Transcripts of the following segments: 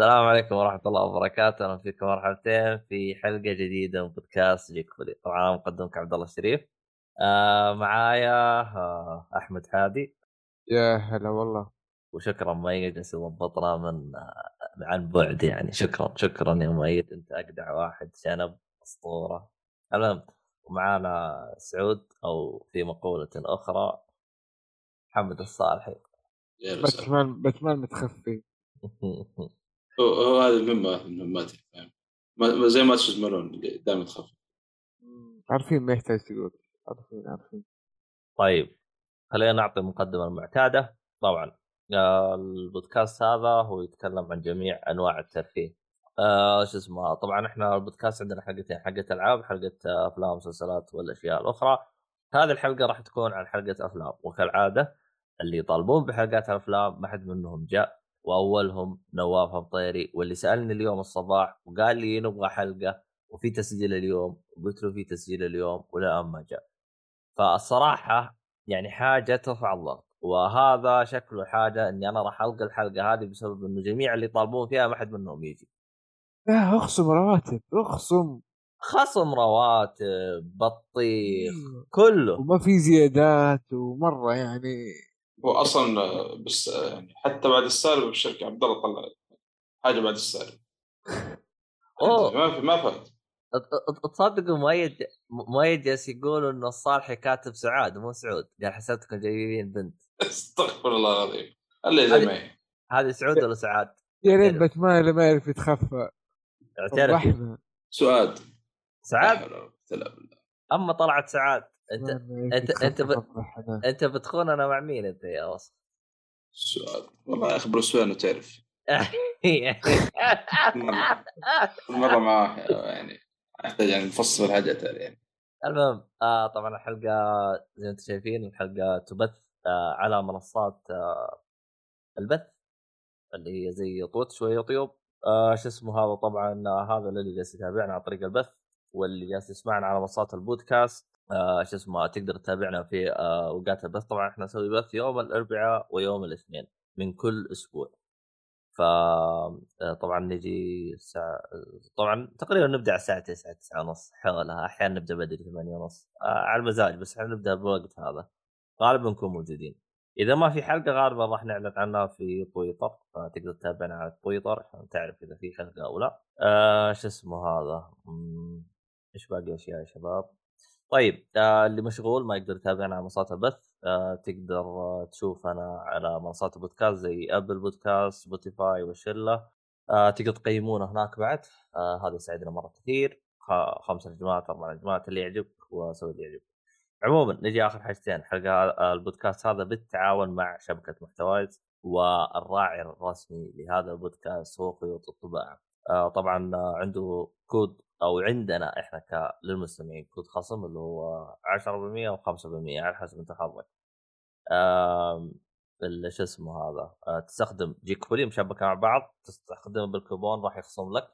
السلام عليكم ورحمة الله وبركاته، أهلا فيكم مرحبتين في حلقة جديدة من بودكاست جيك فولي، طبعا أنا مقدمك عبد الله الشريف. آه معايا آه أحمد هادي يا هلا والله. وشكرا مؤيد جالس يضبطنا من آه عن بعد يعني. شكرا شكرا يا مؤيد. أنت أجدع واحد شنب أسطورة. المهم ومعانا سعود أو في مقولة أخرى محمد الصالحي. باتمان باتمان متخفي هو هو هذه المهمة من مهماتي فاهم. ما- ما- زي ما تشوز مالون اللي دائما تخاف. عارفين ما يحتاج تقول عارفين عارفين. طيب خلينا نعطي المقدمه المعتادة. طبعا البودكاست هذا هو يتكلم عن جميع أنواع الترفيه. آه شو اسمه طبعا إحنا البودكاست عندنا حلقتين حلقة ألعاب حلقة أفلام ومسلسلات والأشياء الأخرى. هذه الحلقة راح تكون عن حلقة أفلام. وكالعادة اللي يطالبون بحلقات الافلام ما حد منهم جاء. وأولهم نواف مطيري واللي سألني اليوم الصباح وقال لي نبغى حلقة وفي تسجيل اليوم وقلت له في تسجيل اليوم ولا ما جاء. فالصراحة يعني حاجة ترفع الضغط وهذا شكله حاجة إني أنا راح ألقى الحلقة هذه بسبب إنه جميع اللي يطالبون فيها ما حد منهم يجي. لا أخصم رواتب أخصم. خصم رواتب بطيخ كله. وما في زيادات ومرة يعني هو أصلا بس يعني حتى بعد السالفه بالشركة عبد الله طلع حاجة بعد السالفه أوه. ما في ما فات ت- ت- تصدقوا مؤيد مؤيد جالس يقول إنه الصالحي كاتب سعاد مو سعود. قال حسبتكم جايبين بنت. استغفر الله العظيم. الا زي هذه- ما هي. هذه سعود ولا سعاد؟ يا ريت حلو. باتمان اللي ما يعرف يتخفى. اعترف سعاد. بالله. أما طلعت سعاد. أنت ب- وضحنا. أنت بتخون أنا مع مين أنت يا وصف؟ سؤال والله يا أخي بروس وين تعرف مرة معاه يعني أحتاج يعني نفصل الحاجات هذه يعني. المهم آه طبعا الحلقة زي ما أنتم شايفين الحلقة تبث آه على منصات آه البث اللي هي زي تويتش ويوتيوب آه شو اسمه هذا؟ طبعا آه هذا اللي جالس يتابعنا عن طريق البث واللي جالس يسمعنا على منصات البودكاست. آه شو اسمه تقدر تتابعنا في آه أوقات البث. طبعا إحنا نسوي بث يوم الأربعاء ويوم الاثنين من كل أسبوع. ف آه، طبعا نجي الساعة طبعا تقريبا نبدأ على الساعة 9 9 ونص حولها. أحيانا نبدأ بدري 8 ونص على المزاج بس إحنا نبدأ بالوقت هذا. غالبا نكون موجودين. إذا ما في حلقة غالبا راح نعلن عنها في تويتر فتقدر تتابعنا على تويتر عشان تعرف إذا في حلقة أو لا. آه شو اسمه هذا؟ إيش باقي أشياء يا شباب؟ طيب آه اللي مشغول ما يقدر يتابعنا على منصات البث آه تقدر آه تشوفنا على منصات البودكاست زي Apple Podcast Spotify وشلة. آه تقدر تقيمونا هناك بعد. آه هذا يساعدنا مرة كثير. خمس نجمات أربع نجمات اللي يعجبك وسوي اللي يعجبك. عموما نجي آخر حاجتين. حلقة البودكاست هذا بالتعاون مع شبكة محتوايز والراعي الرسمي لهذا البودكاست هو خيوط الطباعة. آه طبعا آه، عنده كود أو عندنا إحنا ك للمستمعين كود خصم اللي هو 10% أو 5% على حسب انت حظك. شو اسمه هذا آه، تستخدم Geekfully مشبكة مع بعض تستخدمه بالكوبون راح يخصم لك.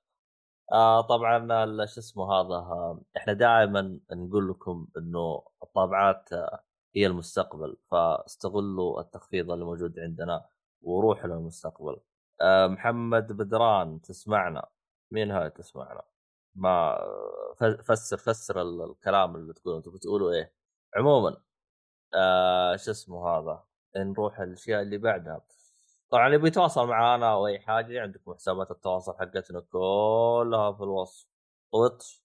آه طبعا شو اسمه هذا إحنا دائما نقول لكم إنه الطابعات هي المستقبل فاستغلوا التخفيض اللي موجود عندنا وروحوا للمستقبل. آه محمد بدران تسمعنا مين هاي تسمعنا؟ ما فسر فسر ال- الكلام اللي بتقوله أنتم بتقولوا إيه؟ عموما آه شو اسمه هذا؟ نروح الأشياء اللي بعدها. طبعا اللي بيتواصل معنا أو أي حاجة عندكم حسابات التواصل حقتنا كلها في الوصف. Twitch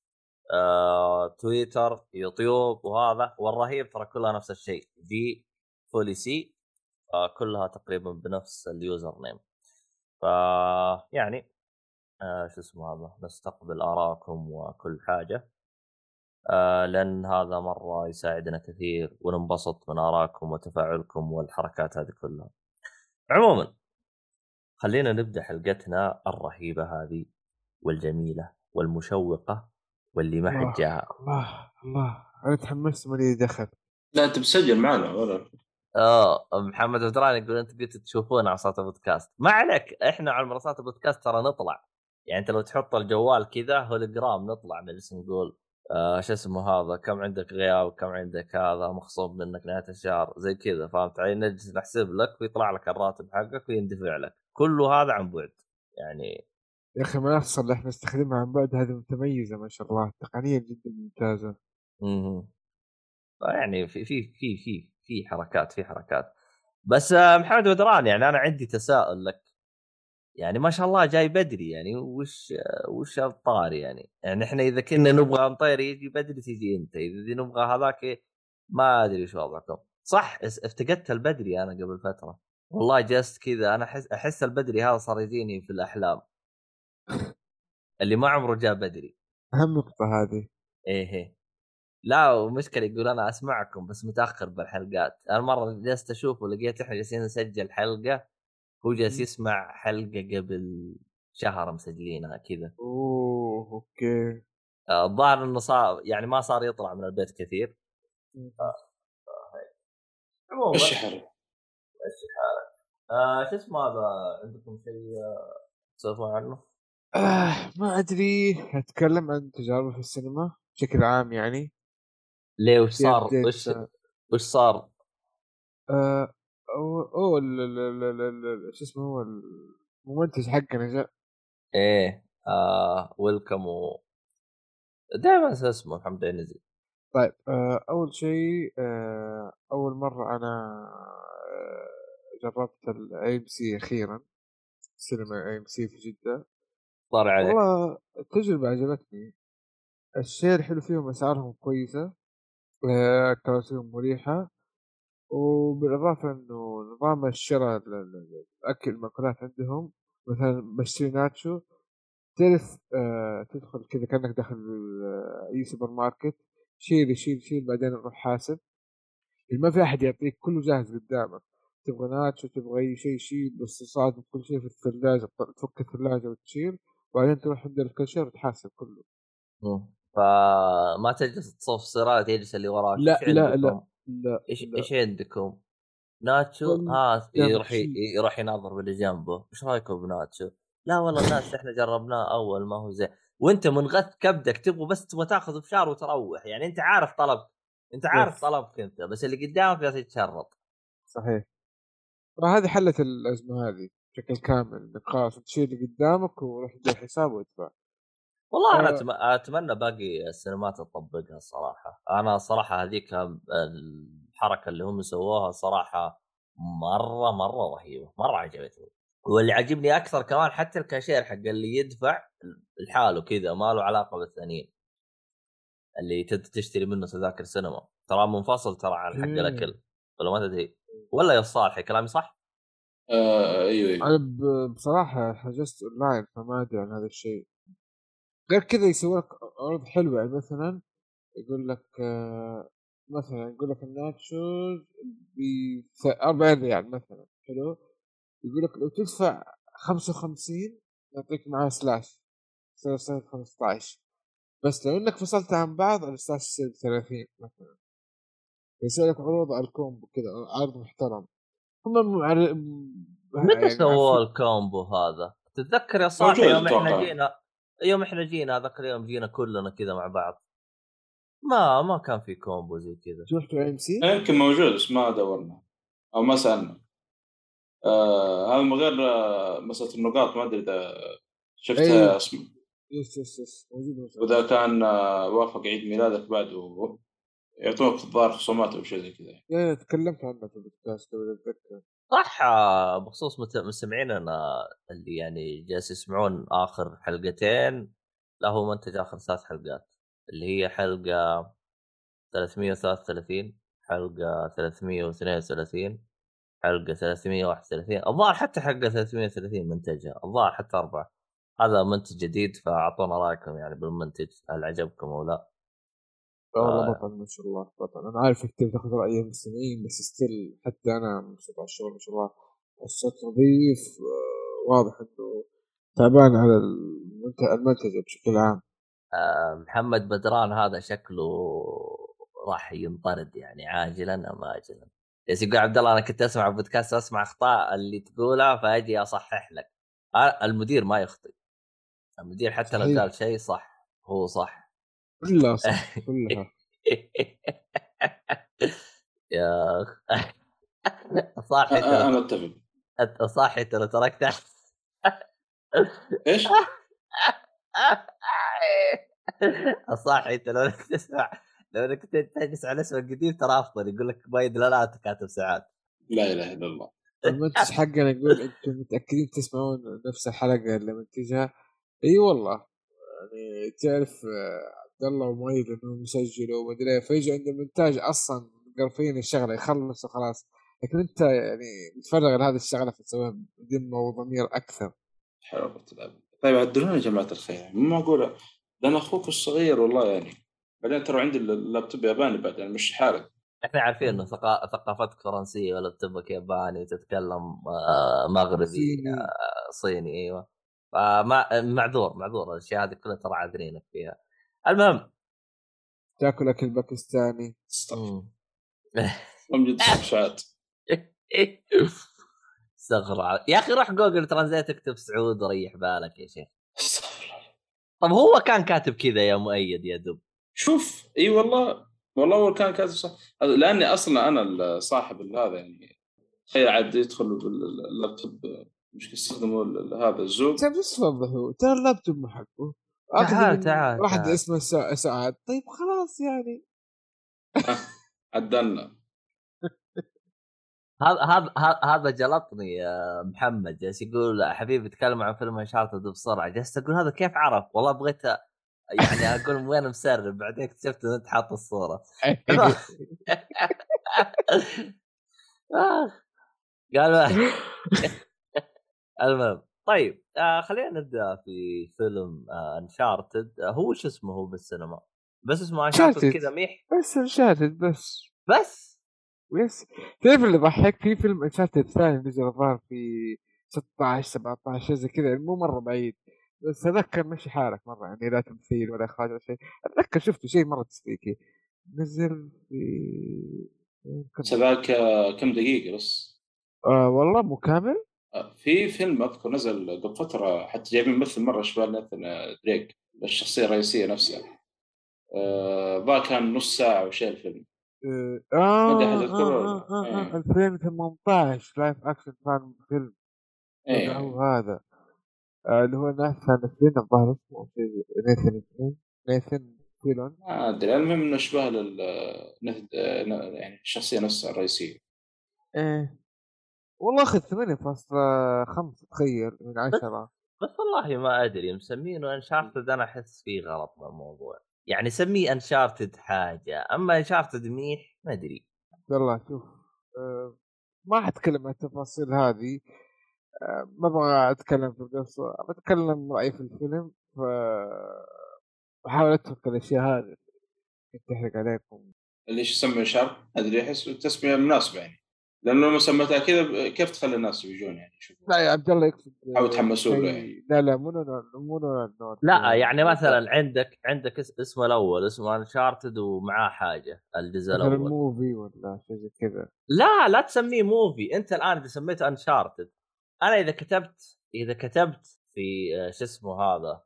آه، تويتر يوتيوب وهذا. والرهيب ترى كلها نفس الشيء. Geekfully سي آه، كلها تقريبا بنفس اليوزر نيم ف يعني آه شو اسمه هذا نستقبل آرائكم وكل حاجة آه لأن هذا مرة يساعدنا كثير وننبسط من آرائكم وتفاعلكم والحركات هذه كلها. عموما خلينا نبدأ حلقتنا الرهيبة هذه والجميلة والمشوقة واللي ما. حد جاها. الله الله أنا تحمست مالي دخل لا أنت مسجل معنا ولا آه محمد بدران يقول أنت قلت تشوفون على صوت البودكاست ما عليك إحنا على منصات البودكاست ترى نطلع يعني أنت لو تحط الجوال كذا هولوجرام نطلع نجلس نقول آه شو اسمه هذا؟ كم عندك غياب؟ كم عندك هذا؟ مخصوم منك نهاية الشهر؟ زي كذا فهمت علي؟ نجلس نحسب لك ويطلع لك الراتب حقك ويندفع لك. كله هذا عن بعد. يعني يا أخي المنصه اللي إحنا نستخدمها عن بعد. هذه متميزة ما شاء الله تقنيا جدا ممتازة. أها يعني في في في في في حركات في حركات. بس آه، محمد بدران يعني أنا عندي تساؤل لك. يعني ما شاء الله جاي بدري يعني وش وش الطاري يعني؟ يعني إحنا إذا كنا نبغى مطير يجي بدري تجي أنت إذا نبغى هذاك ما أدري شو وضعكم. صح افتقدت البدري أنا قبل فترة. والله جلست كذا أنا أحس أحس البدري هذا صار يجيني في الأحلام. اللي ما عمره جاء بدري. أهم نقطة هذه. إيه إيه. لا ومشكلة يقول أنا أسمعكم بس متأخر بالحلقات. أنا مرة جلست أشوف ولقيت إحنا جالسين نسجل حلقة هو جالس مم. يسمع حلقة قبل شهر مسجلينها كذا. أوه أوكي. آه، الظاهر إنه صار يعني ما صار يطلع من البيت كثير. عموما إيش حرب مشي حالك. آه شو اسمه هذا؟ عندكم شيء آه، تسولفون عنه؟ آه ما أدري. أتكلم عن تجاربي في السينما بشكل عام يعني. ليه؟ وش صار؟ وش آه، وش صار؟ آه ال- شو اسمه هو المنتج حقنا جاء إيه آه ويلكم و دائما اسمه الحمد لله نزل طيب آه أول شيء آه أول مرة أنا آه جربت ال AMC أخيرا سينما AMC في جدة. طار عليك. والله التجربه عجبتني. الشيء الحلو فيهم أسعارهم كويسة آه، كراسيهم مريحة. وبالاضافة إنه نظام الشراء ال- ال- الأكل المأكولات عندهم مثلا بشتري nacho تعرف آه تدخل كذا كأنك داخل أي سوبر ماركت شيل شيل شيل بعدين روح حاسب ما في أحد يعطيك كله جاهز قدامك تبغى nacho تبغى أي شيء شيل بس صاد كل شيء في الثلاجة تفك الثلاجة وتشيل وبعدين تروح عند الكاشير وتحاسب كله مم. فما تجلس تصف سيارات يجلس اللي وراك لا لا؟ لا لا إيش لا. إيش عندكم؟ nacho ها يروح. يروح يناظر باللي جنبه إيش رأيكم بناتشو؟ لا والله الناس إحنا جربناه أول ما هو زين وأنت منغث كبدك تبغى بس تبغى تأخذ فشار وتروح يعني أنت عارف طلب أنت عارف. طلبك أنت بس اللي قدامك جالس يتشرط صحيح فهذه حلت الأزمة هذه بشكل كامل انك خلاص تشيل اللي قدامك وروح دير حساب وادفع والله أنا آه. أتم... أتمنى باقي السينمات تطبقها الصراحه أنا الصراحه هذيك الحركة اللي هم سووها صراحة مرة مرة رهيبة مرة عجبتني. واللي عجبني أكثر كمان حتى الكاشير حق اللي يدفع لحاله كذا ما له علاقة بالثانيين. اللي تشتري منه تذاكر سينما. ترى منفصل ترى عن حق. الأكل. ولا ما تدري. ولا يا صالحي كلامي صح؟ آه أيوه أيوه. أنا بصراحة حجزت أونلاين فما أدري عن هذا الشيء. غير كذا يسوي لك عروض حلوة يعني مثلا يقول لك آه، مثلا يقول لك ال nachos ب 40 ريال مثلا حلو يقول لك لو تدفع 55 يعطيك معاه slush يصير سنة 15 بس لو إنك فصلت عن بعض ال slush يصير ب 30 مثلا يسوي لك عروض على ال combo كذا عرض محترم هم معر... متى يعني سووا ال combo هذا؟ تتذكر يا موجود يوم إحنا. جينا يوم إحنا جينا هذاك اليوم جينا كلنا كذا مع بعض. ما ما كان في combo زي كذا. رحتوا M C؟ يمكن موجود بس ما دورنا. أو ما سألنا. آه هذا من غير آه مسألة النقاط ما أدري إذا شفتها أيوه. اسم. yes yes yes. موجود. وإذا كان آه وافق عيد ميلادك بعد و- يعطونك الظاهر خصومات أو شيء زي كذا. إيه، تكلمت عنه في البودكاست لو اتذكر صح بخصوص مستمعيننا اللي يعني جالس يسمعون آخر حلقتين لا هو منتج آخر ثلاث حلقات اللي هي حلقة 333 حلقة 332 حلقة 331 الظاهر حتى حلقة 330 منتجها الظاهر حتى أربعة هذا منتج جديد فأعطونا رأيكم يعني بالمنتج هل عجبكم أو لا. والله آه. بطل ما شاء الله بطل. أنا عارف كتير تاخذ راي المستمعين بس ستيل حتى أنا مبسوط على الشغل ما شاء الله. الصوت نظيف آه، واضح إنه تعبان على المنتج, بشكل عام. آه، محمد بدران هذا شكله راح ينطرد يعني عاجلا أم اجلا؟ بس يقول عبد الله أنا كنت أسمع بودكاست اسمع أخطاء اللي تقولها فأجي أصحح لك. المدير ما يخطئ. المدير حتى لو. قال شيء صح هو صح. كلها صح كلها. يا أخ. صاحي أ- أنا ترى اتفق صاحي ترى تركته إيش؟ صاحي انت لو إنك تسمع لو إنك تجلس على اسمه القديم ترى أفضل. يقول لك بايد لا لا كاتب ساعات لا إله إلا الله. المنتج حقنا يقول أنتم متأكدين تسمعون نفس الحلقة اللي منتجها إي والله. يعني تعرف آه، عبد الله ومؤيد انهم يسجلوا ومدري إيه، فيجي عند المونتاج أصلا قرفين الشغلة يخلص وخلاص. لكن أنت يعني متفرغ لهذه الشغلة فتسويها بدمة وضمير أكثر. الله طيب عدلونا يا جماعة الخير. مو معقولة. ده أنا أخوك الصغير والله يعني بعدين ترى عندي اللابتوب ياباني بعدين مش حالك إحنا عارفين إنه ثقا- ثقافتك فرنسية ولا بتبك ياباني وتتكلم آه، مغربي صيني. آه، صيني أيوه. فما معذور معذور. الأشياء هذه كلها ترى عاذرينك فيها. المهم. تاكل أكل باكستاني. استغفر مم. من جد ساعات استغفر الله. يا أخي روح جوجل Translate اكتب سعود وريح بالك يا شيخ. استغفر الله. طب هو كان كاتب كذا يا مؤيد يا دب؟ شوف إي والله. والله هو كان كاتب صح. لأني أصلا أنا صاحب هذا يعني. تخيل عاد يدخل باللابتوب مش يستخدموا ال- هذا الزوم. انت بس توضحوا ترى اللابتوب مو حقه تعال- تعال- واحد. اسمه سع- سعاد طيب خلاص يعني. عدلنا. هذا هذا هذا- جلطني يا محمد جالس يقول حبيبي تكلم عن فيلم انشارتد بسرعة. جالس أقول هذا كيف عرف؟ والله بغيت يعني أقول وين مسرب؟ بعدين اكتشفت ان أنت حاط الصورة. آخ. قال المهم. طيب آه خلينا نبدأ في فيلم آه انشارتد آه هو شو اسمه؟ هو بالسينما بس اسمه انشارتد Uncharted. كذا ميح. بس انشاتد بس. بس؟ يس تعرف اللي ضحك؟ في فيلم انشاتد ثاني نزل الظاهر في 16 17 شيء زي كذا. مو مرة بعيد. بس هذاك كان ماشي حالك مرة يعني لا تمثيل ولا إخراج ولا شيء. أتذكر شفته شيء مرة تسبيكي نزل في سباك آه، كم دقيقة بس؟ آه والله مو كامل. آه، في فيلم أذكر نزل قبل فترة حتى جايبين ممثل مرة شبه ناثن دريك الشخصية الرئيسية نفسها. آه ذا كان نص ساعة وشيء الفيلم. آه آه, آه؟ آه, آه, إيه. آه 2018 live action fan film. إيه هو هذا. آه اللي هو ناثان فيليون الظاهر اسمه ناثان فيليون ناثان فيلون. ما أدري المهم إنه شبه لل آه، يعني الشخصية نفسها الرئيسية. إيه. والله أخذ 8.5 تخيل من 10 بس والله ما أدري مسمينه انشارتد أنا أحس فيه غلط بالموضوع. يعني سميه انشارتد حاجة أما انشارتد ميح ما أدري. يلا شوف. آه ما حتكلم عن التفاصيل هذه. آه ما أبغى أتكلم في القصة. بتكلم رأيي في الفيلم. ف بحاول أترك الأشياء هذه. تحرق عليكم. اللي إيش يسمى شارب أدري أحس التسمية مناسبة يعني. لأنه لما سميتها كذا كيف تخلي الناس يجون يعني لا يا عبد الله يقصد أو يتحمسون له يعني. لا لا مو مو لا يعني مثلا عندك عندك اس- اسمه الأول اسمه Uncharted ومعاه حاجة الجزء الأول. movie ولا شيء زي كذا. لا لا تسميه movie أنت الآن إذا سميته Uncharted أنا إذا كتبت إذا كتبت في آه، شو اسمه هذا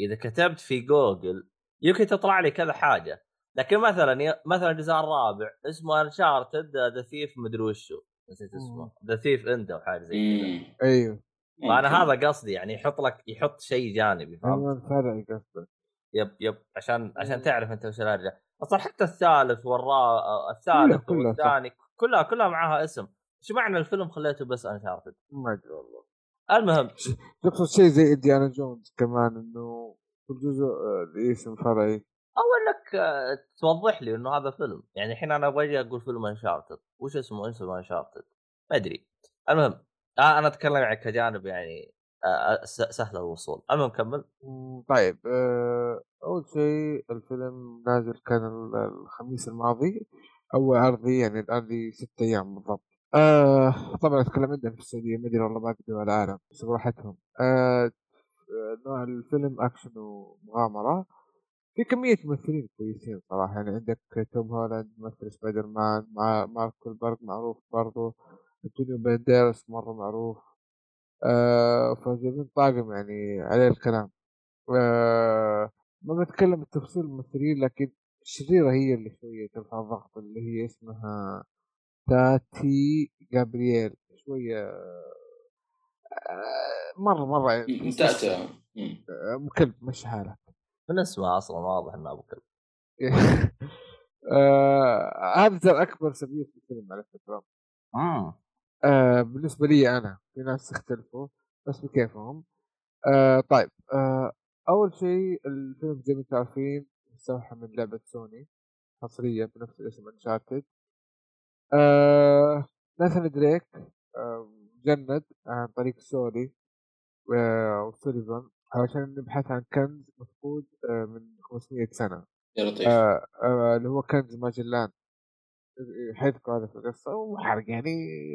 إذا كتبت في جوجل يمكن تطلع لي كذا حاجة. لكن مثلا ي- مثلا الجزء الرابع اسمه Uncharted the thief مدري وشو. نسيت اسمه. the thief end أو حاجة زي كذا. أيوه. فأنا ممكن. هذا قصدي يعني يحط لك يحط شيء جانبي فهمت؟ أيوه فرعي قصدك yep yep. عشان عشان. تعرف أنت وش الهرجه أصلا حتى الثالث والرا الثالث كلها- كلها صح. والثاني كلها كلها معاها اسم. إيش معنى الفيلم خليته بس Uncharted ما أدري والله. المهم. تقصد شيء زي انديانا جونز كمان إنه كل جزء آه، الاسم فرعي؟ أو إنك آه، توضح لي إنه هذا فيلم. يعني الحين أنا أبغى أقول فيلم انشارتد وش اسمه؟ اسمه انشارتد ما أدري. المهم آه أنا أتكلم عن كجانب يعني آه س- سهل الوصول. المهم كمل. طيب آه، أول شيء الفيلم نازل كان ال- الخميس الماضي. أول عرضي يعني الآن لي ست أيام بالضبط. آه طبعا أتكلم عندنا في السعودية. ما أدري والله باقي دول العالم بس براحتهم. آه نوع الفيلم أكشن ومغامرة. في كمية ممثلين كويسين صراحة. يعني عندك توم هولاند ممثل سبايدر مان مع مارك والبرغ معروف برضو. أنتونيو بانديرس مرة معروف. آه فجايبين طاقم يعني عليه الكلام. آه ما بتكلم بتفصيل الممثلين لكن الشريرة هي اللي شوية ترفع الضغط اللي هي اسمها تاتي جابرييل. شوية آه مرة مرة يعني تأتى مم. آه، كلب مش حالك من اسمها أصلا واضح إنه أبو كلب. آه هذا ترى أكبر سلبية في الفيلم على فكرة. آه. بالنسبة لي أنا في ناس يختلفوا بس بكيفهم. آه طيب آه أول شيء الفيلم زي ما أنتم عارفين مستوحى من لعبة سوني حصريه بنفس الاسم انشارتد آه ناثان دريك آه جند عن طريق سولي آه وسوليفان. علشان نبحث عن كنز مفقود آه من 500 سنة. يا لطيف. آه آه اللي هو كنز ماجلان. حيذكر هذا في القصة وحرق يعني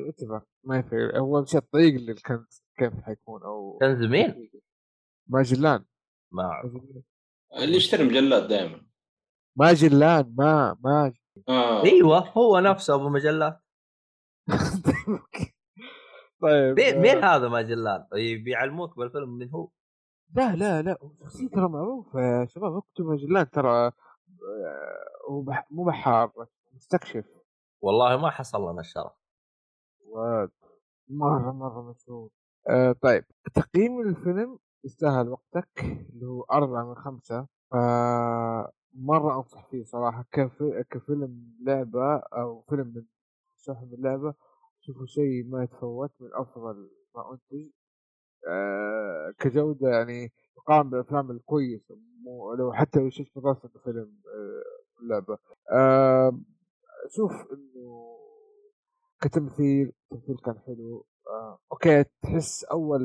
اتفق. ما يفرق. هو مش الطريق للكنز كيف حيكون أو كنز مين؟ ماجلان. ما أعرف. اللي يشتري مجلات دائما ماجلان ما ما. آه. أيوه هو نفسه أبو مجلات. طيب مين, آه، هذا ماجلان؟ طيب بيعلموك بالفيلم من هو؟ لا لا لا شخصية ترى معروفة يا شباب اكتبوا ماجلان ترى آه، هو مو بحار مستكشف. والله ما حصل لنا الشرف واد مرة مرة مشهور. آه طيب تقييم الفيلم يستاهل وقتك اللي هو أربعة من خمسة. آه مرة أنصح فيه صراحة كف... كفيلم لعبة أو فيلم من شرح من لعبة شوفوا شيء ما يتفوت من أفضل ما أنتج. آه كجودة يعني مقارنة بالأفلام الكويسة مو لو حتى لو شفت دراسة فيلم لعبة. آه شوف إنه كتمثيل التمثيل كان حلو. آه، okay تحس أول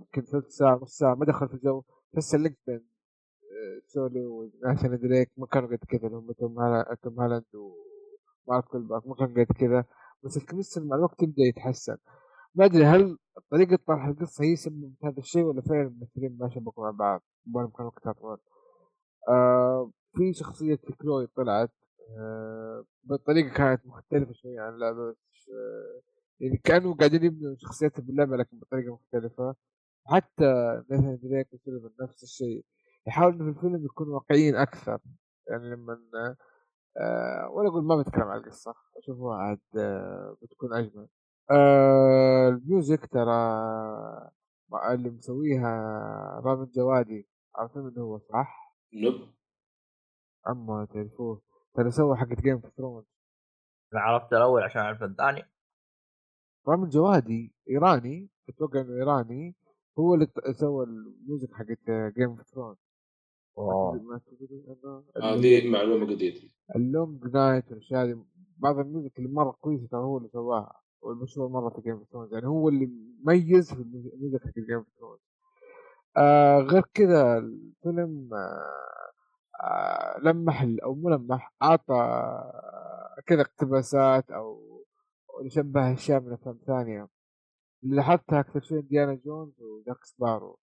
يمكن ثلث ساعة نص ساعة ما دخل في الجو تحس ال link بين سولي وناثان دريك ما كانوا قد كذا اللي هم توم هالا- توم هالاند ومارك والبرغ ما كان قد كذا. بس ال chemistry مع الوقت يبدأ يتحسن. ما أدري هل طريقة طرح القصة هي سببت هذا الشيء ولا فعلا الممثلين ما شبكوا مع بعض؟ مبالغ كان وقتها أطول. آه في شخصية كلوي طلعت آه بطريقة كانت مختلفة شوية عن اللعبة آه يعني كانوا قاعدين يبنوا شخصيتها باللعبة لكن بطريقة مختلفة. حتى ناثان دريك وسوليفان نفس الشيء. يحاولوا إنه في الفيلم يكونوا واقعيين أكثر. يعني لما آه ولا أقول ما بتكلم عن القصة. أشوفها عاد آه بتكون اجمل آه ال music ترى اللي مسويها رامين جوادي عارفين من هو صح؟ nope. عمو تعرفوه ترى سوى حقت Game of Thrones أنا عرفت الأول عشان أعرف الثاني. رامين جوادي إيراني أتوقع إنه إيراني هو اللي سوى ال music حقت Game of Thrones هذه معلومه جديده ال Long Night والأشياء هذه. بعض ال music اللي مرة كويسة ترى هو اللي سواها. والمشهور مرة في Game of Thrones يعني هو اللي ميز في ال music حق Game of Thrones غير كذا الفيلم آه آه لمح أو مو لمح أعطى آه، كذا اقتباسات أو شبه أشياء من أفلام ثانية. لاحظتها أكثر شيء إنديانا جونز وجاك سبارو.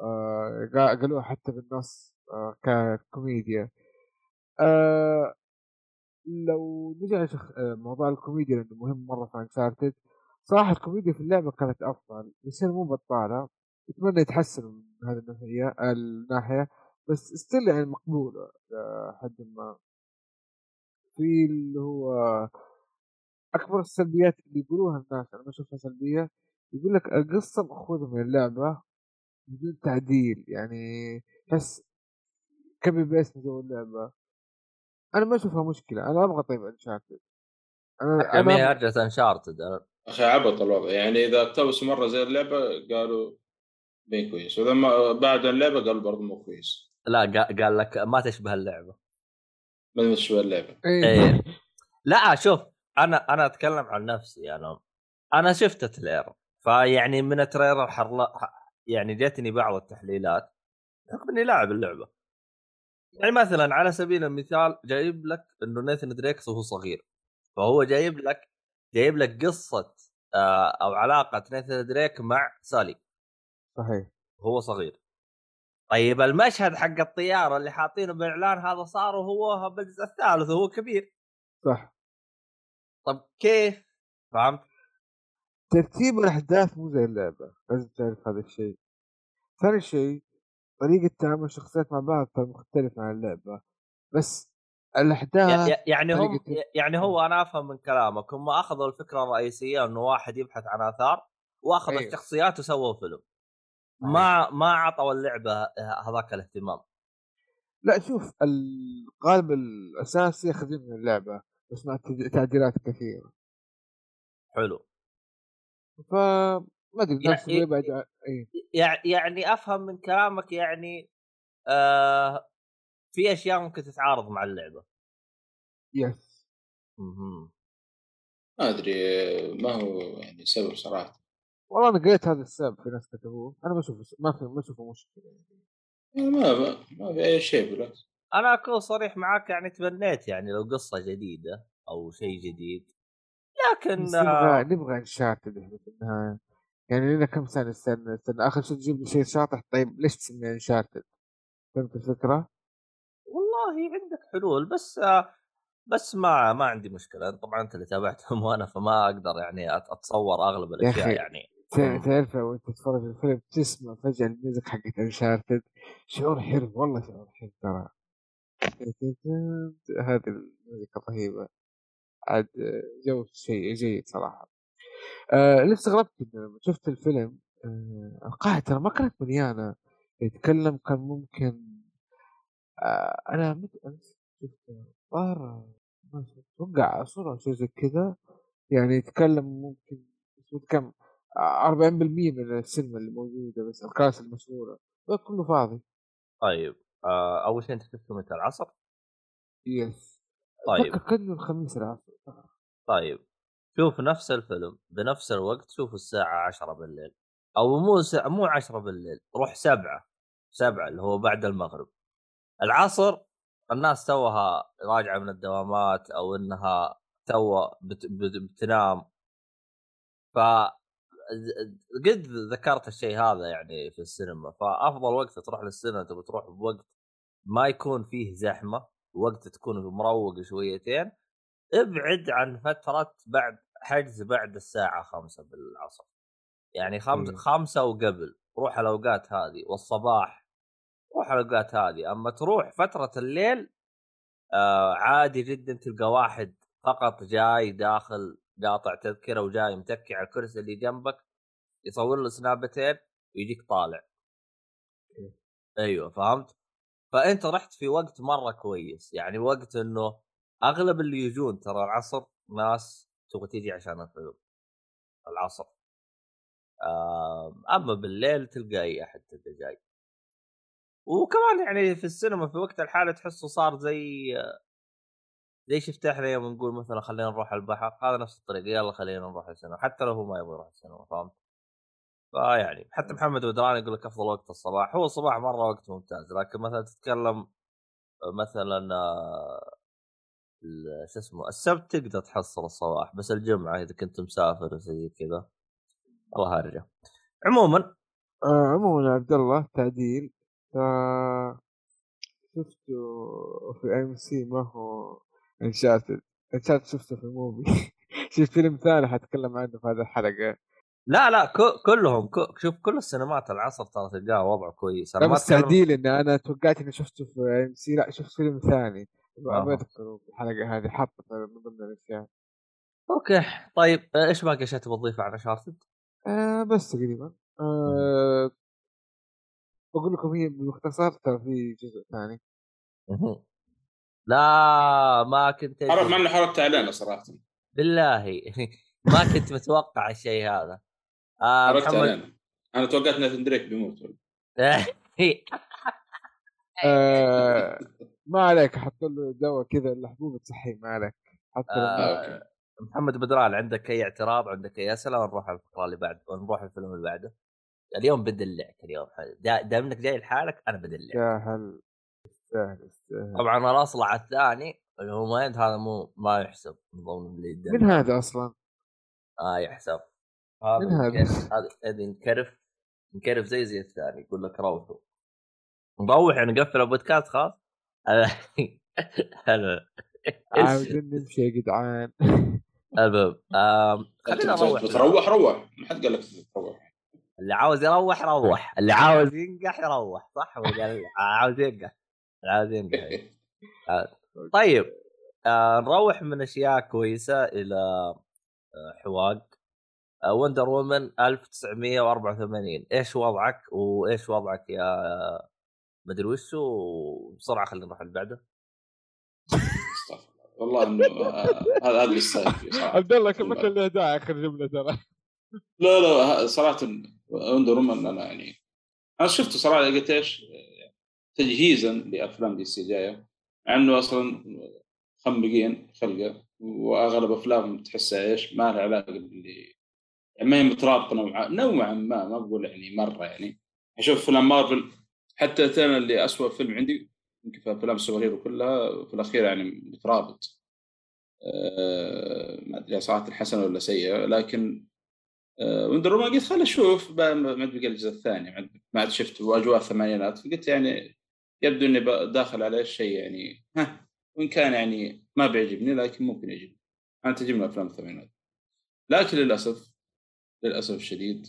آه قا- قالوها حتى بالنص آه ككوميديا. آه لو نجي لشخ... آه، موضوع الكوميديا لأنه مهم مرة في Uncharted صراحة الكوميديا في اللعبة كانت أفضل هي مو بطالة. أتمنى يتحسن من هذه الناحية الناحية بس still يعني مقبولة آه، حد ما. في اللي هو أكبر السلبيات اللي يقولوها الناس أنا ما أشوفها سلبية. يقول لك القصة مأخوذة من اللعبة بدون تعديل يعني تحس copy paste من جو اللعبة. أنا ما أشوفها مشكلة أنا أبغى طيب Uncharted أنا أنا رجعت Uncharted أخي عبط الوضع. يعني إذا اقتبسوا مرة زي اللعبة قالوا مو كويس وإذا ما بعد اللعبة قالوا برضه مو كويس. لا قا- قال لك ما تشبه اللعبة. ما شو اللعبة. إيه. إيه. لا شوف أنا أنا أتكلم عن نفسي أنا أنا شفت trailer فيعني من ال trailer حرلا يعني جتني بعض التحليلات بحكم إني لاعب اللعبة. يعني مثلا على سبيل المثال جايب لك إنه نيثن دريكس وهو صغير فهو جايب لك جايب لك قصة آه، أو علاقة نيثن دريك مع سالي. صحيح. وهو صغير. طيب المشهد حق الطيارة اللي حاطينه بالاعلان هذا صار وهو بالجزء الثالث وهو كبير. صح. طب كيف؟ فهمت؟ ترتيب الأحداث مو زي اللعبة لازم تعرف هذا الشيء. ثاني شيء طريقة تعامل الشخصيات مع بعض ترى مختلفة عن اللعبة. بس الأحداث يعني هم طريقة- يعني هو أنا أفهم من كلامك. هم أخذوا الفكرة الرئيسية إنه واحد يبحث عن آثار وأخذ أيوه. الشخصيات وسووا فيلم. ما ما عطوا اللعبة هذاك الاهتمام. لا شوف القالب الأساسي ياخذين من اللعبة بس مع تعديلات كثيرة. حلو. فما أدري يعني- نفس اللي بعد اي يع- يعني أفهم من كلامك يعني آه في أشياء ممكن تتعارض مع اللعبة. يس مهم. ما أدري ما هو يعني سبب صراحة. والله أنا قريت هذا السبب في ناس كتبوه. أنا ما أشوف ما في ما أشوفه مشكلة يعني. ما ما, ما في أي شيء بالعكس. أنا أكون صريح معاك يعني تمنيت يعني لو قصة جديدة أو شيء جديد. لكن بس آه. نبغى نبغى Uncharted إحنا في النهاية. يعني لنا كم سنة؟ نستنى نستنى آخر شيء تجيب لي شيء شاطح؟ طيب ليش تسميه Uncharted؟ فهمت الفكرة؟ والله عندك حلول بس بس ما ما عندي مشكلة. طبعا أنت اللي تابعتهم وأنا فما أقدر يعني أتصور أغلب الأشياء. يعني. تعرف لو أنت تتفرج الفيلم تسمع فجأة ال music حقت Uncharted شعور حلو والله شعور حلو ترى. هذه الموسيقى رهيبه عاد جو شيء جيد صراحة. آه اللي استغربت لما شفت الفيلم آه القاعة ترى ما كانت مليانة. يتكلم كان ممكن آه أنا شفت ظهر ما شفت أتوقع صورة أو شيء زي كذا. يعني يتكلم ممكن كم آه، 40% من السينما اللي موجودة بس الكراسي المشهورة. كله فاضي. طيب آه أول شيء أنت شفته متى؟ العصر؟ yes. طيب. كان الخميس العصر. طيب. شوف نفس الفيلم بنفس الوقت شوف الساعة 10 بالليل. أو مو سا... مو 10 بالليل روح سبعة سبعة اللي هو بعد المغرب. العصر الناس توها راجعة من الدوامات أو إنها تو بت... بت... بتنام. ف قد ذكرت الشيء هذا يعني في السينما. فأفضل وقت تروح للسينما تبي تروح بوقت ما يكون فيه زحمة وقت تكون مروق شويتين. ابعد عن فترة بعد حجز بعد الساعة خمسة بالعصر. يعني خمس إيه. خمسة وقبل. روح الأوقات هذه والصباح روح الأوقات هذه. أما تروح فترة الليل آه عادي جدا تلقى واحد فقط جاي داخل قاطع تذكرة وجاي متكي على الكرسي اللي جنبك يصور له سنابتين ويجيك طالع. أيوه فهمت؟ فأنت رحت في وقت مرة كويس. يعني وقت إنه أغلب اللي يجون ترى العصر ناس تبغى تيجي عشان الفيلم العصر. أما بالليل تلقى أي أحد تلقى جاي. وكمان يعني في السينما في وقت الحالة تحسه صار زي زي شفت إحنا يوم نقول مثلا خلينا نروح البحر هذا نفس الطريقة يلا خلينا نروح السينما. حتى لو هو ما يبغى يروح السينما فهمت؟ فيعني حتى محمد ودران يقول لك أفضل وقت الصباح. هو الصباح مرة وقت ممتاز لكن مثلا تتكلم مثلا آه، شو اسمه السبت تقدر تحصل الصباح بس الجمعة إذا كنت مسافر زي كذا. الله هرجه عموما آه عموما يا عبد الله تعديل. ف شفته في AMC؟ ما هو Uncharted Uncharted شفته في Muvi شفت فيلم ثاني حتكلم عنه في هذه الحلقة. لا لا كلهم ك- شوف كل السينمات العصر ترى تلقاه وضعه كويس. أنا بس تعديل إن أنا توقعت إني شفته في AMC. لا شفت فيلم ثاني. آه. أبغى اذكره في الحلقة هذه حاطه من ضمن الأشياء. okay طيب آه، إيش باقي أشياء تبغى تضيفها على Uncharted؟ آه بس تقريبا. آه بقول لكم هي بالمختصر ترى في جزء ثاني. لا ما كنت أدري. مع إنه حركت علينا صراحة. بالله. ما كنت متوقع الشيء هذا. آه حركت محمد. علينا أنا توقعت ناثن دريك بيموت. آه ما عليك حط له دواء كذا الحبوب تصحي ما عليك. حط له آه، محمد بدران عندك أي اعتراض؟ عندك أي أسئلة؟ ونروح على الفقرة اللي بعد؟ ونروح الفيلم اللي بعده؟ اليوم بدلعك اليوم دا- دام إنك جاي لحالك أنا بدلعك. يستاهل يستاهل يستاهل طبعا الاصلع الثاني اللي هو مايند هذا مو ما يحسب من ضمن اللي. من هذا أصلا؟ آه يحسب. هذا من هذا؟ هذا ينكرف ينكرف زي زي الثاني يقول لك روحوا. نروح يعني نقفل البودكاست خلاص؟ هلا عاوزين نمشي يا جدعان. المهم خلينا نروح. تروح روح. ما حد قال لك تروح. اللي عاوز يروح روح. اللي عاوز ينقح يروح. صح ولا عاوز ينقح اللي عاوز ينقح طيب. آه نروح من أشياء كويسة إلى آه حواق. آه وندر وومن 1984 إيش وضعك؟ وإيش وضعك يا آه، مدري وش وبسرعة خلينا نروح اللي بعده. استغفر الله. والله إنه آه، هذا هذا اللي يستاهل فيه صراحة. عبد الله ما كان له داعي آخر جملة ترى؟ لا لا صراحة وندر وومن أنا يعني أنا شفته صراحة قلت إيش؟ تجهيزا لأفلام DC جاية مع إنه أصلا خمقين خلقه وأغلب أفلامهم تحسها إيش؟ ما لها علاقة باللي يعني ما هي مترابطة نوعا نوعا ما ما بقول يعني مرة يعني. أشوف افلام مارفل حتى أنا اللي اسوء فيلم عندي يمكن في أفلام السوبر كلها في الأخير يعني مترابط. أه ما أدري صراحة حسنه ولا سيئة لكن أه وندر وومن قلت خل أشوف بقى ما ادري الجزء الثاني ما عاد- ما عاد شفت وأجواء الثمانينات فقلت يعني يبدو إني داخل على شيء يعني ها وإن كان يعني ما بيعجبني لكن ممكن يعجبني. أنا تعجبني أفلام الثمانينات. لكن للأسف للأسف الشديد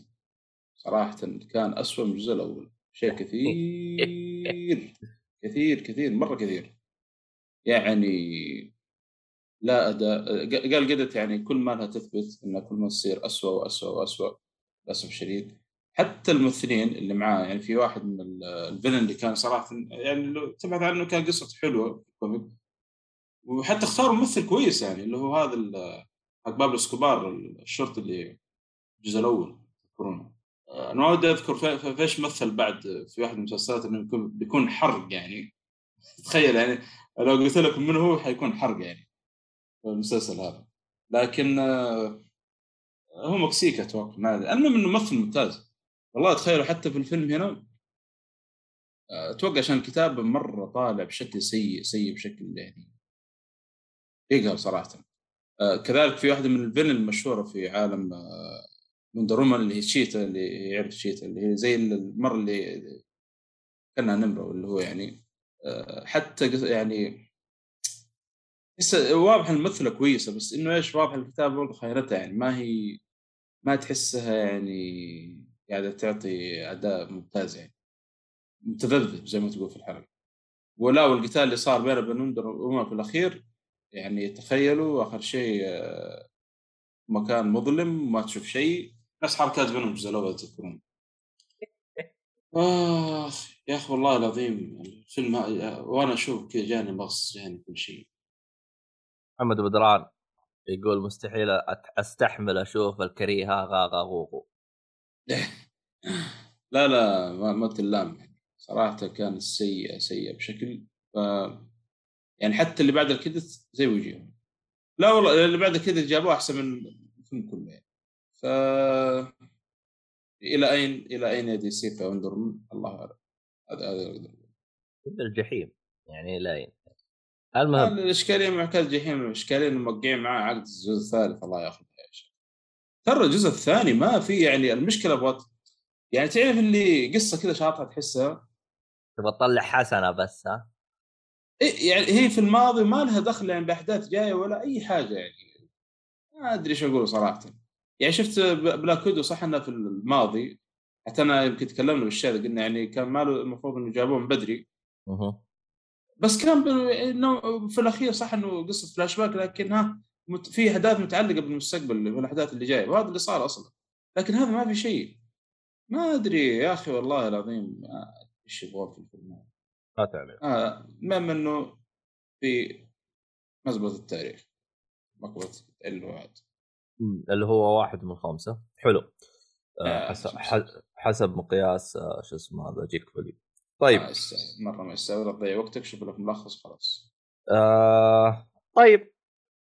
صراحة كان أسوأ من الجزء الأول. شيء كثير كثير كثير مرة كثير. يعني لا اداء Gal Gadot يعني كل ما لها تثبت انها كل ما تصير أسوأ وأسوأ وأسوأ للأسف الشديد. حتى الممثلين اللي معاه يعني في واحد من ال- villain اللي كان صراحة يعني لو تبحث عنه كان قصته حلوة في ال comic. وحتى اختاروا ممثل كويس يعني اللي هو هذا حق بابلو إسكوبار الشرطي اللي الجزء الأول آه، أنا ما ودي اذكر في- في- فيش مثل بعد في واحد من المسلسلات إنه يكون بيكون حرق يعني. تخيل يعني لو قلت لكم من هو حيكون حرق يعني المسلسل هذا. لكن آه، هو مكسيكي أتوقع ما المهم إنه ممثل ممتاز. والله تخيلوا حتى في الفيلم هنا آه، أتوقع عشان الكتابه مرة طالع بشكل سيء سيء بشكل يعني يقهر صراحة. آه، كذلك في واحدة من الفيلن المشهورة في عالم وندر وومن اللي هي شيتا اللي يعرف شيتا اللي هي زي المره اللي كأنها نمرة اللي هو يعني آه، حتى يعني واضح الممثله كويسة بس إنه إيش واضح الكتابه برضه خيرتها يعني ما هي ما تحسها يعني قاعدة تعطي أداء ممتاز يعني متذبذب زي ما تقول في الحلقة ولا والقتال اللي صار بينه وبين وومن في الأخير يعني تخيلوا آخر شيء آه، مكان مظلم ما تشوف شيء نفس حركات بينهم الجزء الأول تذكرون آخ يا أخي والله العظيم الفيلم وأنا أشوف كذا جاني مغص جاني كل شيء. محمد بدران يقول مستحيل أت- أستحمل أشوف الكريهه غاغا غوغو لا لا ما, ما تلام. يعني صراحة كانت سيئة سيئة بشكل. ف... يعني حتى اللي بعد الكدت زي وجههم. لا والله اللي بعد ال credit جابوه أحسن من الفيلم كله يعني. ف إلى أين إلى أين يا DC في Wonder Woman؟ الله أعلم. هذا هذا الجحيم يعني لاين المهم. الإشكالية مع كاس جحيم الإشكالية إنه موقعين معاه عقد الجزء الثالث. الله ياخذ يا شيخ. ترى الجزء الثاني ما في يعني المشكلة بغت يعني تعرف اللي قصة كذا شاطحة تحسها؟ تبغى تطلع حسنة بس ها؟ إيه يعني هي في الماضي ما لها دخل يعني بأحداث جاية ولا أي حاجة يعني. ما أدري إيش أقول صراحة. يعني شفت Black Widow صح إنه في الماضي حتى أنا يمكن تكلمنا بالشيء هذا قلنا يعني كان ماله المفروض إنه جابوه من بدري مه. بس كان في الأخير صح إنه قصة فلاش باك لكن ها مت- في أحداث متعلقة بالمستقبل والاحداث اللي جاية وهذا اللي صار أصلا لكن هذا ما في شيء ما أدري يا أخي والله العظيم أدري إيش يبغون في الفيلم هذا. ما تعرف آه المهم إنه في مزبط التاريخ مقبضة الوعد. اللي هو واحد من خمسة. حلو. آه آه، حسب حسب مقياس آه شو اسمه هذا جيك فولي طيب. مرة ما يستاهل لا تضيع وقتك شوف لك ملخص خلاص. آه طيب.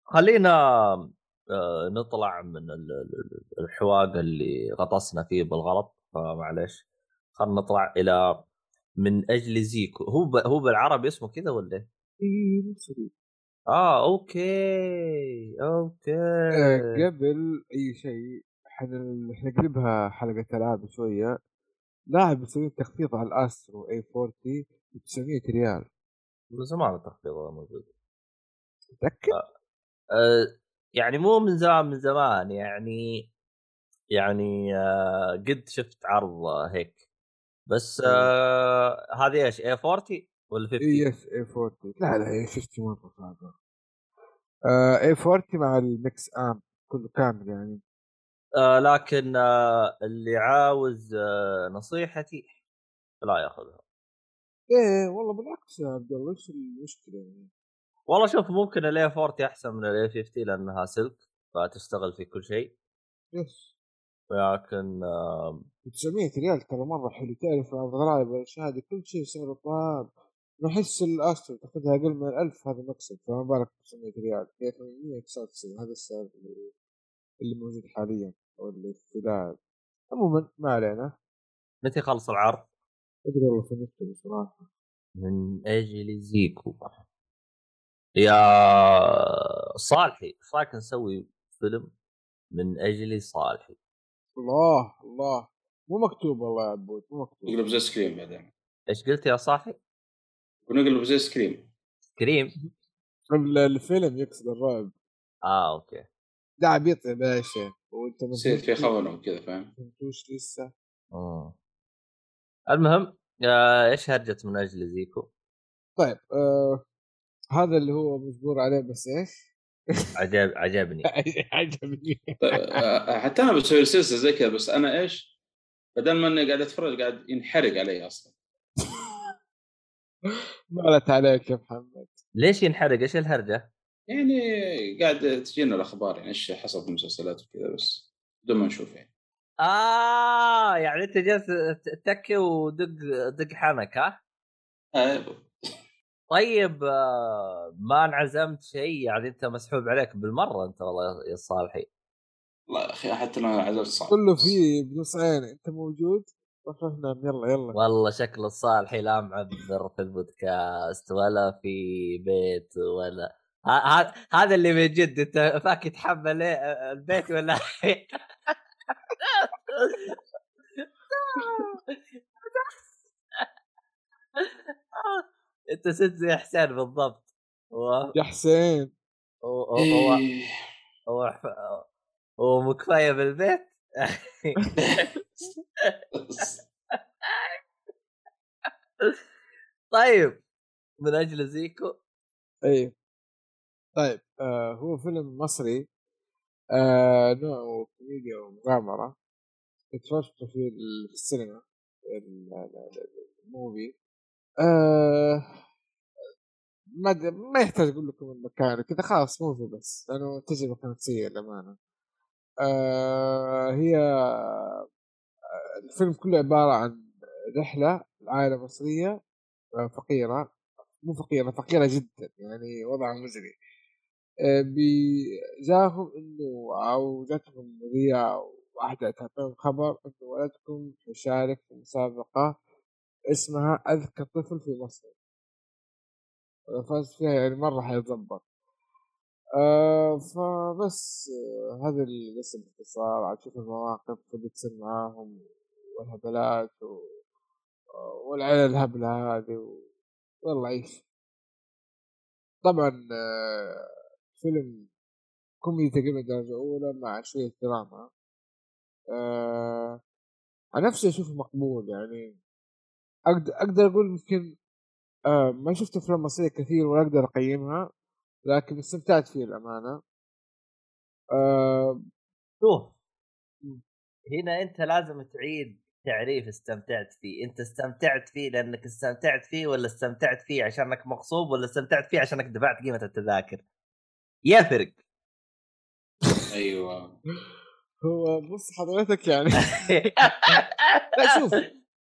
خلينا آه، نطلع من ال- ال- الحواق اللي غطسنا فيه بالغلط فمعليش. خلينا نطلع إلى من أجل زيكو. هو ب... هو بالعربي اسمه كذا ولا إيه؟ آه أوكي أوكي. آه، قبل أي شيء حن- حنقلبها حلقة العاب شوية. لاعب يسوي تخفيض على ال Astro A 40 ب 900 ريال. من زمان التخفيض هذا موجود. متأكد؟ آه يعني مو من زمان من زمان يعني يعني آه قد شفت عرض آه، هيك. بس آه هذه إيش؟ A 40 ولا 50 اي اس A 40 لا لا A 50 مرة صعبة. آه A 40 مع ال MixAmp كله كامل يعني. آه لكن آه اللي عاوز آه نصيحتي لا ياخذها. إيه والله بالعكس يا عبد الله إيش المشكلة يعني؟ والله شوف ممكن ال A 40 أحسن من ال A 50 لأنها سلك فتشتغل في كل شيء. yes لكن آه 900 ريال ترى مرة حلو تعرف الضرائب والاشياء هذه كل شيء سعره طاب. أنا احس ال Astro تاخذها أقل من 1000 هذا مكسب فما بالك 900 ريال؟ هي 899 هذا السعر اللي, اللي موجود حاليا أو اللي في لاعب عموما ما علينا. متى يخلص العرض؟ أدري والله في نكتب بصراحة. من أجل زيكو. يا صالحي إيش رايك نسوي فيلم من أجل صالحي؟ الله الله. مو مكتوب والله يا عبود مو مكتوب. يقلب زي Scream بعدين. إيش قلت يا صالحي؟ ونقلب زي Scream. Scream ال- الفيلم يقصد الرعب. آه okay. ده عبيط يا باشا وانت يصير في خونه وكذا فاهم؟ فهمتوش لسه. مم. المهم آه إيش هرجة من أجل زيكو؟ طيب آه هذا اللي هو مجبور عليه بس إيش؟ عجب عجبني. عجبني. طيب، آه، حتى أنا بسوي سلسله زي كذا بس أنا إيش؟ بدل ما إني قاعد أتفرج قاعد ينحرق علي أصلا. مالت عليك يا محمد؟ ليش ينحرق؟ إيش الهرجة؟ يعني قاعد تجينا الأخبار يعني إيش حصل في المسلسلات وكذا بس بدون ما نشوف يعني. آه يعني أنت جالس تكي ودق دق حنك ها؟ آه، طيب آه ما انعزمت شيء؟ يعني أنت مسحوب عليك بالمرة أنت والله يا صالحي. والله يا أخي حتى أنا عزلت صعب. كله فيه بنص عين أنت موجود؟ روح نام يلا يلا. والله شكل الصالحي لا معذر في البودكاست ولا في بيت ولا هذا اللي من جد انت فاك يتحمل إيه البيت ولا انت ست زي حسين بالضبط. هو يا حسين. هو هو إيه. هو هو مكفاية بالبيت؟ طيب من أجل زيكو. أيوه طيب آه هو فيلم مصري آه نوعه كوميديا ومغامرة. اتفرجت في ال- في السينما ال- ال- ال- الموفي. آه ما ما يحتاج أقول لكم المكان كذا خلاص موفي بس لأنه التجربه كانت سيئة للأمانة. آه هي الفيلم كله عبارة عن رحلة لعائله مصريه آه، فقيرة. مو فقيرة فقيرة جدا يعني وضعها مزري. آه، جاهم إنه أو جاتهم مذيعه واحدة تعطيهم خبر إنه ولدكم يشارك في مسابقة اسمها أذكى طفل في مصر. لو فاز فيها يعني مرة حيتظبط آه فبس آه هذا القصة باختصار. عاد تشوف المواقف اللي تصير معاهم والهبلات و... آه، والعيلة الهبلة هذه و... والله عيش طبعا آه فيلم كوميدي تقريبا درجة أولى مع شوية دراما. آه عن نفسي أشوفه مقبول يعني. أقدر, أقدر أقول يمكن آه ما شفت أفلام مصرية كثير ولا أقدر أقيمها. لكن استمتعت فيه الأمانة. آه شوف. هنا أنت لازم تعيد تعريف استمتعت فيه. أنت استمتعت فيه لأنك استمتعت فيه ولا استمتعت فيه عشانك مغصوب ولا استمتعت فيه عشانك دفعت قيمة التذاكر؟ يفرق. أيوه. هو بص حضرتك يعني لا شوف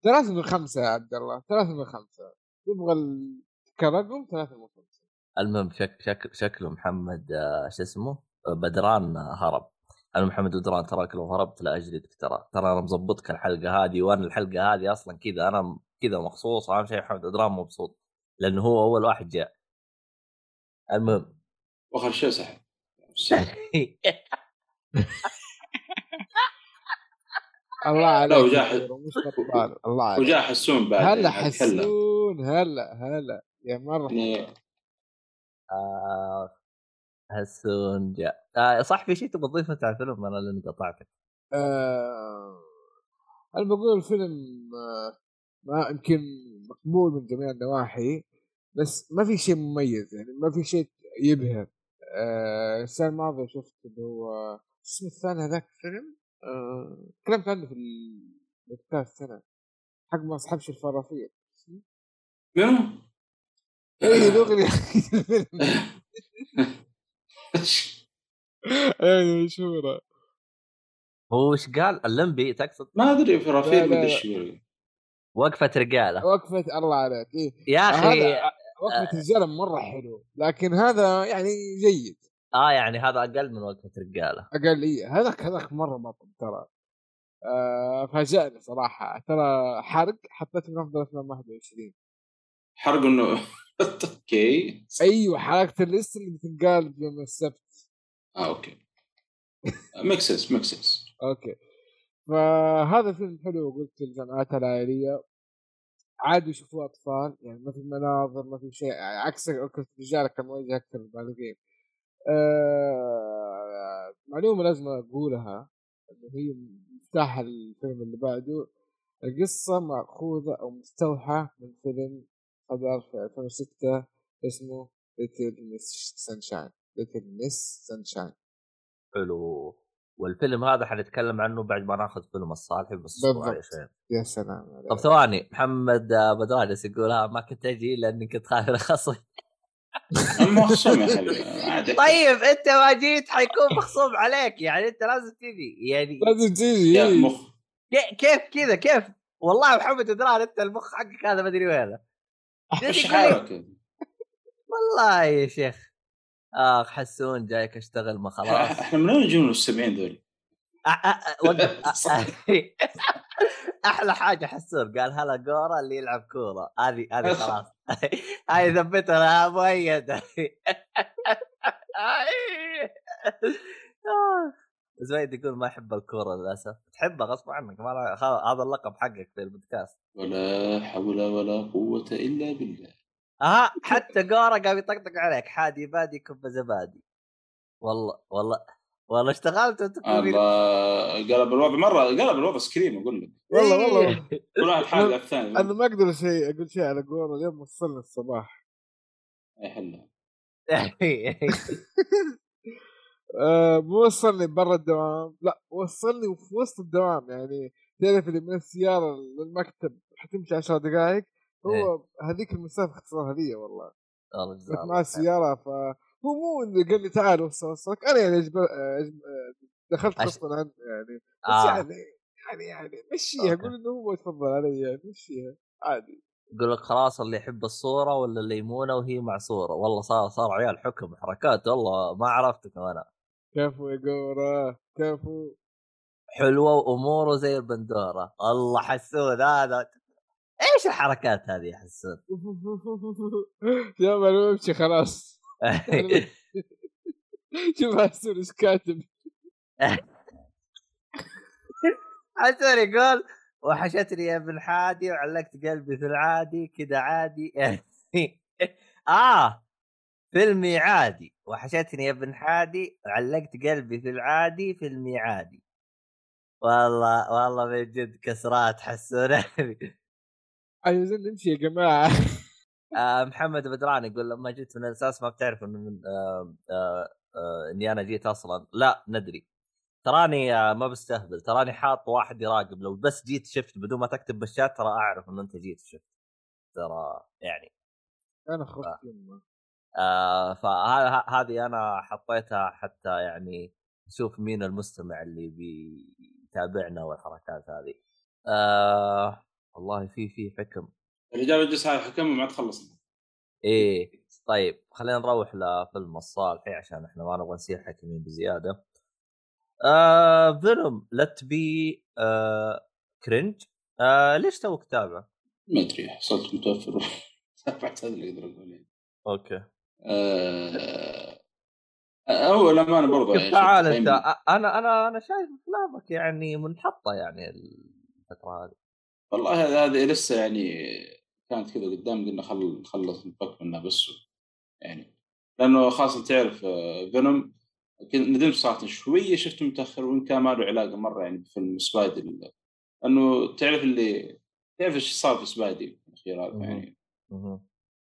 ثلاثة من خمسة يا عبد الله ثلاثة من خمسة. تبغى ال- كرقم ثلاثة من خمسة. المهم شك شك شكله محمد آه، شو اسمه؟ بدران هرب. أنا محمد بدران تراك لو هربت لاجلدك ترى. ترى أنا مظبطك الحلقة هذه وأنا الحلقة هذه أصلا كذا أنا كذا مخصوص أهم شيء محمد بدران مبسوط لأنه هو أول واحد جاء. المهم. وآخر شيء سحب الله عليك مش بطال الله عليك. وجاء حسون بعد هلا يعني. حسون هلا هلا. يا مره يعني آه حسون جاء. آه صح في شيء تبغى تضيفه على الفيلم؟ أنا اللي قطعتك. آه أنا بقول الفيلم آه ما يمكن مقبول من جميع النواحي بس ما في شيء مميز يعني ما في شيء يبهر. آه السنة الماضية شفت اللي هو اسمه الثاني هذاك الفيلم آه تكلمت عنه في البودكاست السنة حق ما اصحابش الفرافير منو؟ أي الاغنيه أي مشهورة. هو إيش قال؟ اللمبي تقصد؟ ما أدري فرافير لا. إيش يقول. وقفة رجالة. وقفة الله عليك. إيه. يا أخي هذا وقفة رجالة مرة حلو لكن هذا يعني جيد. آه يعني هذا أقل من وقفة رجالة. أقل إيه. هذاك هذاك مرة بطل ترى. آه فاجأني صراحة. ترى حرق حطيت من أفضل أفلام 21 حرق إنه okay. أيوه حرقت ال list اللي بتنقال يوم السبت. آه okay. mixes mixes okay. فهذا فيلم حلو قلت الجمعات العائلية. عادي يشوفوه أطفال يعني ما في مناظر ما في شيء عكس وقفه الرجال كان موجه أكثر للبالغين آه معلومة لازم أقولها إنه هي مفتاح الفيلم اللي بعده. القصة مأخوذة أو مستوحى من فيلم صدر في 2006 اسمه Little Miss Sunshine Little Miss Sunshine حلو. والفيلم هذا حنتكلم عنه بعد ما ناخذ فيلم الصالحي بس يا سلام عليك. طب ثواني محمد بدران جالس يقول ها ما كنت أجي لأني كنت خايف الخصم مخصوم يا حبيبي طيب أنت ما جيت حيكون مخصوم عليك. يعني أنت لازم تجي. يعني لازم تيجي يا مخ كي- كيف كذا؟ كيف؟ والله محمد بدران أنت المخ حقك هذا ما أدري وينه. إيش حالك؟ والله يا شيخ. آخ حسون جايك أشتغل ما خلاص. إحنا من وين يجون السبعين ذول؟ أ- أحلى حاجة حسون قال هلا جورا اللي يلعب كورة. هذه هذه خلاص. هاي ثبتها مؤيد. زايد يقول ما يحب الكورة للأسف. تحبها غصب عنك. ما هذا اللقب حقك في البودكاست. ولا حول ولا قوة إلا بالله. ها حتى جورا قام يطقطق عليك. حادي بادي كب زبادي. والله والله والله اشتغلت لي- الله قلب الوضع مرة قلب الوضع سكريم أقول لك. والله والله كل واحد حال الثاني أنا ما أقدر شيء أقول شيء على جورا اليوم وصلني الصباح. أي حلها آه مو وصلني برا الدوام. لا وصلني في وسط الدوام يعني تعرف اللي من السيارة للمكتب حتمشي 10 دقائق. هو هذيك المسافة اختصارها لي والله. كنت الله معاه خير. السيارة فهو مو إنه قال لي تعال وصل وصلك. أنا يعني أجب... أجب... دخلت أش- غصبا عنه يعني. بس آه. يعني يعني يعني مشيها. قول إنه هو يتفضل علي يعني مشيها عادي. يقول لك خلاص اللي يحب الصورة ولا الليمونه وهي معصوره والله صار صار عيال حكم وحركات والله ما عرفتكم أنا كفو يا جورا كفو. حلوة وأموره زي البندورة. الله حسون هذا. إيش الحركات هذه يا حسون يا أنا بمشي خلاص. شوف حسون إيش كاتب. حسون يقول وحشتني يا ابن حادي وعلقت قلبي في العادي كذا عادي. آه. فيلمي عادي. وحشتني يا ابن حادي وعلقت قلبي في العادي في الميعادي والله والله من جد كسرات حسون عايزين نمشي يا جماعة. آه محمد بدران يقول لما جيت من الأساس ما بتعرف انه من آه آه آه إني أنا جيت أصلا. لا ندري. تراني آه ما بستهبل. تراني حاط واحد يراقب لو بس جيت شفت بدون ما تكتب بالشات ترى أعرف انه أنت جيت شفت. ترى يعني. أنا خفت يمه آه فهذه أنا حطيتها حتى يعني نشوف مين المستمع اللي بيتابعنا والحركات هذه. آه والله في في حكم. الرجال يجلس على الحكم وما تخلص. إيه طيب خلينا نروح لفيلم الصالحي عشان إحنا ما نبغى نصير حكيمين بزيادة. آه فيلم Let Be آه Carnage آه ليش توك تابع؟ ما أدري حصلت متوفر. تابعت هذا اللي أقدر أقول. يعني okay. هو الأمانة برضه يعني تعال أنت أنا أنا أنا شايف أفلامك يعني منحطة يعني الفترة هذه. والله هذه لسه يعني كانت كذا قدام قلنا خل نخلص نفك منها بس يعني. لأنه خاصة تعرف فينوم ندمت صراحة شوية شفته متأخر وإن كان ما له علاقة مرة يعني بفيلم سبايدي لأنه تعرف اللي تعرف إيش صار في سبايدي الأخير هذا. يعني.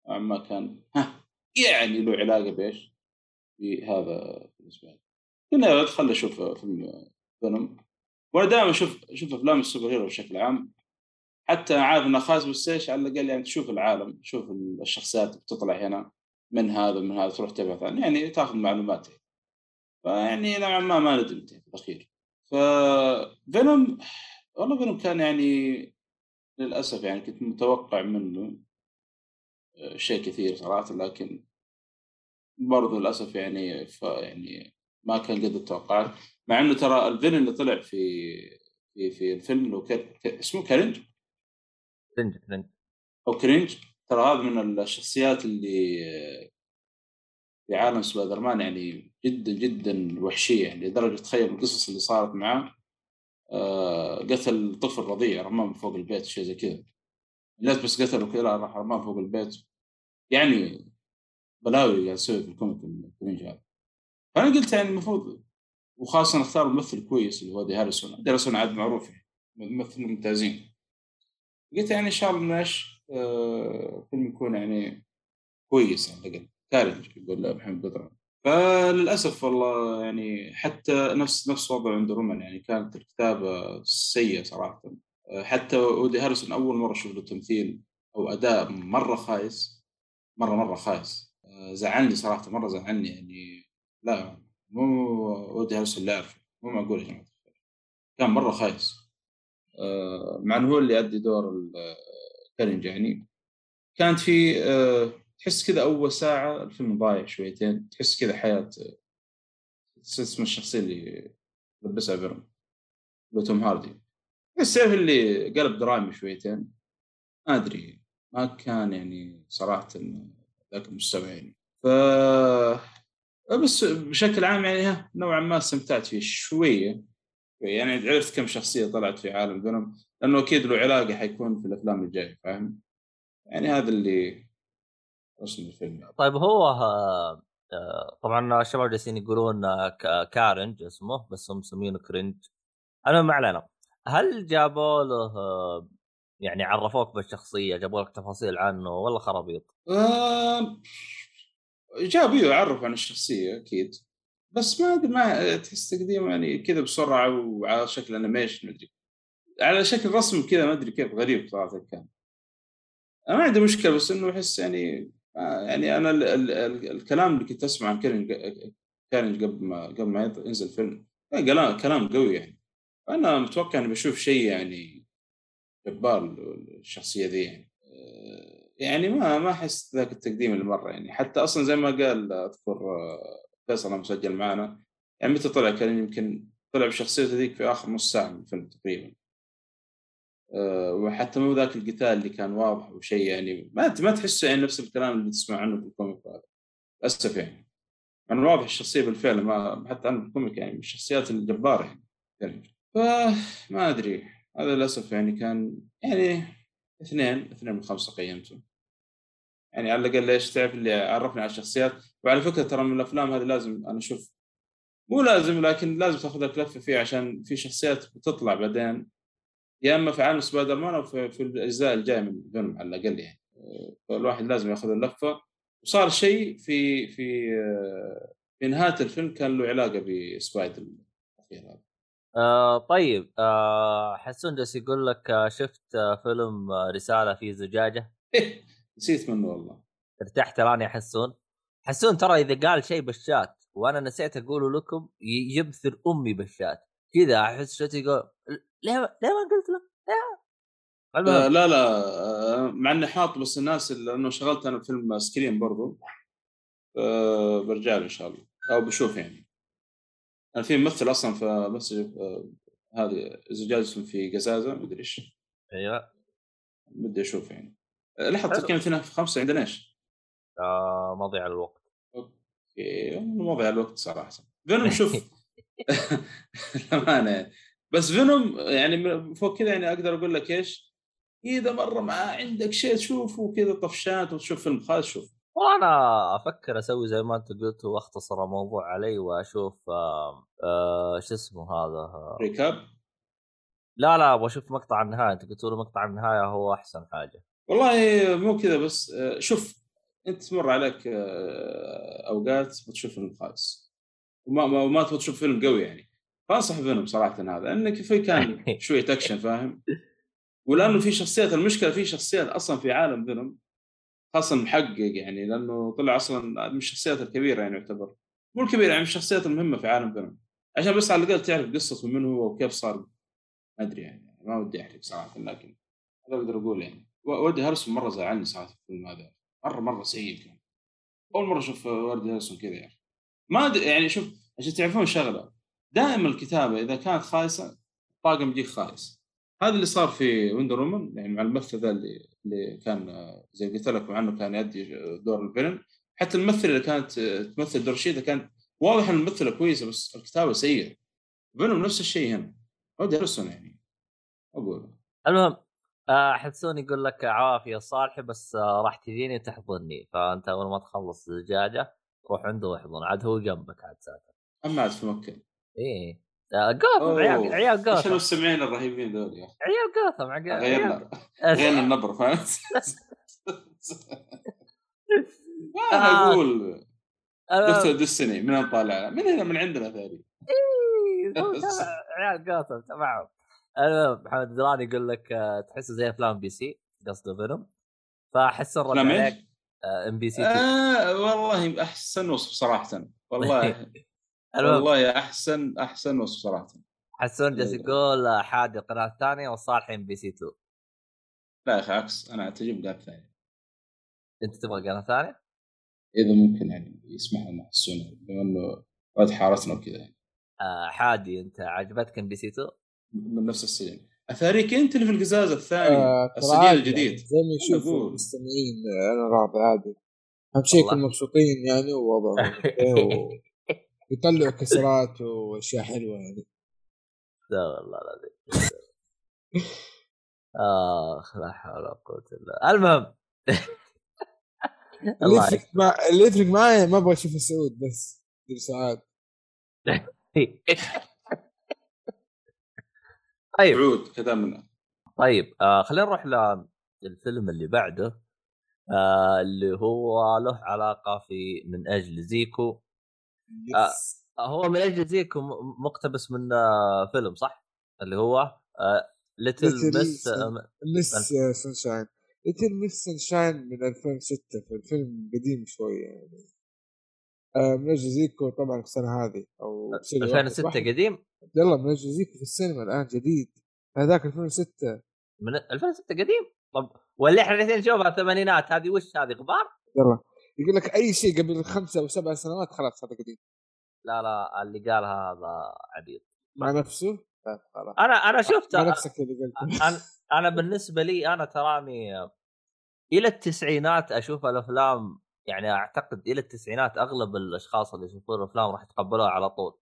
ما كان ها. يعني له علاقة بإيش؟ بهذا بالنسبة لي. قلنا ادخل أشوف فيلم فينوم وأنا دائما أشوف أشوف أفلام ال super hero بشكل عام. حتى عارف انها خاص بس إيش على الأقل يعني تشوف العالم تشوف الشخصيات بتطلع هنا من هذا من هذا تروح تبحث عنه. يعني تاخذ معلومات. فيعني نوعا ما ما ندمت في الأخير. ففينوم والله فينوم كان يعني للأسف يعني كنت متوقع منه شيء كثير صراحة لكن برضو للأسف يعني ف يعني ما كان قد التوقعات مع إنه ترى الفيلن اللي طلع في في في الفيلم اللي كر- اسمه كارنج كرنج كرنج أو كرينج ترى هذا من الشخصيات اللي في عالم سبايدر مان يعني جدا جدا وحشية يعني لدرجة تخيل القصص اللي صارت معاه. آه، قتل طفل رضيع رماه من فوق البيت شيء زي كذا. الناس بس قتلوا كذا راح رماه فوق البيت. يعني بلاوي قاعد يسوي في ال comic الكرينج هذا فأنا قلت يعني المفروض وخاصة أختار ممثل كويس اللي وودي هاريسون. وودي هاريسون عاد معروف يعني ممثل ممتازين. قلت يعني إن شاء الله إنه إيش آه، فيلم يكون يعني كويس على الاقل كارنج يقول محمد بدر. فللأسف والله يعني حتى نفس نفس وضع عند رومان يعني كانت الكتابة سيئة صراحة. حتى ودي هاريسون أول مرة أشوف له تمثيل أو أداء مرة خايس مرة مرة خايس. زعلني صراحة مرة زعلني يعني. لا مو ودي هاريسون اللي اعرفه مو معقول يا جماعة. كان مرة خايس. آه، مع إنه هو اللي يؤدي دور كارنج يعني كانت في آه، تحس كذا أول ساعة الفيلم ضايع شويتين تحس كذا حياة اسم الشخصية اللي لبسها فيرم لو توم هاردي. بس اللي قلب درامي شويتين. ما أدري ما كان يعني صراحة المستوى يعني ف بس بشكل عام يعني ها نوعا ما استمتعت فيه شوية. يعني عرفت كم شخصية طلعت في عالم فينوم لأنه أكيد له علاقة حيكون في الأفلام الجاية فاهم؟ يعني هذا اللي رسم الفيلم. طيب هو آه، آه، طبعا الشباب جالسين يقولون آه، كارنج اسمه بس هم مسمينه كرنج. أنا ما علينا. هل جابوا له آه، يعني عرفوك بالشخصية جابوا لك تفاصيل عنه ولا خرابيط؟ آه، جاب أيوه عرف عن الشخصية أكيد. بس ما أدري ما تحس تقديم يعني كذا بسرعة وعلى شكل animation مدري على شكل رسم كذا ما أدري كيف غريب صراحة كان. أنا ما عندي مشكلة بس إنه أحس يعني آه، يعني أنا ال ال ال الكلام اللي كنت أسمعه عن كارنج كارنج قبل ما قبل ما ينزل الفيلم كلام كلام قوي يعني. أنا متوقع إني بشوف شيء يعني جبار الشخصية ذي يعني. آه، يعني ما ما أحس ذاك التقديم اللي مرة يعني. حتى أصلا زي ما قال أذكر آه، فيصل لما سجل معنا يعني متى طلع؟ كان يمكن طلع بشخصيته ذيك في آخر نص ساعة من الفيلم تقريبا. آه، وحتى مو ذاك القتال اللي كان واضح وشيء يعني. ما ما تحسه يعني نفس الكلام اللي تسمع عنه في الكوميك هذا. للأسف يعني. يعني واضح الشخصية بالفعل ما حتى أنا في ال comic يعني من الشخصيات الجبارة يعني. فما أدري. هذا للأسف يعني كان يعني اثنين اثنين من خمسة قيمته. يعني على الأقل ليش تعرف اللي عرفني على الشخصيات. وعلى فكرة ترى من الأفلام هذه لازم أنا أشوف مو لازم لكن لازم تاخذ لك لفه فيه عشان في شخصيات بتطلع بعدين. يا إما في عالم سبايدر مان أو في, في الأجزاء الجاية من فيلم على الأقل يعني. فالواحد لازم ياخذ اللفة. وصار شيء في في في نهاية الفيلم كان له علاقة بسبايدر الأخير هذا. آه طيب آه حسون جالس يقول لك آه شفت آه فيلم آه رسالة في زجاجة؟ نسيت منه والله. ارتحت الان يا حسون. حسون ترى إذا قال شيء بالشات وأنا نسيت أقوله لكم يبثر أمي بالشات كذا أحس شات يقول ليه ليه ما قلت له؟ ليه؟ آه لا لا آه مع إني حاط بس الناس لأنه شغلت أنا فيلم سكرين برضو. آه برجع له إن شاء الله. أو بشوف يعني. أنا في ممثل أصلا في بس آه هذه زجاج في قزازه مدري إيش. أيوه. بدي أشوف يعني. آه، حلو. تقييم اثنين في خمسة عندنا إيش؟ آه مضيع الوقت. أوكي مضيع الوقت صراحة. فينوم شوف. للأمانة. يعني بس فينوم يعني فوق كذا يعني أقدر أقول لك إيش؟ إذا مرة ما عندك شيء تشوفه كذا طفشات وتشوف فيلم خالص شوف. والله أنا أفكر أسوي زي ما أنت قلت وأختصر الموضوع علي وأشوف آه آه شو اسمه هذا؟ ريكاب لا لا أبغى أشوف مقطع النهاية. أنت قلت لي مقطع النهاية هو أحسن حاجة. والله مو كذا بس آه، شوف أنت تمر عليك آه، أوقات بتشوف فيلم خايس. وما ما, ما تبغى تشوف فيلم قوي يعني. فأنصح فيلم صراحة هذا انك في كان شوية اكشن فاهم؟ ولأنه في شخصيات المشكلة في شخصيات أصلا في عالم فيلم خاصه محقق يعني لأنه طلع أصلا من الشخصيات الكبيرة يعني يعتبر. مو الكبيرة يعني من الشخصيات المهمة في عالم فيلم. عشان بس على الأقل تعرف قصته من هو وكيف صار ما أدري يعني ما ودي أحرق صراحة لكن هذا أقدر أقول يعني. ودي هارسون مرة زعلني صراحة في الفيلم هذا مرة مرة سيء كان. أول مرة أشوف وودي هارسون كذا يعني. ما أدري يعني شوف عشان تعرفون شغلة دائما الكتابة إذا كانت خايسة الطاقم يجيك خايس. هذا اللي صار في Wonder Woman يعني مع الممثل ذا اللي اللي كان زي قلت لك مع انه كان يؤدي دور ال villain. حتى الممثلة اللي كانت تمثل دور شيتا كانت واضح إن الممثلة كويسة بس الكتابة سيئة. فينوم نفس الشيء هنا. وودي هارسون يعني. أقول. المهم آه حسون يقول لك عافية صالحي بس آه راح تجيني تحضني فأنت أول ما تخلص الزجاجة روح عنده واحضن عاد هو جنبك عاد ساكن أما عاد في مكة. إيه. جوثم عيال. عيال إيش جوثم المستمعين الرهيبين ذول يا أخي؟ عيال جوثم غيرنا. غيرنا النبره فهمت؟ ما أنا آه. أقول. المهم، دكتور ديستني من وين طالع؟ من هنا من عندنا ثاني إيه، عيال جوثم تبعهم. المهم محمد دراني يقول لك آه، تحسه زي أفلام بي سي قصده Venom فأحس الرد؟ عليك إم بي سي 2 آه والله أحسن وصف صراحة. والله. والله أحسن أحسن وصف صراحة. حسون جالس. يقول حادي القناه الثانية وصالح ام بي سي 2 لا يا أخي عكس أنا تجيب قاعد ثاني. أنت تبغى قناه ثانية؟ إذا ممكن يعني يسمح لنا يحسون بما إنه قد حارتنا وكذا يعني. آه حادي أنت عجبتك ام بي سي 2 من نفس السجن. اثاريك أنت اللي في القزاز الثاني آه، السجين عادي الجديد. يعني زي ما يشوفوا. المستمعين آه، أنا راضي عادي. أهم شيء. يكونوا مبسوطين يعني ووضعهم و- ويطلعوا كسرات وأشياء حلوة يعني لا والله العظيم. آخ لا حول ولا قوة إلا المهم. اللي الله يفرق مع اللي يفرق معي ما أبغى أشوف السعود بس. ساعات. طيب. عود كذا منه طيب آه خلينا نروح للفيلم اللي بعده آه اللي هو له علاقة في من أجل زيكو. يس. هو من أجل م- مقتبس من آه فيلم صح؟ اللي هو آه Little Little Miss Miss Sunshine Little Miss Sunshine من 2006 في الفيلم قديم شوية يعني آه من أجل زيكو طبعا في السنة هذه أو بسنة واحدة. 2006 واحد- قديم يلا من أجل زيكو في السينما الآن جديد هذاك 2006 من 2006 قديم طب واللي إحنا الاثنين نشوفها الثمانينات هذه وش هذه غبار؟ يلا يقول لك أي شيء قبل خمسة أو سبع سنوات خلاص هذا قديم. لا لا اللي قالها هذا عبيط. مع نفسه؟ لا خلاص. أنا أنا شفت مع نفسك اللي قلت أنا أنا بالنسبة لي أنا تراني إلى التسعينات أشوف الأفلام يعني أعتقد إلى التسعينات أغلب الأشخاص اللي يشوفون الأفلام راح يتقبلوها على طول.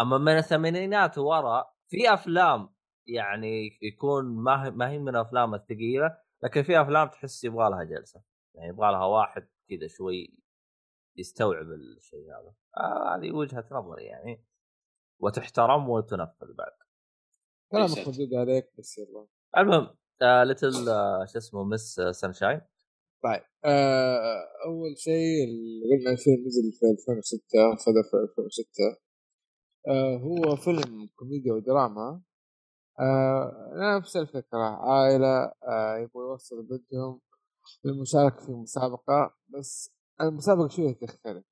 أما من الثمانينات ورا في أفلام يعني يكون ما هي ما هي من الأفلام الثقيلة لكن في أفلام تحس يبغى لها جلسة. يعني يبغى لها واحد كذا شوي يستوعب الشيء هذا. آه هذه وجهة نظري يعني. وتحترم وتنفذ بعد. كلامك. مردود عليك بس يلا. المهم آه Little آه شو اسمه Miss Sunshine طيب آه أول شيء اللي قلنا الفيلم نزل في 2006 صدر في 2006 آه هو فيلم كوميديا ودراما. آه نفس الفكرة عائلة آه يبغوا يوصلوا بنتهم. للمشاركة في مسابقة بس المسابقة شوية تختلف.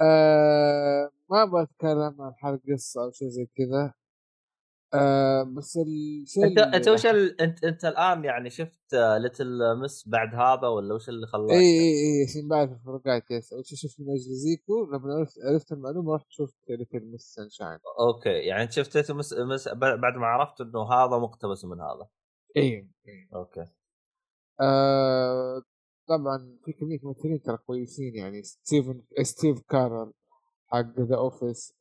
آه ما أبغى أتكلم عن حرق قصة أو شيء زي كذا. آه بس الشيء أنت أنت وش ال... أنت أنت الآن يعني شفت Little Miss بعد هذا ولا وش اللي خلاك؟ إي إي إي عشان بعد الفروقات بس أول شيء شفت من أجل زيكو لما عرفت عرفت المعلومة رحت شفت Little Miss Sunshine okay يعني أنت شفت Little Miss... Miss... بعد ما عرفت إنه هذا مقتبس من هذا. إي إي. okay. آه طبعا في كمية ممثلين ترى كويسين يعني ستيفن ستيف كارل حق The Office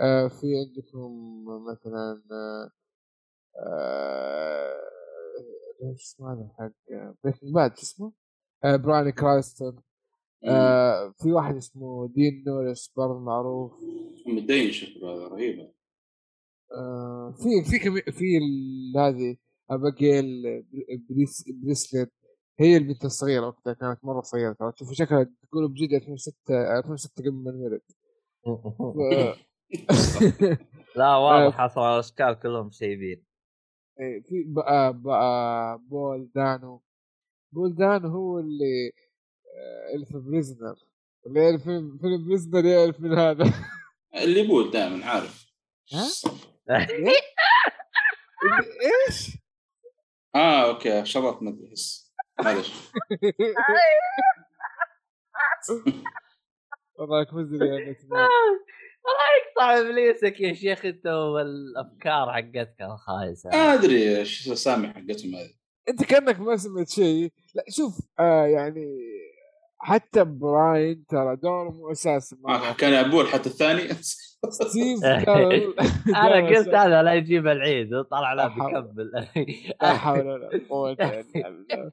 آه في عندكم مثلا آه آه إيش اسمه هذا حق Breaking Bad شو اسمه؟ آه براين كرانستون آه في واحد اسمه دين نوريس برضه معروف. متدين شكله هذا رهيب. آه في في كمي في هذه ابيجيل بريس بريسلين هي البنت الصغيرة وقتها كانت مرة صغيرة ترى تشوف شكلها تقول بجد 2006 2006 قبل ما انولد لا واضح أصلا الأشكال كلهم شايبين إيه، في بقى بقى بول دانو. بول دانو هو اللي آه، اللي في Prisoner. اللي يعرف فيلم Prisoner يعرف من هذا. اللي يقول دائما عارف. ها؟ اللي- إيش؟ آه okay شرط ما أدري احس معلش والله مزري يا باتمان الله يقطع إبليسك يا شيخ أنت والأفكار حقتك الخايسه ما أدري إيش الأسامي حقتهم هذه. أنت كأنك ما سمعت شيء. لا شوف آه يعني حتى براين ترى دوره مو اساسي آه. كان يعبون حتى الثاني. ستيف أنا قلت. هذا لا يجيب العيد طلع لا. بيكمل. لا حول ولا قوة إلا بالله.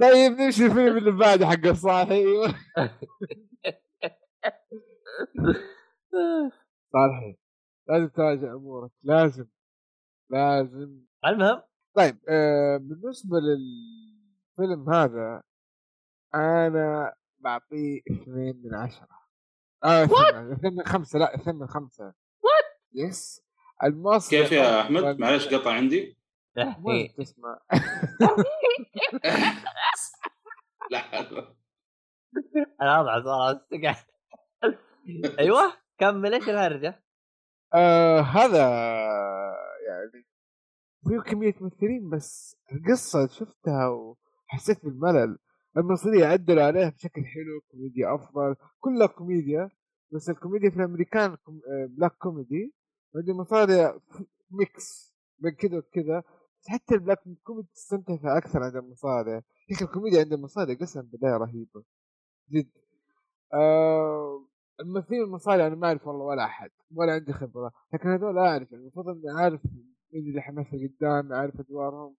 طيب نمشي الفيلم اللي بعده حق الصاحي صالحي لازم تراجع أمورك. لازم لازم. المهم. طيب آه بالنسبة للفيلم هذا أنا بعطيه اثنين من عشرة. آه اثنين من خمسة لا اثنين من خمسة. وات يس المصري كيف يا أحمد؟ معلش قطع عندي. ما تسمع. لا. أنا صراحة استقعد أيوه كمل إيش الهرجة؟ آه هذا يعني فيه كمية ممثلين بس القصة شفتها وحسيت بالملل. المصرية عدلوا عليها بشكل حلو كوميديا أفضل. كلها كوميديا بس الكوميديا في. آه، black comedy عند المصاري mix بين كذا وكذا حتى ال black comedy تستمتع فيها أكثر عند المصاري يا أخي الكوميديا عند المصاري قسم بالله رهيبة جد. آه الممثلين المصاري أنا ما أعرف والله ولا أحد ولا عندي خبرة لكن هذول أعرف يعني المفروض إني عارف مين اللي حمسه قدام عارف أدوارهم.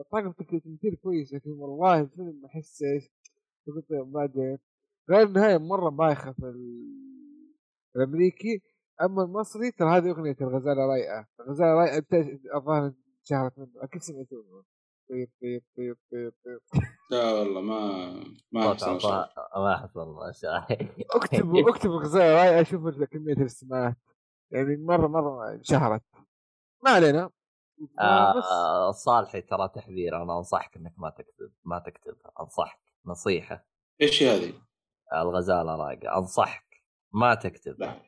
الطاقم تمثيل كويس لكن والله الفيلم أحس إيش؟ قلت بعدين غير النهاية مرة بايخة في ال- الأمريكي أما المصري ترى هذه أغنية الغزالة رايقة. الغزالة رايقة بت- الظاهر انشهرت منه. أكيد سمعتوها طيب طيب طيب طيب طيب. لا والله ما ما أحسن شيء. ما حصل ما شاء اكتبوا اكتبوا غزاله رايقة شوفوا كمية الإستماعات. يعني مرة مرة انشهرت. ما علينا. آه صالحي ترى تحذير أنا أنصحك إنك ما تكتب ما تكتبها أنصحك نصيحة. إيش هذه؟ الغزالة رايقة أنصحك ما تكتب. لا.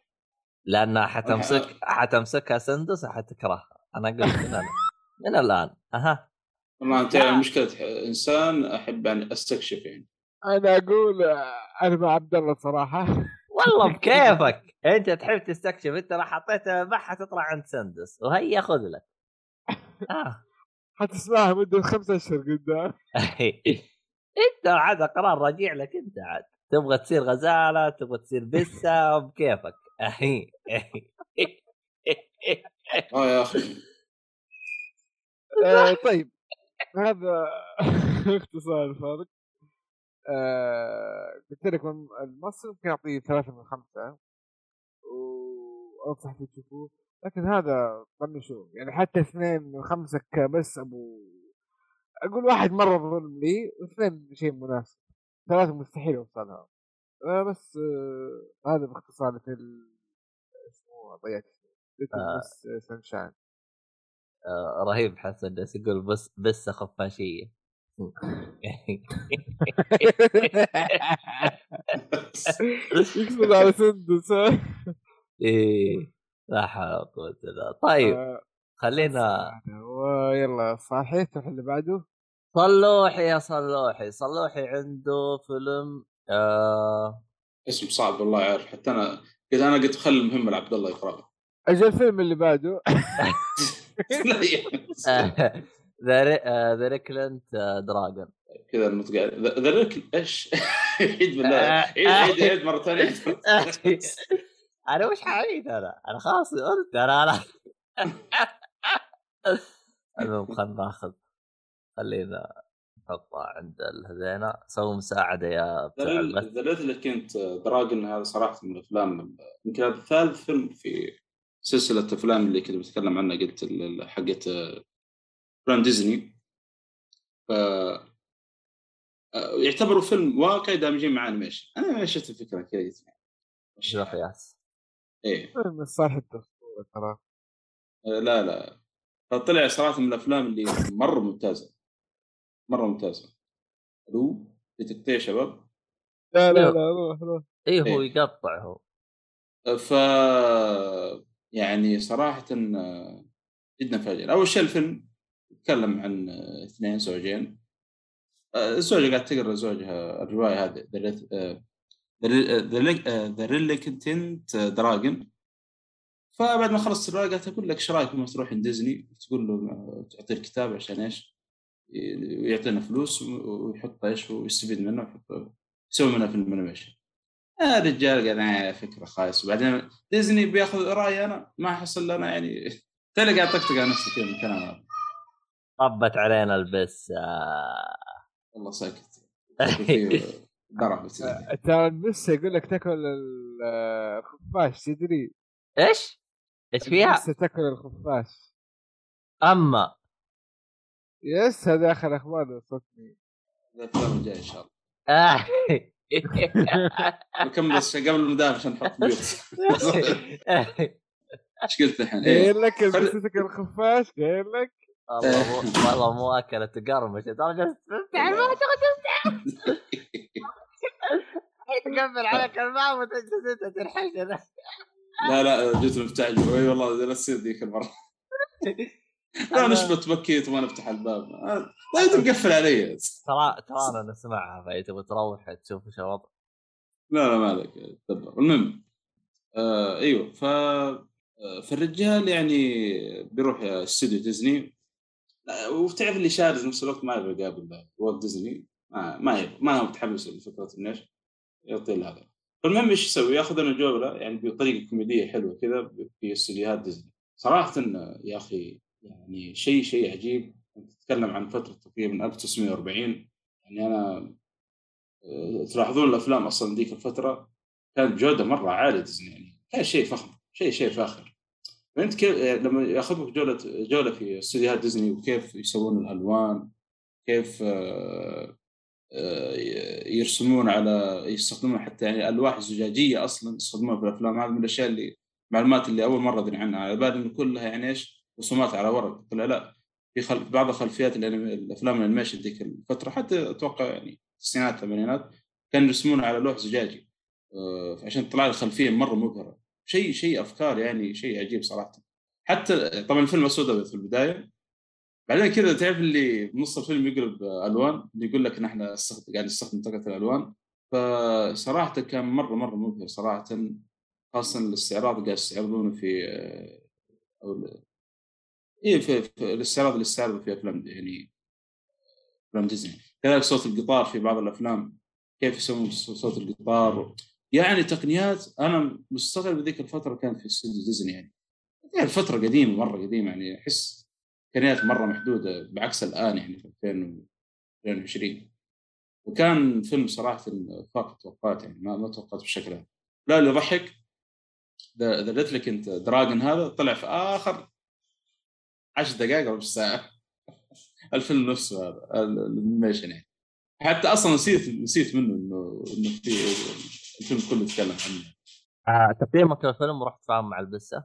لانها حتمسك حتمسكها سندس حتكرهها أنا قلت من الآن من الآن. أها. والله أنت لا. مشكلة إنسان أحب أن أستكشف يعني. أنا أقول أنا مع عبد الله صراحة. والله بكيفك. أنت تحب تستكشف أنت راح حطيتها ما حتطلع عند سندس وهي خذ لك. آه. حتسمعها مدة خمسة أشهر قدام. أنت عاد قرار راجع لك أنت عاد. تبغى تصير غزالة تبغى تصير بسة بكيفك آه يا أخي. آه طيب. هذا اختصار الفرق. آه قلت لك من- المصري ممكن اعطيه ثلاثة من خمسة. وأنصح فيه تشوفوه. لكن هذا طنشوه. يعني حتى اثنين من خمسة كبس أبو أقول واحد مرة ظلم لي واثنين شيء مناسب. ثلاثة مستحيل أوصلها. آه بس آه هذا باختصار في ال- اسمه ضيعت اسمه. آه. بس سانشاين آه، رهيب حسن بس يقول بس بس خفاشيه يقصد على سندس؟ إيه. لا حول ولا قوه الا بالله. طيب آه، خلينا ويلا صحيح تروح اللي بعده؟ صلوحي يا صلوحي. صلوحي عنده فيلم آه اسم صعب والله عارف حتى أنا قلت أنا قلت خلي المهم لعبد الله يقرا أجل الفيلم اللي بعده. The Reluctant Dragon كذا النطق. The Rec إيش؟ عيد بالله. عيد عيد عيد مرة ثانية. أنا وش حعيد أنا؟ أنا خلاص قلت أنا أنا. المهم خلينا ناخذ خلينا نحطها عند الهذينا سووا مساعدة يا The Reluctant Dragon هذا صراحة من الأفلام يمكن هذا ثالث فيلم في سلسلة أفلام اللي كنت بتكلم عنها قلت حقت افلام ديزني. ف يعتبروا فيلم واقعي دامجين مع animation أنا شفت الفكرة كذا قلت شنو قياس؟ إيه. فيلم صالح التصوير ترى. آه، لا لا. فطلع صراحة من الأفلام اللي مرة ممتازة. مرة ممتازة. ألو في تقطيع شباب؟ لا لا أيوه. لا روح روح. اي هو إيه. يقطع هو. ف يعني صراحة آه، جدا فاجر. أول شيء الفيلم يتكلم عن آه، اثنين زوجين. آه، الزوجة قاعدة تقرأ زوجها الرواية هذه The Reluctant Dragon فبعد ما خلصت الرواية قالت أقول لك إيش رأيك لما تروح عند ديزني تقول له آه، تعطيه الكتاب عشان إيش؟ ويعطينا فلوس ويحط إيش ويستفيد منه ويحط يسوي منها فيلم animation. آه الرجال قال آه فكرة خايس وبعدين ديزني بياخذ رأيي أنا ما حصل لنا يعني تلاقي قاعد طقطق على نفسي كذا من الكلام هذا طبت علينا البس آه. والله ساكت ضرب ترى البس يقول لك تاكل الخفاش تدري إيش؟ إيش فيها؟ البس تاكل الخفاش أما يس هذا آخر أخبار وصلتني الأفلام الجاية إن شاء الله آه. نكمل بس قبل المدام عشان نحط بيوت إيش قلت الحين؟ إيه. قايل لك البس تاكل الخفاش قايل لك والله مو والله مو أكلة تقرمش ترى جالس تفتح تقفل عليك الماء وتجلس انت تنحش لا لا جيت المفتاح إي والله لا تصير ذيك المرة. لا نشبت بكيت وما نفتح الباب. آه، لا تقفل علي. ترى ترى أنا نسمعها فإذا تبغى تروح تشوف إيش الوضع. لا لا مالك تدبر. المهم آه أيوه ف آه، فالرجال يعني بيروح استوديو ديزني. آه، وتعرف اللي شارد نفس الوقت ما يبغى يقابل والت ديزني ما ما يبغى ما هو متحمس لفكرة إنه إيش؟ يعطي هذا. فالمهم إيش يسوي؟ ياخذ لنا جوله يعني بطريقة كوميدية حلوة كذا في استديوهات ديزني. صراحة يا أخي يعني شيء شيء عجيب. تتكلم عن فترة تقريبا 1940 يعني أنا آه، تلاحظون الأفلام أصلا ذيك الفترة كانت بجوده مرة عالية ديزني يعني كان شيء فخم شيء شيء فاخر. فانت كيف يعني لما ياخذك جولة جولة في استديوهات ديزني وكيف يسوون الألوان؟ كيف آه، آه، يرسمون على يستخدمون حتى يعني الالواح الزجاجيه أصلا يستخدمونها في الأفلام. هذه من الأشياء اللي المعلومات اللي أول مرة أدري عنها على بالي انه كلها يعني إيش؟ رسومات على ورق. طلع لا في خل... بعض الخلفيات الأفلام ال animation ذيك الفترة حتى أتوقع يعني التسعينات الثمانينات كانوا يرسمون على لوح زجاجي. آه، عشان تطلع الخلفيه مرة مبهرة. شيء شيء أفكار يعني شيء عجيب صراحة. حتى طبعا الفيلم أسود في البداية. بعدين كذا تعرف اللي بنص الفيلم يقلب ألوان؟ يقول لك نحن قاعد نستخدم طاقة الألوان. فصراحة كان مرة مرة مبهر صراحة خاصة الاستعراض قاعد يستعرضونه في آه، أو اي في, في الاستعراض اللي استعرضوا في أفلام يعني أفلام ديزني. كذلك صوت القطار في بعض الأفلام. كيف يسوون صوت القطار؟ يعني تقنيات أنا مستغرب ذيك الفترة كانت في استوديو ديزني يعني. يعني فترة قديمة مرة قديمة يعني أحس امكانيات مرة محدودة بعكس الآن يعني في 2020 وكان فيلم صراحة فاق توقعات يعني ما ما توقعت بالشكل هذا لا اللي ضحك The Reluctant Dragon هذا طلع في آخر 10 دقائق أو ساعة. الفيلم نفسه هذا الأنيميشن يعني. حتى أصلا نسيت نسيت منه انه إنه في الفيلم كله يتكلم عنه. آه، تقييمك للفيلم رحت فاهم مع البسة؟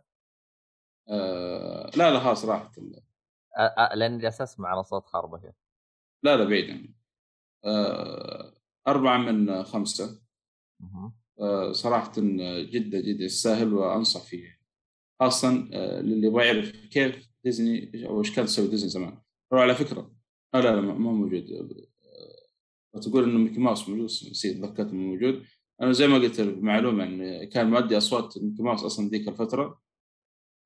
آه لا لا خلاص راحت ال- آه، آه، لأن جالس اسمع على صوت خربشه لا لا بعيد يعني. آه أربعة من خمسة. آه صراحة جدا جدا يستاهل وأنصح فيه. خاصة آه للي يبغى يعرف كيف ديزني أو إيش كانت تسوي ديزني زمان. روح على فكرة آه لا لا ما موجود. آه، تقول إنه ميكي ماوس موجود نسيت ذكرت انه موجود. أنا زي ما قلت معلومة إن كان مؤدي أصوات ميكي ماوس أصلا ذيك الفترة.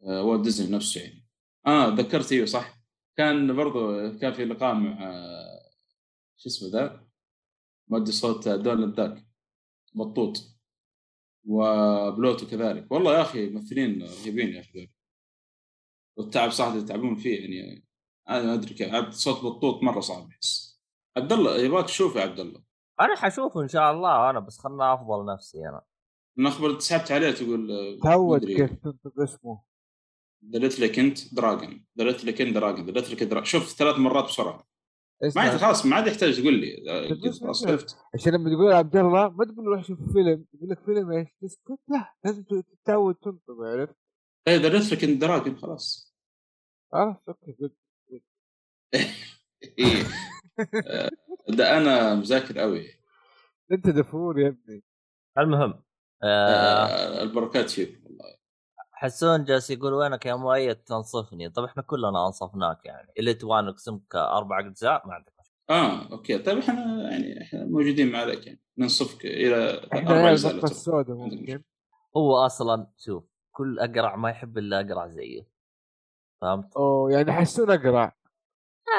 آه، والت ديزني نفسه يعني. آه ذكرت أيوه صح. كان برضو كان في لقاء مع شو اسمه ذا؟ مؤدي صوت دونالد داك. بطوط وبلوتو كذلك. والله يا أخي ممثلين رهيبين يا أخي. والتعب صح يتعبون فيه يعني. أنا ما أدري كيف. صوت بطوط مرة صعب احس عبد الله يبغاك تشوفه يا عبد الله. أنا حشوفه إن شاء الله أنا بس خلنا أفضل نفسي أنا. من أخبار سحبت عليه تقول تعود مدري. كيف تنطق اسمه. The Reluctant Dragon The Reluctant Dragon The Reluctant Dragon شوف ثلاث مرات بسرعة. ما خلاص ما عاد يحتاج تقول لي آه، عشان لما تقول عبد الله ما تقول روح شوف فيلم. يقول لك فيلم إيش؟ تسكت لا لازم تتعود تنطق عرفت؟ إيه The Reluctant Dragon خلاص. عرفت؟ okay جد إيه. آه، ده أنا مذاكر قوي أنت دفور يا ابني. المهم آه آه، البركات فيك. حسون جالس يقول وينك يا مؤيد؟ تنصفني. طب إحنا كلنا أنصفناك يعني. اللي تبغى نقسمك أربع أجزاء ما عندك مشكلة. آه okay. طيب إحنا يعني إحنا موجودين معك يعني. ننصفك إلى أربع أجزاء. السوداء هو أصلا شوف كل أقرع ما يحب إلا أقرع زيه. فهمت؟ أوه يعني حسون أقرع.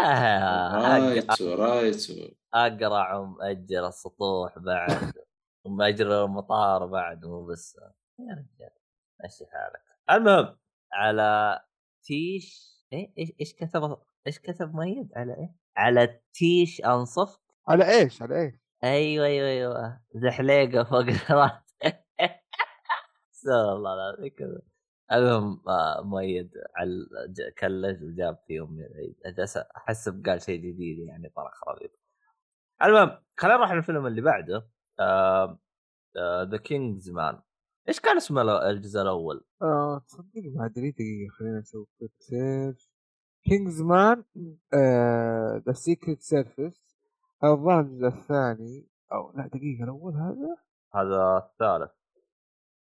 آه رايت رايت أقرع ومأجر السطوح بعد ومأجر المطار بعد مو بس يا رجال مشي حالك. المهم على تيش إيه إيش إيش كتب إيش كتب ميد على إيه؟ على تيش انصف على إيش؟ على إيش؟ أيوه أيوه أيوه. زحليقة فوق الراس استغفر الله العظيم المهم آه، مؤيد على كلج وجاب فيهم من العيد جالس احسب قال شيء جديد يعني طرح رهيب المهم خلينا نروح للفيلم اللي بعده. ذا كينجز مان إيش كان اسم ال- الجزء الأول؟ آه تصدق ما أدري دقيقة خلينا نسوي كويك سيرش Kingsman The Secret Service هذا الظاهر الجزء الثاني. أو لا دقيقة الأول هذا؟ هذا الثالث.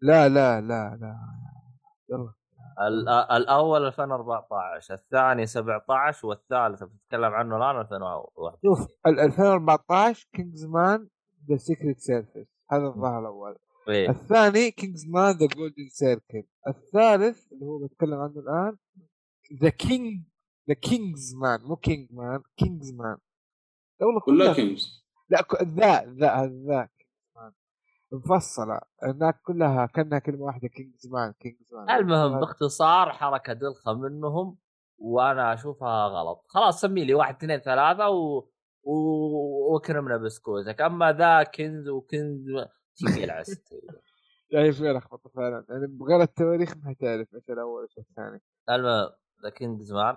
لا لا لا لا يلا. ال- الأول 2014 الثاني 17 والثالث بتتكلم عنه الآن 2021 شوف ال 2014 Kingsman The Secret Service هذا الظاهر الأول. إيه. الثاني Kingsman The Golden Circle الثالث اللي هو بتكلم عنه الآن ذا كينج ذا كينجز مان مو كينج مان كينجز مان والله كلها كلها كينجز لا ذا ذا ذا كينجز مان مفصلة. هناك كلها كأنها كلمة واحدة كينجز مان كينجز مان المهم باختصار حركة دلخة منهم وأنا أشوفها غلط. خلاص سمي لي واحد اثنين ثلاثة و... و... وأكرمنا بسكوتك. أما ذا كنز وكنز تيجي العست يعني في لخبطة فعلا. يعني بغير التواريخ ما تعرف إيش الأول وايش الثاني. المهم The King's Man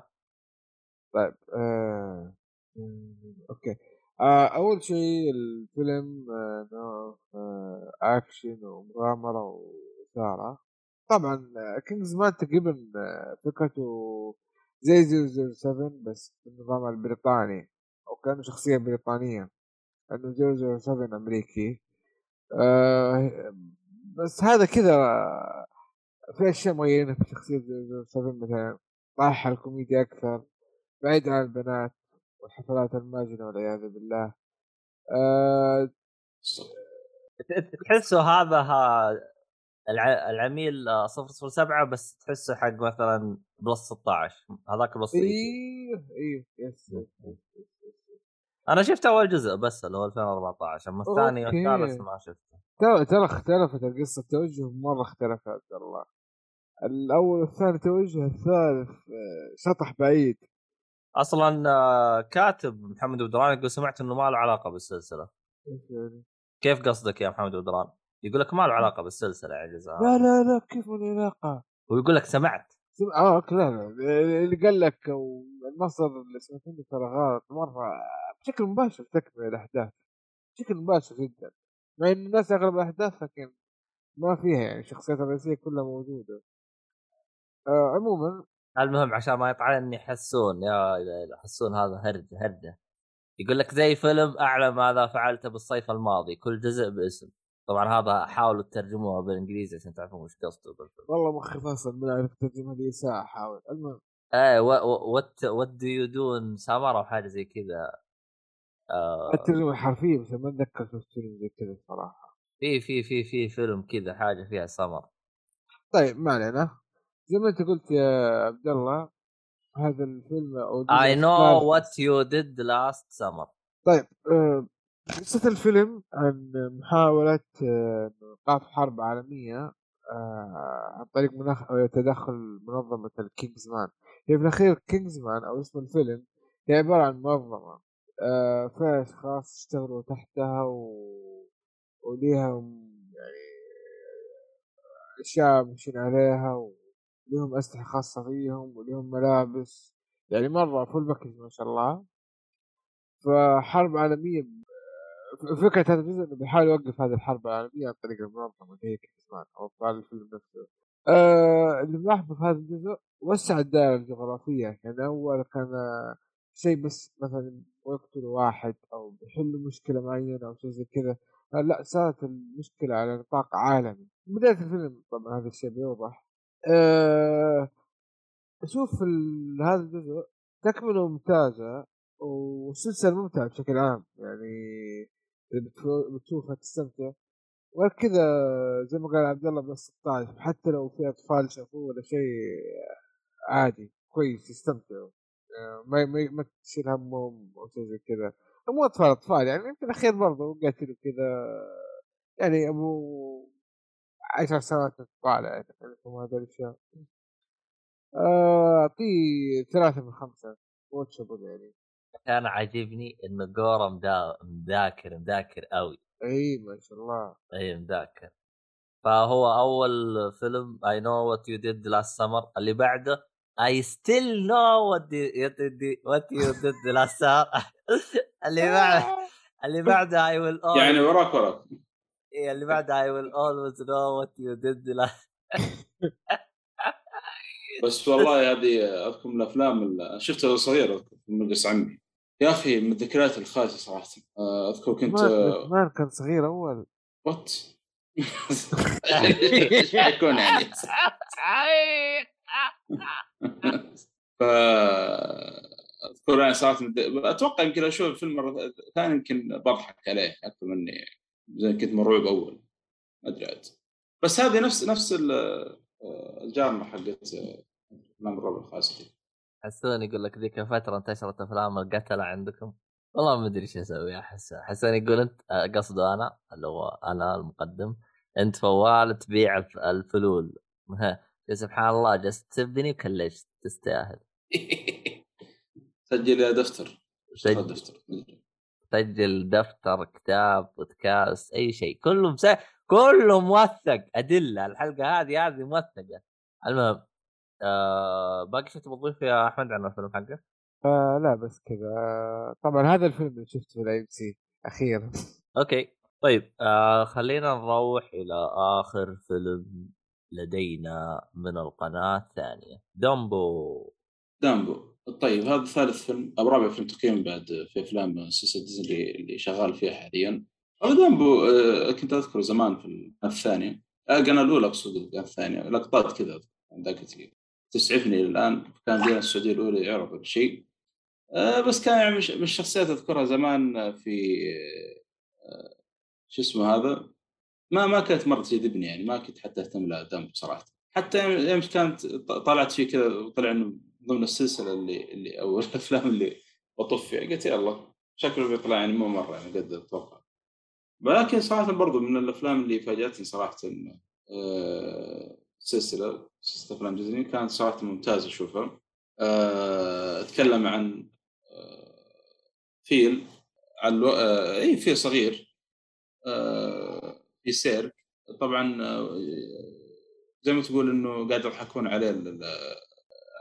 طيب آه... مم، okay. آه أول شيء الفيلم آه نوع آه أكشن ومغامرة وإثارة. طبعا Kingsman تقريبا آه، فكرته زي 007 بس بالنظام البريطاني. أو كأنه شخصية بريطانية. لأنه 007 أمريكي. آه بس هذا كذا في أشياء معينة في شخصية 007 مثلا طايحه الكوميديا أكثر بعيد عن البنات والحفلات الماجنه والعياذ بالله آه تحسه هذا ها الع... العميل آه، 007 بس تحسه حق مثلا plus 16 هذاك plus 18 أيوه أيوه yes yes. أنا شفت أول جزء بس اللي هو 2014 أما الثاني. والثالث ما شفته ترى ترى اختلفت القصة التوجه مرة اختلف يا عبد الله الأول والثاني توجه الثالث آه، شطح بعيد أصلا آه، كاتب محمد بدران يقول سمعت إنه ما له علاقة بالسلسلة؟ كيف قصدك يا محمد بدران؟ يقول لك ما له علاقة بالسلسلة يا جزاء لا لا لا كيف من العلاقه؟ ويقول لك سمعت سم... آه لا لا اللي قال لك والمصدر اللي سمعت منه ترى غلط مرة بشكل مباشر تكمل الاحداث بشكل مباشر جدا مع إن الناس أغلب الاحداث لكن ما فيها يعني الشخصيات الرئيسية كلها موجودة. آه عموما المهم عشان ما يطعنني حسون يا اله الا حسون هذا هرجه هرجة. يقول لك زي فيلم أعلى ماذا فعلت بالصيف الماضي كل جزء باسم. طبعا هذا حاولوا تترجموها بالإنجليزي عشان تعرفون وش قصده بالفيلم. والله مخي فاصل من عارف الترجمة هذه ساعة احاول المهم إيه what what do you done summer أو حاجة زي كذا. آه الترجمه بس ما أتذكر شفت فيلم زي كذا صراحة. في في في في فيلم كذا حاجة فيها سمر. طيب ما علينا. زي ما أنت قلت يا عبد الله هذا الفيلم أو I Know What You Did Last Summer طيب آه، قصة الفيلم عن محاولة آه، ايقاف حرب عالمية آه، عن طريق منخ... تدخل منظمة ال Kingsman. هي في الأخير Kingsman أو اسم الفيلم هي عبارة عن منظمة. فيها أشخاص يشتغلوا تحتها و... وليها يعني أشياء ماشيين عليها وليهم أسلحة خاصة فيهم وليهم ملابس. يعني مرة full package ما شاء الله. فحرب عالمية فكرة هذا الجزء إنه بيحاول يوقف هذه الحرب العالمية عن طريق المنظمة اللي هي كيسمان أو افعال الفيلم نفسه. آه اللي ملاحظه في هذا الجزء وسع الدائرة الجغرافية. يعني أول كان شيء بس مثلا يقتلوا واحد أو بيحلوا مشكلة معينة أو شيء زي كذا لا صارت المشكلة على نطاق عالمي. بداية الفيلم طبعا هذا الشيء بيوضح. آه أشوف هذا الجزء تكملة ممتازة وسلسلة ممتعة بشكل عام. يعني بتشوفها تستمتع. وغير كذا زي ما قال عبد الله بلس 16 حتى لو في أطفال شافوه ولا شيء عادي كويس يستمتعوا. ما ما, ما تشيل همهم أو شيء زي كذا. مو أطفال أطفال يعني في الاخير برضه قاتلوا كذا يعني أبو عشر سنوات طالع يعني هذا الأشياء. آه، أعطيه ثلاثة من خمسة و watchable يعني. كان عاجبني انه جورا مدا... مذاكر مذاكر قوي إي ما شاء الله. إي مذاكر. فهو أول فيلم I Know What You Did Last Summer اللي بعده I Still Know What What You Did Last Summer اللي بعده اللي بعده I Will يعني وراك وراك. اي اللي بعده I Will Always Know What You Did Last بس والله هذه أذكر من الأفلام شفتها صغير في مجلس عمي. يا أخي من الذكريات الخايسة صراحة. آه، أذكر كنت ما كان صغير أول. what إيش حيكون يعني؟ ف اذكر يعني صراحة أتوقع يمكن أشوف الفيلم مرة ثانية يمكن بضحك عليه أكثر مني زي كنت مرعوب أول. ما أدري عاد. بس هذه نفس نفس الجارمه حقت افلام الرعب الخاصه حسون يقول لك ذيك الفترة انتشرت أفلام القتلة عندكم. والله ما أدري إيش أسوي احس حسون. يقول انت قصده أنا اللي هو أنا المقدم. أنت فوال تبيع الفلول. سبحان الله جلست تبني وكلشت تستاهل. سجل يا دفتر. سجل دفتر. سجل دفتر كتاب بودكاست أي شيء. كله مس... كله موثق أدلة. الحلقة هذه هذه موثقة. المهم آه باقي شيء تبغى تضيف يا أحمد عن الفيلم حقه؟ آه لا بس كذا. طبعا هذا الفيلم اللي شفته في الاي سي أخيرا. أوكي. طيب آه خلينا نروح إلى آخر فيلم. لدينا من القناة الثانية. دامبو. دامبو. طيب هذا ثالث فيلم أو رابع فيلم تقييم بعد في أفلام سلسلة ديزني اللي شغال فيها حاليا. دامبو آه كنت اذكر زمان في الثانية. القناة آه، الأولى أقصد الثانية. لقطات كذا ذاك تسعفني الان كان دينا السعودية الأولى يعرف الشيء آه، بس كان يعني من الشخصيات أذكرها زمان في شو اسمه هذا؟ ما ما كانت مرة تجذبني يعني ما كنت حتى أهتم لها دم بصراحة. حتى يوم كانت طلعت فيه كذا وطلع إنه ضمن السلسلة اللي اللي أو الأفلام اللي بطف فيها قلت يلا شكله بيطلع يعني مو مرة يعني قد أتوقع. ولكن صراحة برضو من الأفلام اللي فاجأتني صراحة آه، سلسلة سلسلة أفلام ديزني كانت صراحة ممتازة أشوفها. أه أتكلم عن أه فيل عن أه إي فيل صغير. أه في سيرك. طبعا أه زي ما تقول إنه قاعد يضحكون عليه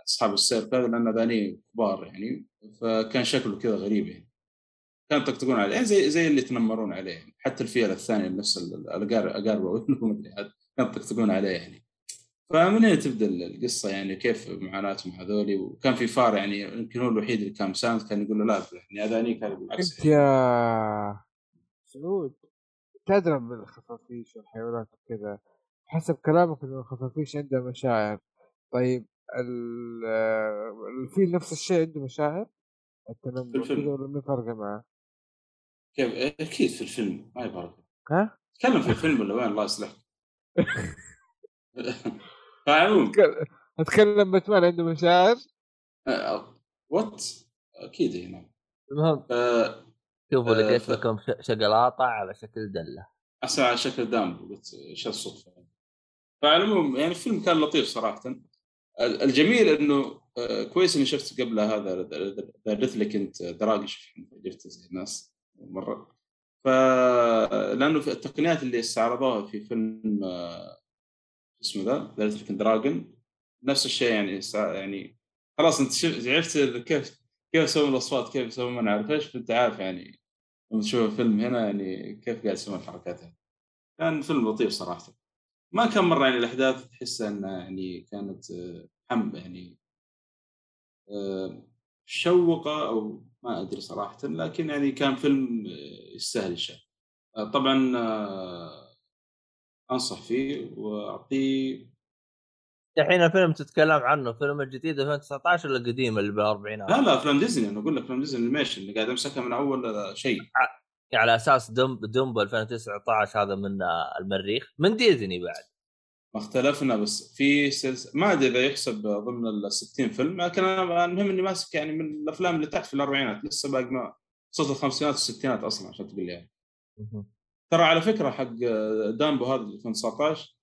أصحاب السيرك هذا لأن اغانيه كبار يعني فكان شكله كذا غريب يعني. كانوا يطقطقون عليه يعني زي زي اللي يتنمرون عليه يعني. حتى الفيل الثاني نفس الاقاربه كانوا يطقطقون عليه يعني. فمن هنا تبدأ القصة يعني كيف معاناتهم هذولي وكان في فار يعني يمكن هو الوحيد اللي كان مساند كان يقول له لا يعني أذانيك هذا بالعكس أنت يا سعود. تدرم من الخفافيش والحيوانات وكذا حسب كلامك إنه الخفافيش عندها مشاعر. طيب ال- الفيل نفس الشيء عنده مشاعر؟ التنمر الفيلم. كذا ولا ما فرق معاه؟ كيف؟ أكيد في الفيلم ما يفرق ها؟ تكلم في الفيلم ولا وين؟ الله يصلحك. فعموم أتك- أتكلم باتمان عنده مشاعر؟ what أكيد هنا المهم آه، شوفوا لقيت لكم شقلاطه على شكل دلة. احسن على شكل دام قلت إيش الصدفة؟ فعلى العموم يعني الفيلم كان لطيف صراحة. ال- الجميل إنه آه، كويس إني شفت قبله هذا The Reluctant Dragon زي الناس مرة. ف لأنه في التقنيات اللي استعرضوها في فيلم آه، اسمه The The Reluctant Dragon نفس الشيء يعني يعني خلاص أنت شفت عرفت كيف كيف يسوون الأصوات كيف يسوون ما نعرف إيش فأنت عارف يعني لما تشوف الفيلم هنا يعني كيف قاعد يسوون الحركات هذه كان فيلم لطيف صراحة. ما كان مرة يعني الأحداث تحس إنها يعني كانت آه، حم يعني آه، شوقة أو ما أدري صراحة لكن يعني كان فيلم آه، يستاهل الشيء. آه، طبعا آه، أنصح فيه وأعطيه الحين الفيلم تتكلم عنه فيلم الجديد 2019 ولا القديم اللي بالأربعينات؟ لا لا افلام ديزني أنا أقول لك افلام ديزني animation اللي قاعد امسكها من أول شيء على أساس دمب دمبو 2019 هذا من المريخ من ديزني بعد ما اختلفنا بس في سلسله ما أدري إذا يحسب ضمن ال 60 فيلم لكن أنا المهم إني ماسك يعني من الأفلام اللي تحت في الأربعينات لسه باقي ما وصلت الخمسينات والستينات أصلا عشان تقول لي يعني. ترى على فكرة حق دامبو هذا اللي 2019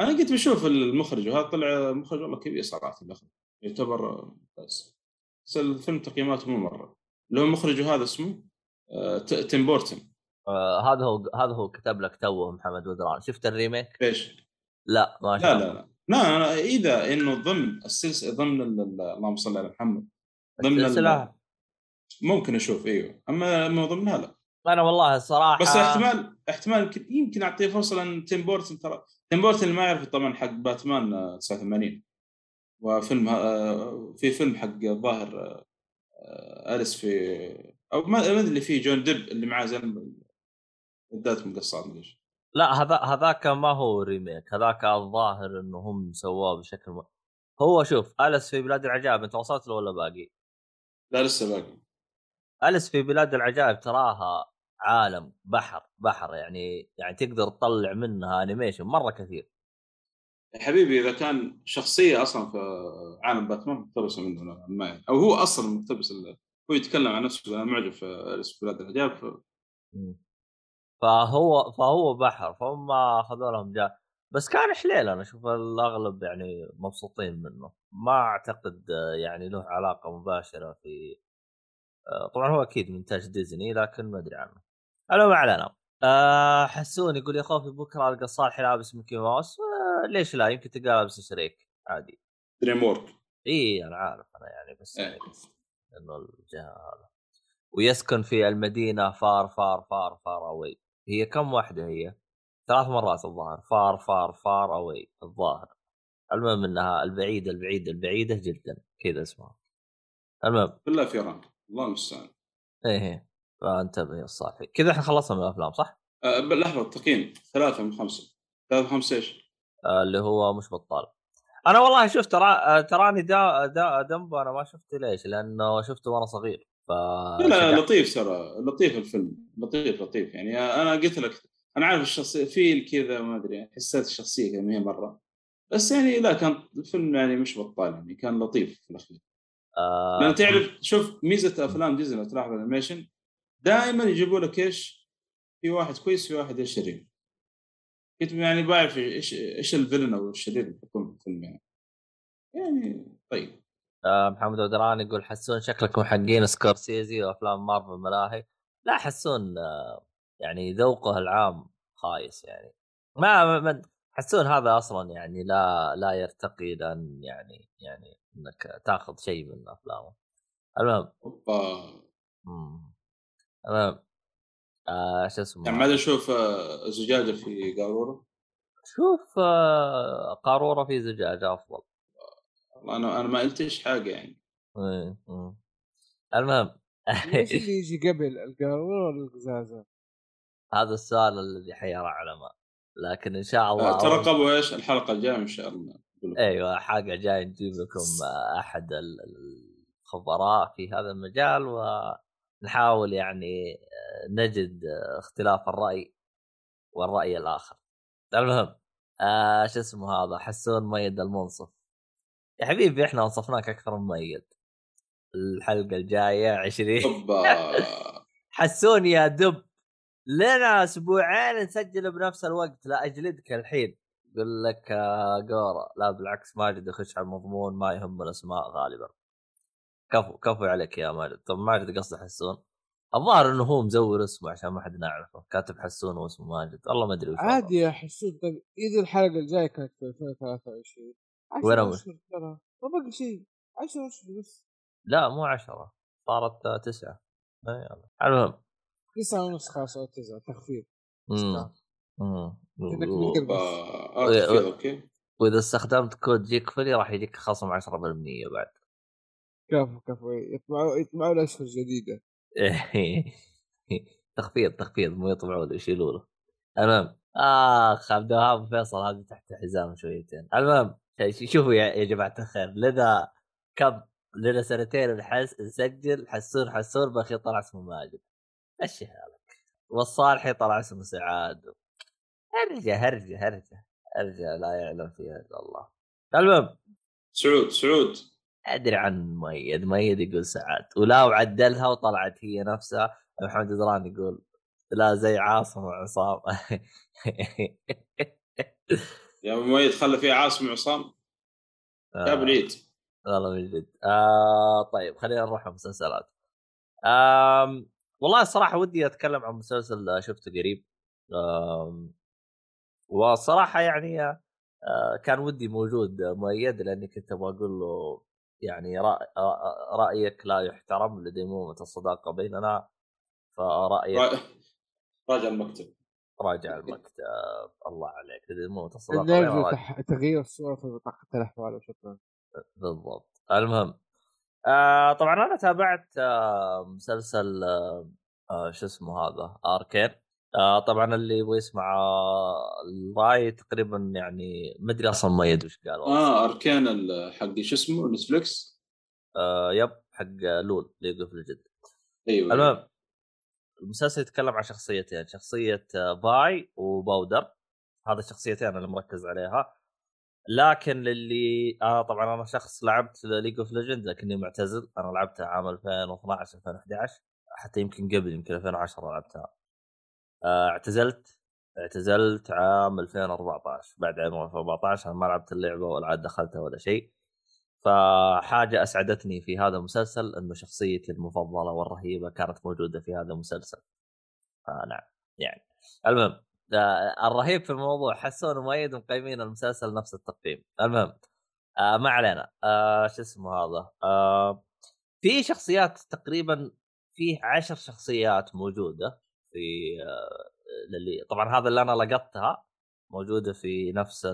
أنا قلت بشوف المخرج وهذا طلع مخرج والله كبير صراحة المخرج يعتبر بس بس الفيلم تقييماته مو مرة. اللي هو مخرجه هذا اسمه آه، تيم بورتن آه هذا هو هذا هو كتب لك توه محمد ودران شفت ال remake؟ إيش؟ لا ما لا لا لا. لا أنا إذا إنه ضمن السلسله ضمن ال- ال- اللهم صل على محمد. ضمن ال- السلسلة؟ ممكن أشوف إيوه. أما ما ضمنها لا. أنا والله الصراحه بس احتمال احتمال يمكن يمكن أعطيه فرصة لأن تيم بورتن ترى تيم بورتن اللي ما يعرف طبعا حق باتمان آه، 89 وفيلم آه، في فيلم حق الظاهر آه، آه، أليس في أو ما ما أدري اللي فيه جون ديب اللي معاه زلمه ذات مقصات مدري لا هذا هذاك ما هو remake هذاك الظاهر إنه هم سووه بشكل م... هو شوف أليس في بلاد العجائب أنت وصلت له ولا باقي؟ لا لسه باقي. أليس في بلاد العجائب تراها عالم بحر بحر يعني يعني تقدر تطلع منها animation مرة كثير. يا حبيبي إذا كان شخصية أصلا في عالم باتمان مقتبسه منه نوعاً ما يعني. أو هو أصلا مقتبس هو يتكلم عن نفسه أنا معجب في بلاد العجائب ف- فهو فهو بحر فهم اخذوا لهم جاء بس كان حليل أنا أشوف الأغلب يعني مبسوطين منه. ما أعتقد يعني له علاقة مباشرة في آه، طبعا هو أكيد من انتاج ديزني لكن ما أدري عنه. المهم ما علينا. أه حسون يقول يا خوفي بكرة ألقى صالح لابس ميكي ماوس أه ليش لا؟ يمكن تلقاه لابس شريك عادي. DreamWorks. إي أنا عارف أنا يعني بس إيه. يعني إنه الجهة هذا. ويسكن في المدينة Far Far Far Far Away. هي كم واحدة هي؟ ثلاث مرات الظاهر. فار فار فار أوي الظاهر. المهم إنها البعيده البعيده البعيدة جدا. كذا اسمها. المهم. بالله في ران الله المستعان. إيه إيه. فانتبه يا الصالحي كذا إحنا خلصنا من الأفلام صح؟ أه لحظة التقييم ثلاثة من خمسة. ثلاثة من خمسة إيش؟ آه اللي هو مش بطال. أنا والله شوف ترى آه، تراني دا دا دمبو أنا ما شفت ليش؟ لأنه شفته وأنا صغير ف لا. لطيف ترى. لطيف الفيلم. لطيف لطيف. يعني أنا قلت لك أنا عارف الشخصيه في كذا ما أدري حسيت الشخصية كذا هي مرة. بس يعني لا كان الفيلم يعني مش بطال يعني كان لطيف في الأخير. آه. لأن تعرف شوف ميزة أفلام ديزني تلاحظ ال animation؟ دائما يجيبوا لك إيش؟ في واحد كويس في واحد إيش شرير. كنت يعني بعرف إيش إيش ال villain أو الشرير اللي يحطون في الفيلم يعني. يعني طيب. آه محمد ودران يقول حسون شكلكم حقين سكورسيزي وأفلام مارفل ملاهي. لا حسون آه يعني ذوقه العام خايس يعني. ما, ما حسون هذا أصلا يعني لا لا يرتقي لأن يعني يعني إنك تاخذ شيء من أفلامه. المهم. أوبا. المهم آه شو اسمه؟ يعني ما أشوف آه، زجاجه في قارورة؟ شوف آه قارورة في زجاجة أفضل. والله أنا أنا ما قلتش حاجة يعني. مم. مم. المهم. إيش اللي يجي قبل القارورة ولا القزازه؟ هذا السؤال الذي حير علماء لكن إن شاء الله آه، ترقبوا إيش؟ الحلقة الجاية إن شاء الله. أيوه حاجة جاي نجيب لكم أحد ال- الخبراء في هذا المجال ونحاول يعني نجد اختلاف الرأي والرأي الآخر. المهم آه شو اسمه هذا؟ حسون ميد المنصف. يا حبيبي إحنا وصفناك أكثر من ميد. الحلقة الجاية 20 أوبا. حسون يا دب. لنا أسبوعين نسجل بنفس الوقت. لا أجلدك الحين. يقول لك آه، قورة لا بالعكس ماجد يخش على المضمون ما يهم الأسماء غالبا. كفو كفو عليك يا ماجد طب ماجد قصده حسون. الظاهر إنه هو مزور اسمه عشان ما حد نعرفه. كاتب حسون واسمه ماجد. والله ما أدري. عادي يا حسون. طيب إذا الحلقة الجاية كانت في 2023 وين 10؟ أشهر ترى. ما بقى شيء. 10 أشهر بس. لا مو عشرة. صارت آه، تسعة. اي يلا. المهم. تسعة ونص خلاص أو تسعة. تخفيض. آه، تخفيض، أوكي. وإذا استخدمت كود جيك فلي راح يجيك خصم 10% بعد. كفو كفو. يطمعوا يطمعوا لاشهر جديده تخفيض تخفيض مو يطبعوا له يشيلوا له المهم اخ عبد الوهاب فيصل هذه تحت حزام شويتين. المهم شوفوا يا, يا جماعة الخير لنا كم؟ لنا سنتين نحس نسجل حسون حسون بأخي طلع اسمه ماجد. مشي حالك. والصالحي طلع اسمه سعاد. هرجة هرجة هرجة. هرجة لا يعلم فيها إلا الله. المهم. سعود سعود. أدري عن مؤيد مؤيد يقول سعاد ولا وعدلها وطلعت هي نفسها. محمد دران يقول لا زي عاصم وعصام. يا مميز خلى فيها عاصم عصام يا أبو العيد. والله من جد آه طيب خلينا نروح على المسلسلات. آم والله الصراحه ودي أتكلم عن مسلسل شفته قريب. آم والصراحه يعني آه كان ودي موجود مؤيد لأني كنت أبغى أقول له يعني رأي رأيك لا يحترم لديمومة الصداقة بيننا فرأيك را- راجع المكتب. راجع المكتب. الله عليك. لديمومة الصداقة بيننا تغيير الصورة في بطاقه الاحوال وشكرا. بالضبط. المهم آه طبعا أنا تابعت آه مسلسل آه آه شو اسمه هذا؟ Arcane. آه طبعا اللي يبغى يسمع آه، الراي تقريبا يعني ما أدري أصلا مؤيد وش قال والله. آه Arcane حق شو اسمه Netflix آه yep حق LoL League of Legend أيوه المهم المسلسل يتكلم عن شخصيتين شخصية آه، Vi و Powder. هذا الشخصيتين اللي مركز عليها. لكن للي أنا طبعا أنا شخص لعبت League of Legend لكني معتزل. أنا لعبتها عام 2012 2011 حتى يمكن قبل يمكن 2010 لعبتها. آه، اعتزلت اعتزلت عام 2014 بعد عام 2014 أنا ما لعبت اللعبة ولا عاد دخلتها ولا شيء. فحاجة أسعدتني في هذا المسلسل إنه شخصيتي المفضلة والرهيبة كانت موجودة في هذا المسلسل. آه نعم يعني. المهم آه الرهيب في الموضوع حسون ومؤيد مقيمين المسلسل نفس التقييم. المهم آه ما علينا. آه شو اسمه هذا؟ آه في شخصيات تقريبا فيه عشر شخصيات موجودة. في آه للي طبعا هذا اللي أنا لقطتها موجودة في نفس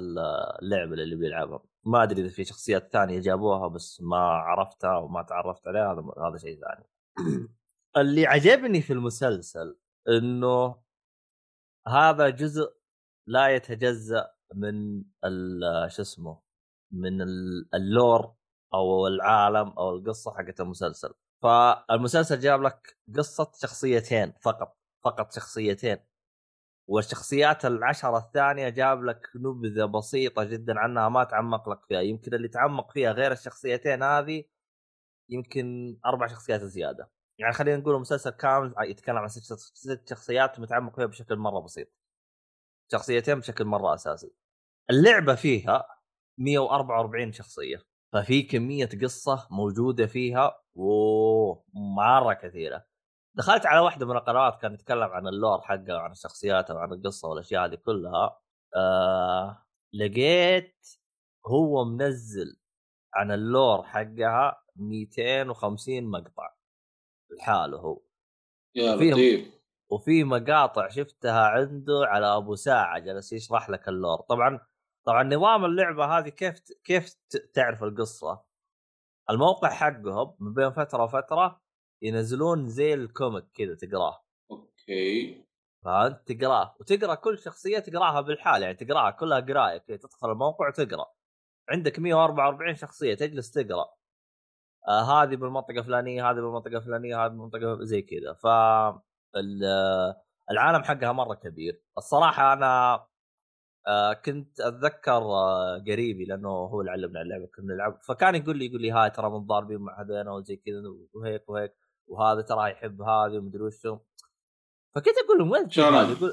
اللعبة اللي بيلعبها. ما أدري إذا في شخصيات ثانية جابوها بس ما عرفتها وما تعرفت عليها هذا هذا شيء ثاني. اللي عجبني في المسلسل إنه هذا جزء لا يتجزأ من ال- شو اسمه من ال- اللور أو العالم أو القصة حقت المسلسل. فالمسلسل جاب لك قصة شخصيتين فقط. فقط شخصيتين. والشخصيات العشرة الثانية جاب لك نبذة بسيطة جدا عنها ما تعمق لك فيها. يمكن اللي تعمق فيها غير الشخصيتين هذه يمكن أربع شخصيات زيادة. يعني خلينا نقول المسلسل كامل يتكلم عن ست شخصيات متعمق فيها بشكل مرة بسيط. شخصيتين بشكل مرة أساسي. اللعبة فيها 144 شخصية. ففي كمية قصة موجودة فيها ومرة كثيرة. دخلت على واحدة من القنوات كان يتكلم عن اللور حقه وعن الشخصيات وعن القصة والأشياء هذه كلها. آه لقيت هو منزل عن ال lore حقها 250 مقطع لحاله هو. يا لطيف. وفي مقاطع شفتها عنده على أبو ساعة جلس يشرح لك ال lore. طبعا طبعا نظام اللعبة هذه كيف كيف تعرف القصة؟ الموقع حقهم من بين فترة وفترة ينزلون زي ال comic كذا تقراه. okay. فانت تقراه وتقرأ كل شخصية تقراها بالحال يعني تقراها كلها قرايه كذا تدخل الموقع وتقرأ. عندك 144 شخصية تجلس تقرأ. آه هذه بالمنطقة الفلانية هذه بالمنطقة الفلانية هذه بالمنطقة زي كذا. ف ال- العالم حقها مرة كبير. الصراحة أنا آه كنت أتذكر آه قريبي لأنه هو اللي علمنا اللعبة كنا نلعب. فكان يقول لي يقول لي هاي ترى متضاربين مع هذين وزي كذا وهيك وهيك. وهذا ترى يحب هذه ومدري وشو فكنت أقول لهم وين؟ يقول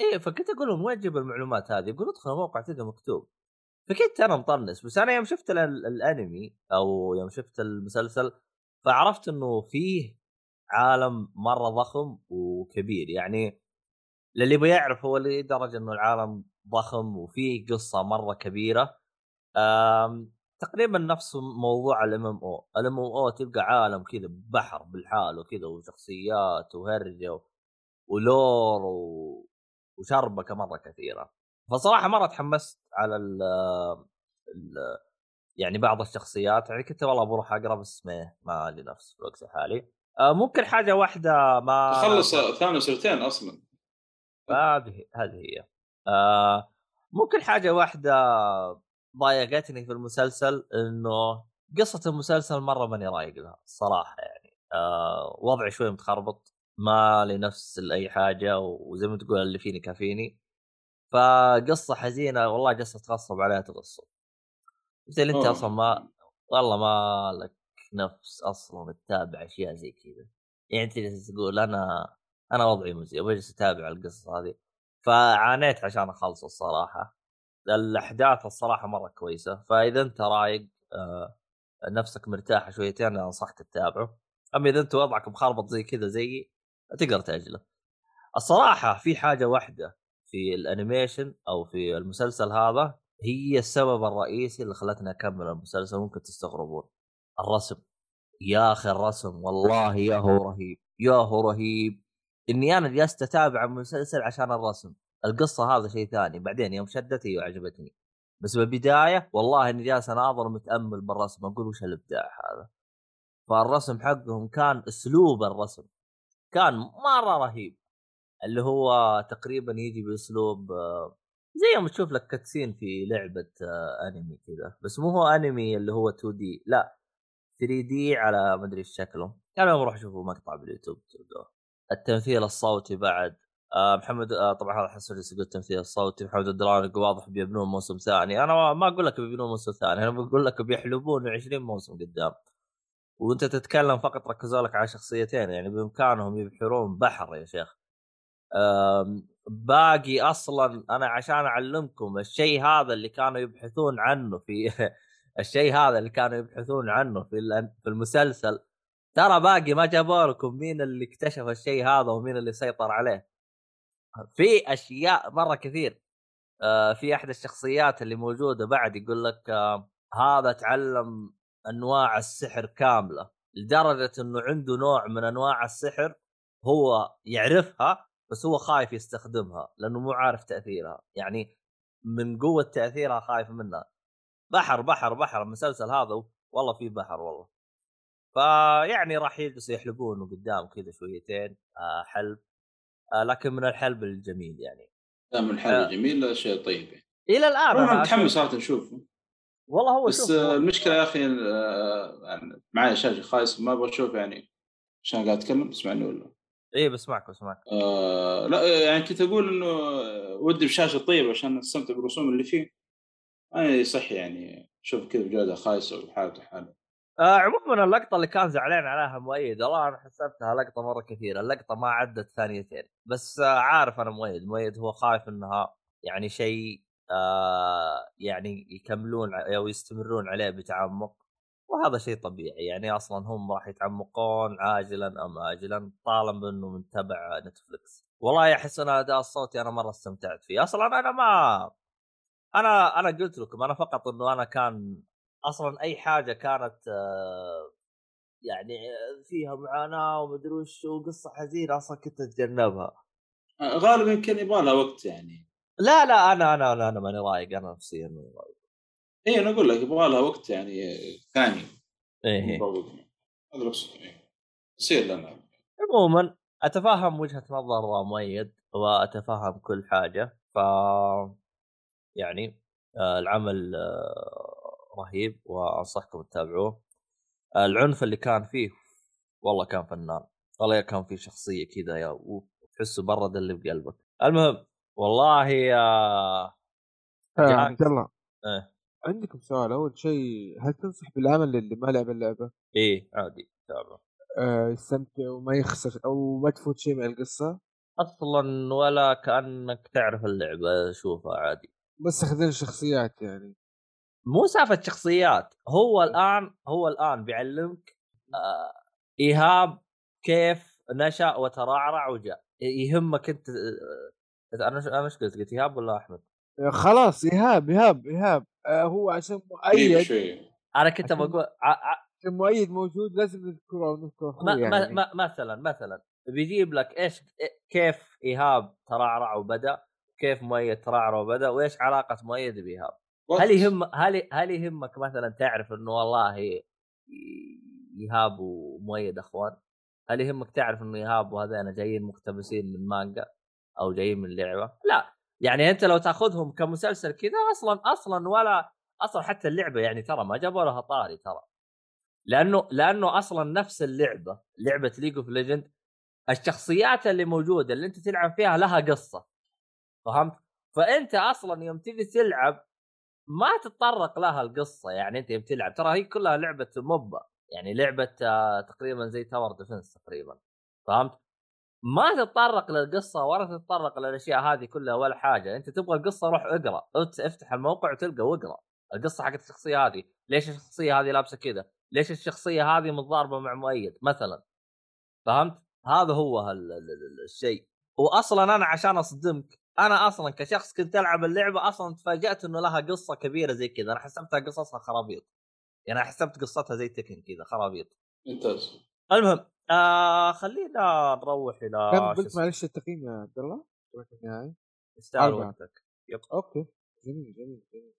إيه فكنت أقول لهم وين تجيب المعلومات هذه؟ يقول ادخل الموقع تلقى مكتوب فكنت أنا مطنس بس أنا يوم شفت ال- الأنمي أو يوم شفت المسلسل فعرفت إنه فيه عالم مرة ضخم وكبير يعني للي بيعرف هو اللي درجه إنه العالم ضخم وفيه قصة مرة كبيرة تقريبا نفس موضوع ال MMO ال MMO تلقى عالم كذا بحر بالحال وكذا وشخصيات وهرجة و- ولور و... وشربكة مرة كثيرة. فصراحة مرة تحمست على ال ال يعني بعض الشخصيات. يعني كنت والله بروح أقرأ بس ما لي نفس في الوقت الحالي. آه، ممكن حاجة واحدة ما خلص ثاني وسنتين أصلا. هذه هذه هي. آه ممكن حاجة واحدة ضايقتني في المسلسل إنه قصة المسلسل مرة ماني رايق لها الصراحه يعني. آه وضعي شوي متخربط ما لي نفس لأي حاجة وزي ما تقول اللي فيني كافيني فقصة حزينة والله جالسه تغصب عليها تغصب. لي أنت أوه. أصلا ما والله ما لك نفس أصلا تتابع أشياء زي كذا. يعني انت جالس تقول أنا أنا وضعي مزري وجلس أتابع القصص هذه. فعانيت عشان أخلص الصراحة. الأحداث الصراحة مرة كويسة فإذا أنت رايق آه نفسك مرتاحه شويتين أنا أنصحك تتابعه. أما إذا أنت وضعك مخربط زي كذا زيي تقدر تأجله. الصراحة في حاجة واحدة في الأنيميشن أو في المسلسل هذا هي السبب الرئيسي اللي خلتني أكمل المسلسل ممكن تستغربون. الرسم. يا أخي الرسم والله يا هو رهيب يا هو رهيب. إني أنا جلست أتابع المسلسل عشان الرسم. القصة هذا شيء ثاني. بعدين يوم شدتني وعجبتني. بس بالبداية والله إني جالس أناظر متأمل بالرسم أقول وش الإبداع هذا؟ فالرسم حقهم كان أسلوب الرسم. كان مرة رهيب. اللي هو تقريبا يجي بأسلوب آه، زي يوم تشوف لك كاتسين في لعبة آه، أنمي كذا. بس مو هو أنمي اللي هو 2 دي لا 3 دي على مدري إيش شكله يوم أروح أشوفه مقطع باليوتيوب التمثيل الصوتي بعد. آه محمد آه طبعا هذا حسن يقول التمثيل الصوتي محمد الدراني واضح بيبنون موسم ثاني. أنا ما- أقول لك بيبنون موسم ثاني أنا بقول لك بيحلبون 20 موسم قدام. وأنت تتكلم فقط ركزوا لك على شخصيتين يعني بإمكانهم يبحرون بحر يا شيخ. باقي أصلا أنا عشان أعلمكم الشيء هذا اللي كانوا يبحثون عنه في الشيء هذا اللي كانوا يبحثون عنه في في المسلسل. ترى باقي ما جابوا لكم مين اللي اكتشف الشيء هذا ومين اللي سيطر عليه. في أشياء مرة كثير. آه، في أحد الشخصيات اللي موجودة بعد يقول لك آه، هذا تعلم أنواع السحر كاملة لدرجة إنه عنده نوع من أنواع السحر هو يعرفها بس هو خايف يستخدمها لأنه مو عارف تأثيرها. يعني من قوة تأثيرها خايف منها. بحر بحر بحر المسلسل هذا والله فيه بحر والله. فيعني راح يجلسوا يحلبونه قدام كذا شويتين آه حلب. لكن من الحلب الجميل يعني. دام الحل آه. جميل شيء طيب يعني. إلى الآن أنا متحمس صراحة نشوفه. والله هو بس شوف آه، المشكلة يا أخي آه، يعني معي شاشة خايس ما أبغى أشوف يعني عشان قاعد اتكلم تسمعني ولا؟ إيه بسمعك بسمعك. آه لا يعني كنت أقول إنه آه، ودي بشاشة طيبة عشان أستمتع بالرسوم اللي فيه. ما يصح يعني شوف كذا بجودة خايسة وحالته حالة. آه عموما اللقطة اللي كان زعلان عليها مؤيد والله أنا حسبتها لقطة مرة كثيرة اللقطة ما عدت ثانيتين. بس آه عارف أنا مؤيد مؤيد هو خايف إنها يعني شيء آه يعني يكملون أو يستمرون عليه بتعمق. وهذا شيء طبيعي يعني أصلا هم راح يتعمقون عاجلا أم اجلا طالما إنه من تبع نتفلكس والله أحس ان الاداء الصوتي أنا مرة استمتعت فيه. أصلا أنا ما أنا أنا قلت لكم أنا فقط إنه أنا كان أصلا أي حاجة كانت آه، يعني فيها معاناة ومدري وش وقصة حزينة أصلا كنت أتجنبها. آه، غالبا يمكن يبغى لها وقت يعني. لا لا أنا أنا أنا, أنا ماني رايق أنا نفسيا ماني رايق. إي أنا أقول لك يبغى لها وقت يعني آه، ثاني. إيه إيه. يصير لنا. عموما اتفهم وجهة نظر مؤيد واتفهم كل حاجة ف يعني آه، العمل آه، رهيب وأنصحكم تتابعوه. العنف اللي كان فيه والله كان فنان. والله كان في شخصية كذا يا تحسه برد اللي بقلبك. المهم والله يا عبد الله إيه. عندكم سؤال أول شيء هل تنصح بالعمل اللي ما لعب اللعبة؟ إيه عادي تابعه آه يستمتع وما يخسر أو ما تفوت شيء من القصة؟ أصلا ولا كأنك تعرف اللعبة شوفها عادي. بس اخذين الشخصيات يعني. مو سالفة شخصيات هو الآن هو الآن بيعلمك آه إيهاب كيف نشأ وترعرع وجاء. يهمك أنت آه أنا أنا إيش قلت؟ قلت إيهاب ولا أحمد؟ آه، خلاص إيهاب إيهاب إيهاب. آه هو عشان مؤيد أنا كنت بقول ع- عشان مؤيد موجود لازم نذكره ونذكر أخوه ما يعني. ما ما مثلا مثلا بيجيب لك إيش كيف إيهاب ترعرع وبدأ كيف مؤيد ترعرع وبدأ وإيش علاقة مؤيد بإيهاب. هل يهم هل هل يهمك مثلا تعرف إنه والله ايهاب ومؤيد أخوان؟ هل يهمك تعرف إنه ايهاب وهذين جايين مقتبسين من مانجا أو جايين من لعبة؟ لا يعني أنت لو تأخذهم كمسلسل كذا أصلا أصلا ولا أصلا حتى اللعبة يعني ترى ما جابوا لها طاري ترى. لأنه لأنه أصلا نفس اللعبة لعبة League of Legend الشخصيات اللي موجودة اللي أنت تلعب فيها لها قصة فهمت؟ فأنت أصلا يوم تجي تلعب ما تتطرق لها القصة يعني أنت يوم تلعب ترى هي كلها لعبة MOBA يعني لعبة آه، تقريبا زي tower defense تقريبا فهمت؟ ما تتطرق للقصة ولا تتطرق للأشياء هذه كلها ولا حاجة أنت تبغى القصة روح اقرأ افتح الموقع وتلقى واقرأ القصة حقت الشخصية هذه ليش الشخصية هذه لابسة كذا؟ ليش الشخصية هذه متضاربة مع مؤيد مثلا؟ فهمت؟ هذا هو الشيء واصلا أنا عشان أصدمك أنا أصلا كشخص كنت ألعب اللعبة أصلا تفاجأت إنه لها قصة كبيرة زي كذا. أنا حسبتها قصصها خرابيط. يعني أنا حسبت قصتها زي Tekken كذا خرابيط. ممتاز. المهم آه خلينا نروح إلى كم قلت. معلش التقييم يا عبد الله؟ النهائي يستاهل. وقتك. okay. جميل جميل جميل.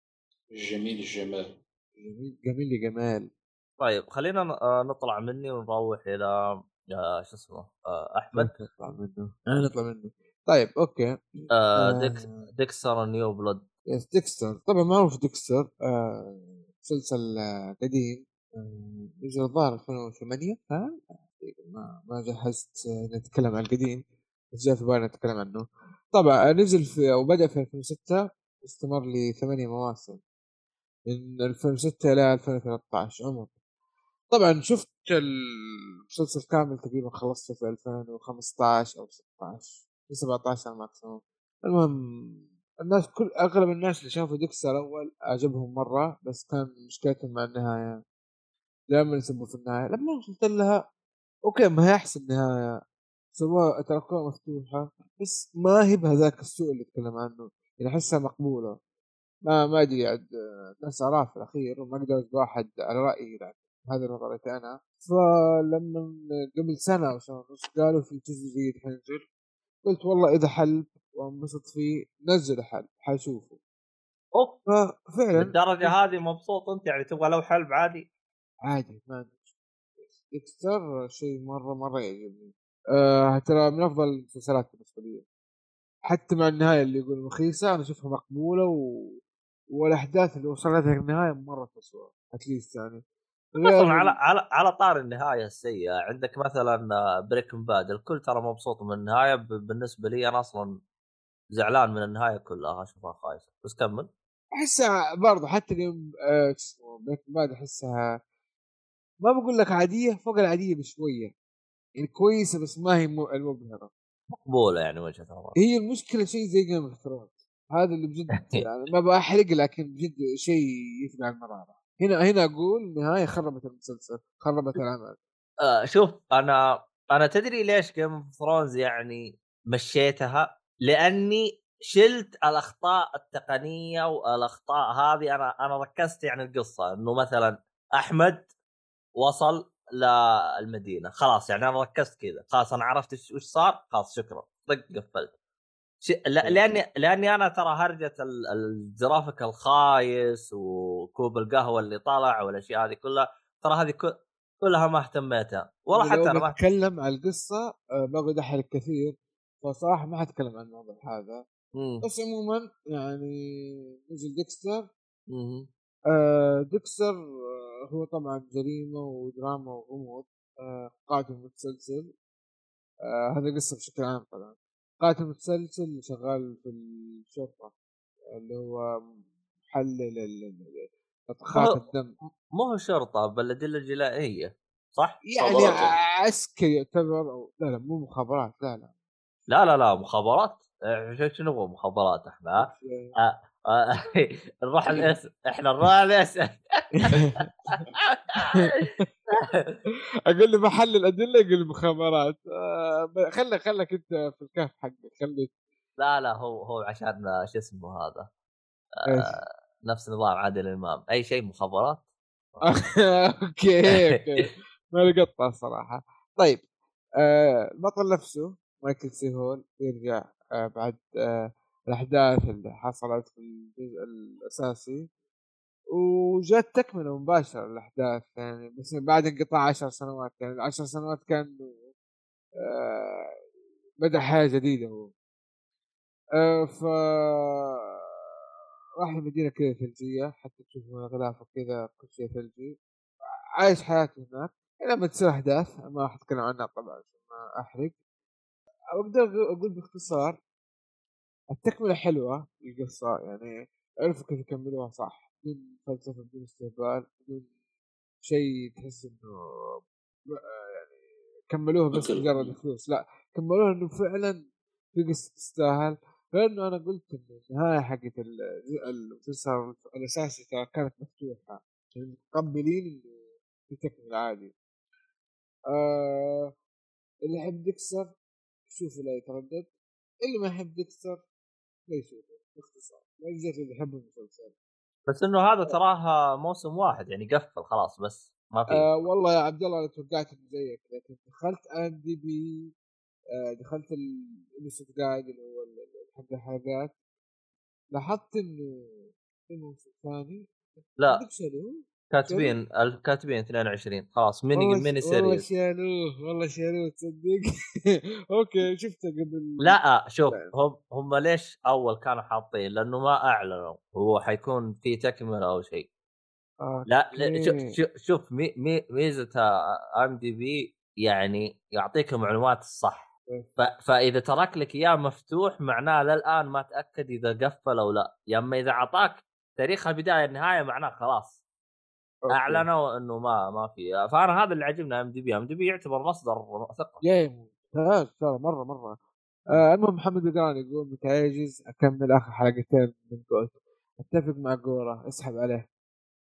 جميل الجمال جميل جميل جمال. طيب خلينا ن- آه، نطلع مني ونروح إلى آه شو اسمه؟ آه أحمد. نطلع منه. نطلع منه. طيب okay. آه آه. Dex Dexter New Blood yes Dexter. طبعا معروف Dexter آه مسلسل آه قديم نزل الظاهر 2008 ها؟ ما ما جهزت آه، نتكلم عن القديم بس جاء في بالي نتكلم عنه. طبعا نزل في أو بدأ في 2006 استمر لي ثمانية مواسم. من 2006 إلى 2013 عمر. طبعا شفت المسلسل كامل تقريبا خلصته في 2015 أو 16 في 17 maximum المهم الناس كل أغلب الناس اللي شافوا Dexter الأول عجبهم مرة بس كان مشكلتهم مع النهاية. دائما يسبوا في النهاية. لما وصلت لها okay ما هي أحسن نهاية. سووها تركوها مفتوحة بس ما هي بهذاك السوء اللي تكلم عنه. يعني أحسها مقبولة. ما ما أدري عاد الناس آراء في الأخير وما أجبر واحد على رايي يعني هذه نظرتي أنا. فلما قبل سنة أو سنة ونص قالوا في جزء جديد حينزل. قلت والله إذا حل وانبسط فيه نزل حل حشوفه أوف. ففعلا للدرجة هذه مبسوط أنت؟ يعني تبغى لو حلب عادي عادي ما عندي. ديكستر شيء مرة مرة يعجبني. آه ترى من أفضل المسلسلات بالنسبة لي. حتى مع النهاية اللي يقول رخيصة أنا أشوفها مقبولة و... والأحداث اللي وصلت لها النهاية مرة تسوى اتليست يعني. على على على طار النهاية السيئة. عندك مثلا Breaking Bad الكل ترى مبسوط من النهاية. بالنسبة لي أنا أصلا زعلان من النهاية كلها أشوفها خايسة. بس كمل. أحسها برضه حتى اليوم آه، اسمه Breaking Bad أحسها ما بقول لك عادية فوق العادية بشوية. يعني كويسة بس ما هي المبهرة. مقبولة يعني وجهة نظر هي المشكلة شيء زي Game of Thrones هذا اللي بجد يعني ما بحرق لكن بجد شيء يفقع على المراره هنا هنا أقول النهايه خربت المسلسل خربت العمل. آه شوف أنا أنا تدري ليش Game of Thrones يعني مشيتها؟ لأني شلت الأخطاء التقنية والأخطاء هذه. أنا أنا ركزت يعني القصة إنه مثلا أحمد وصل للمدينة. خلاص يعني أنا ركزت كذا. خلاص أنا عرفت وش صار؟ خلاص شكرا. طق قفلت. لا- لأني لأني أنا ترى هرجة ال- الجرافيك الخايس وكوب القهوة اللي طلع والأشياء هذه كلها ترى هذه كل... كلها ما اهتميتها. والله حتى أنا ما بتكلم عن القصة آه، بقعد احرق كثير فصراحة ما حتكلم عن الموضوع هذا. مم. بس عموما يعني نزل Dexter. آه Dexter آه هو طبعا جريمة ودراما وغموض آه قاتل متسلسل. آه هذا قصة بشكل عام طبعا. قاتل متسلسل شغال في الشرطة اللي هو محلل هو- الدم مو هو شرطة بل الادله الجنائيه صح؟ يعني. عسكري يعتبر أو لا لا مو مخابرات لا لا لا لا لا مخابرات شنو مخابرات إحنا؟ آه، نروح الاسم إحنا نروح الاسم أقول له محل الأدلة يقول مخابرات. آه، خلك خلك أنت في الكهف حقك خليك لا لا هو هو عشان شو اسمه هذا؟ إيش؟ نفس نظام عادل إمام. أي شيء مخابرات؟ أوكي أوكي. ما لقطها الصراحه طيب آه، البطل نفسه مايكل سي هول يرجع آه، بعد آه، الأحداث اللي حصلت في الجزء الأساسي وجات تكملة مباشرة للاحداث يعني بس بعد انقطاع عشر سنوات يعني العشر سنوات كان آه، بدأ حياة جديدة هو. آه، ف راح المدينة كذا ثلجية حتى تشوف غلاف وكذا كل شيء ثلجي. عايش حياته هناك. لما تصير أحداث ما راح أتكلم عنها طبعا عشان ما أحرق. أقدر أقول باختصار. التكملة حلوة القصة يعني عرفوا كيف يكملوها صح بدون فلسفة بدون استهبال بدون شيء تحس إنه آه، يعني كملوها بس. مجرد فلوس لا كملوها إنه فعلا في قصة تستاهل لأنه أنا قلت انه النهاية حقت ال- المسلسل الاساسي ترى كانت مفتوحة يعني متقبلين إنه في تكملة عادي آه اللي يحب ديكستر يشوفه لا يتردد اللي ما يحب ديكستر لا يشوفه باختصار. للرجال اللي يحب المسلسل. بس إنه هذا تراه موسم واحد يعني قفل خلاص بس ما في. آه والله يا عبد الله أنا توقعت إنه زيك لكن دخلت IMDb آه دخلت ال instant guide اللي هو حق الحلقات لاحظت إنه في موسم ثاني؟ لا. كاتبين الكاتبين 22 خلاص ميني والله ميني والله series شالوه والله شالوه تصدق okay شفته قبل لا شوف. هم هم ليش أول كانوا حاطين لأنه ما أعلنوا هو حيكون في تكملة أو شيء. لا لا. شوف شوف, شوف مي مي ميزة IMDb يعني يعطيك المعلومات الصح فإذا ترك لك إياه مفتوح معناه للآن ما تأكد إذا قفل أو لا يا اما إذا أعطاك تاريخ البداية النهاية معناه خلاص. أعلنوا إنه ما ما في. فأنا هذا اللي عجبنا إم دي بي. إم دي بي يعتبر مصدر ثقة. يا ممتاز. ترى مرة مرة. آه المهم محمد بدران يقول متعجز أكمل آخر حلقتين من Gold أتفق مع جورا. اسحب عليه.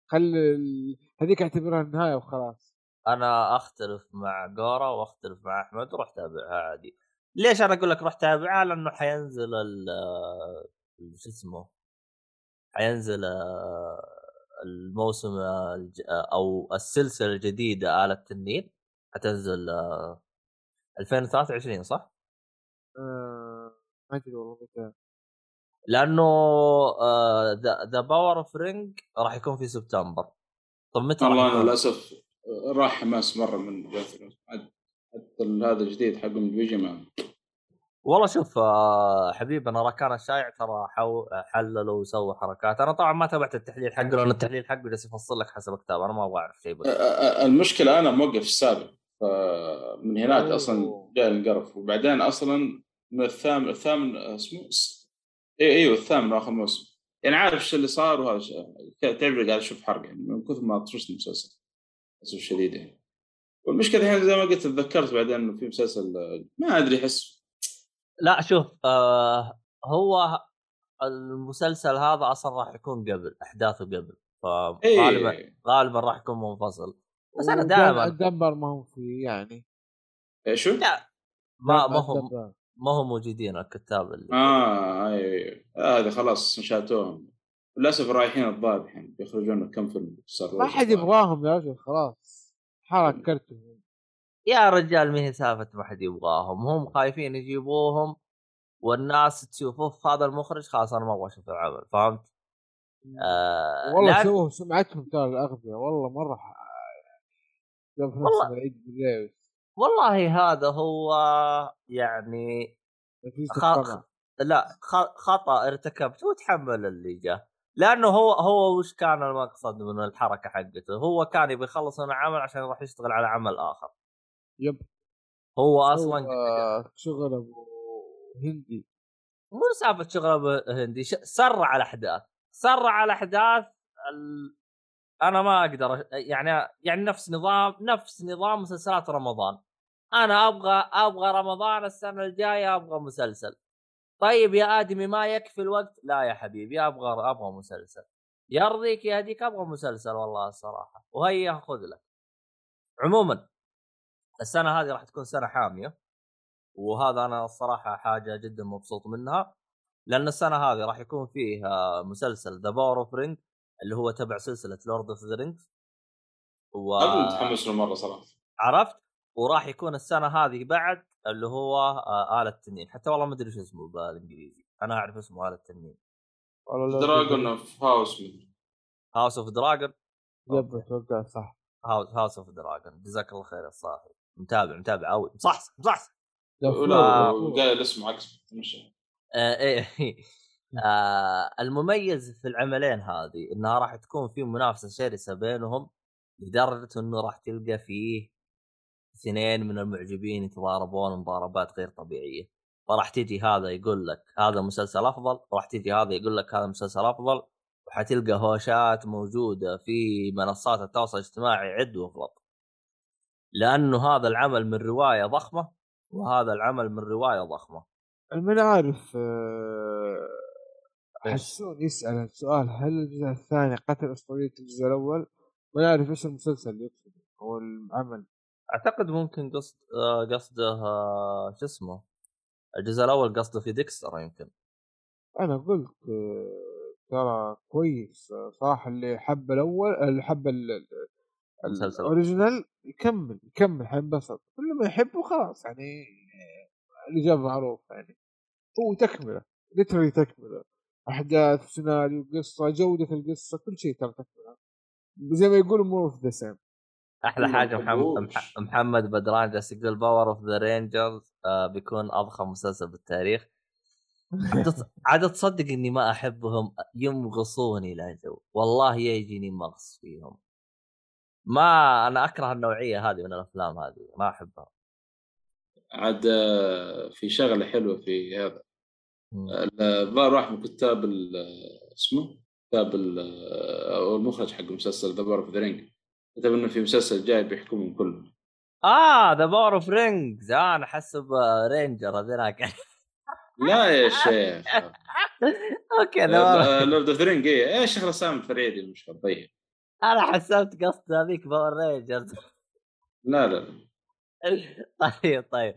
خلي ال... هذيك اعتبرها النهاية وخلاص. أنا أختلف مع جورا وأختلف مع أحمد وروح تابعها عادي. ليش أنا أقول لك روح تابعها؟ لأنه حينزل ال ال- شو اسمه؟ حينزل آه، الموسم الج- أو السلسلة الجديدة آلة التنين حتنزل آه، 2023 صح؟ آه ما أدري والله متى لأنه ذا باور أوف رينج راح يكون في سبتمبر طب متى راح والله أنا؟ للأسف راح حماس مرة من حتى هذا الجديد حق من بيجي ما والله شوف آه، حبيبنا راكان الشايع ترى حو... حللوا وسووا حركات. أنا طبعا ما تابعت التحليل حقه لأن التحليل حقه جالس يفصل لك حسب كتاب أنا ما أبغى أعرف شيء بس. المشكلة أنا موقف السابع فمن هناك أوه. أصلا جاء القرف. وبعدين أصلا من الثامن الثامن اسمه؟ س- اي أيوه الثامن آخر موسم. يعني عارف إيش اللي صار؟ وهذا تعرف قاعد أشوف حرق يعني من كثر ما طفشت المسلسل للاسف الشديد يعني. والمشكلة الحين زي ما قلت تذكرت بعدين إنه في مسلسل آه، ما أدري أحس لا شوف آه هو المسلسل هذا أصلا راح يكون قبل أحداثه قبل فغالبا اي غالبا راح يكون منفصل. بس ودن- دائماً- الدنبر ما هو فيه يعني. إيه شو؟ لا ما ما هم. ما هم موجودين الكتاب اللي آه اي هذا خلاص نشاتوهم للأسف رايحين الظاهر الحين بيخرجون كم فيلم ما حد يبغاهم يا رجل خلاص. حرك كرتهم. يا رجال ما هي سالفة ما حد يبغاهم هم خايفين يجيبوهم والناس تشوف أوف هذا المخرج خلاص أنا ما أبغى أشوف العمل فهمت؟ آه والله لأن- سووا سمعتهم ترى الاغبياء والله مرة والله. العيد والله هذا هو يعني خ... لا خ... خطأ ارتكبته وتحمل اللي جاء لأنه هو هو وش كان المقصد من الحركة حقته؟ هو كان يبي يخلص من عمل عشان يروح يشتغل على عمل آخر يب. هو أصلا هو شغل ابو هندي. مو سالفة شغل أبو هندي سرع الأحداث. سرع الأحداث ال... أنا ما أقدر يعني يعني نفس نظام نفس نظام مسلسلات رمضان. أنا أبغى أبغى رمضان السنة الجاية أبغى مسلسل. طيب يا آدمي ما يكفي الوقت؟ لا يا حبيبي أبغى أبغى مسلسل. يرضيك يهديك أبغى مسلسل والله الصراحة. وهيا خذ لك. عموما السنة هذه راح تكون سنة حامية وهذا أنا الصراحة حاجة جدا مبسوط منها لأن السنة هذه راح يكون فيها مسلسل The Power of Ring اللي هو تبع سلسلة Lord of the Rings و... متحمس له مرة صراحة. عرفت؟ وراح يكون السنة هذه بعد اللي هو آه آلة التنين. حتى والله ما أدري شو اسمه بالإنجليزي. أنا أعرف اسمه آلة التنين. Dragon of House House of Dragon yep أتوقع صح. House of Dragon جزاك الله خير يا صاحبي. متابع متابع قوي مصحصح مصحصح. لا، قال اسمه عكس مش آه إيه. آه المميز في العملين هذه إنها راح تكون في منافسة شرسة بينهم لدرجة إنه راح تلقى فيه اثنين من المعجبين يتضاربون مضاربات غير طبيعية. فراح تجي هذا يقول لك هذا مسلسل أفضل راح تجي هذا يقول لك هذا مسلسل أفضل وحتلقى هوشات موجودة في منصات التواصل الاجتماعي عد وافرط لأنه هذا العمل من رواية ضخمة وهذا العمل من رواية ضخمة من عارف آه،؟ حسون يسأل السؤال هل الجزء الثاني قتل أسطورية الجزء الأول؟ ما يعرف إيش المسلسل اللي يقصده أو العمل أعتقد ممكن قصد آه، قصده آه، شو اسمه الجزء الأول قصده في ديكستر يمكن أنا قلت ترى كويس صراحة اللي حب الأول اللي حب المسلسل. ال original يكمل يكمل حينبسط كل ما يحبه خلاص يعني الإجابة معروفة يعني. هو تكملة literally تكملة. أحداث سيناريو قصة جودة القصة كل شيء ترى تكملة. زي ما يقولوا more of the same أحلى حاجة محمد محمد بدران جالس يقول Power of the Rangers بيكون أضخم مسلسل بالتاريخ عاد تصدق إني ما أحبهم يمغصوني لا جو والله يجيني مغص فيهم. ما أنا أكره النوعية هذه من الأفلام هذه ما أحبها. عاد آه، في شغلة حلوة في هذا. الظاهر واحد من كتاب ال- اسمه؟ كتاب أو المخرج حق مسلسل ذا بار اوف ذا رينج كتب إنه في مسلسل جاي بيحكمهم كلهم. آه ذا باور اوف رينجز آه أنا حسب آه، رينجر هذاك لا يا شيخ. أوكي ذا لورد اوف ذا رينج إيه إيش شغله سام الفريدي المشهور طيب أنا حسبت قصد هذيك باور رينجرز لا لا. طيب طيب.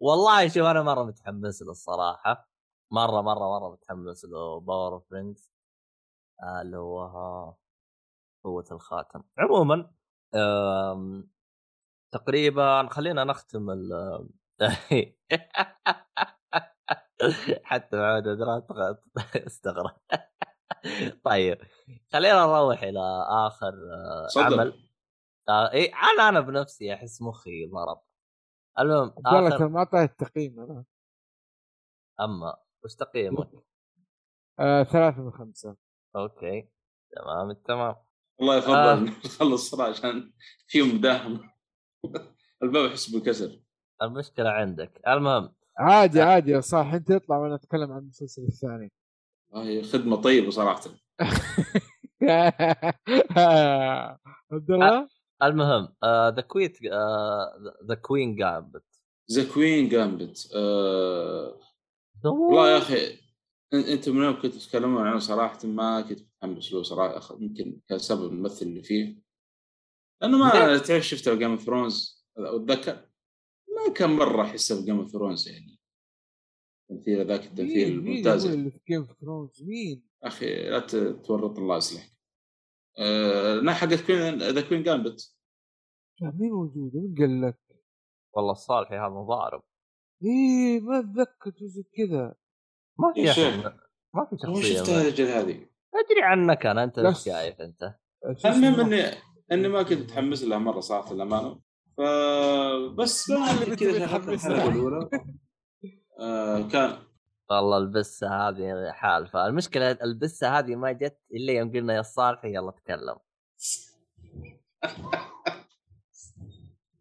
والله شوف أنا مرة متحمس له الصراحة. مرة مرة مرة متحمس له. Power of Rings اللي هو قوة الخاتم. عموما تقريبا خلينا نختم ال حتى أدرى استغرب. طيب خلينا نروح إلى آخر آه، صدق عمل. آه إي أنا أنا بنفسي أحس مخي ضرب المهم الله آخر ما اعطاه التقييم أنا. أما وش تقييمك؟ آه ثلاثة من خمسة. أوكي تمام التمام والله يفضل. آه. نخلص صراحة عشان فيهم مداهم الباب يحس بالكسر المشكلة عندك. المهم. عادي عادي صح أنت اطلع وأنا أتكلم عن المسلسل الثاني. آه، هي خدمة طيبة صراحة. عبد الله المهم The Queen The Queen Gambit The Queen's Gambit آه والله يا أخي أنتم من يوم كنتوا تتكلمون عنه صراحة ما كنت متحمس له صراحة يمكن كان سبب الممثل اللي فيه. لأنه ما تعرف شفته Game of Thrones أتذكر؟ ما كان مرة أحسه ب Game of Thrones يعني. التمثيل مين مين الممتاز اللي في Game of Thrones مين؟ أخي لا تورط الله يصلحك آه حقت Queen the Queen Gambit لا مين موجود؟ مين قال لك؟ والله الصالحي هذا مضارب إيه ما أتذكر زي كذا ما في ما في شخصية شفتها ما- الرجال هذه؟ أدري عنك أنا أنت. إيش شايف أنت؟ المهم؟ اني إني ما كنت متحمس لها مرة صراحة للامانه فبس ما كذا كنت شغلت متحمس الحلقة لها. الاولى آه كان. والله البسة هذه حالفه المشكلة البسة هذه ما جت إلا يوم قلنا يا صالحي يلا تكلم.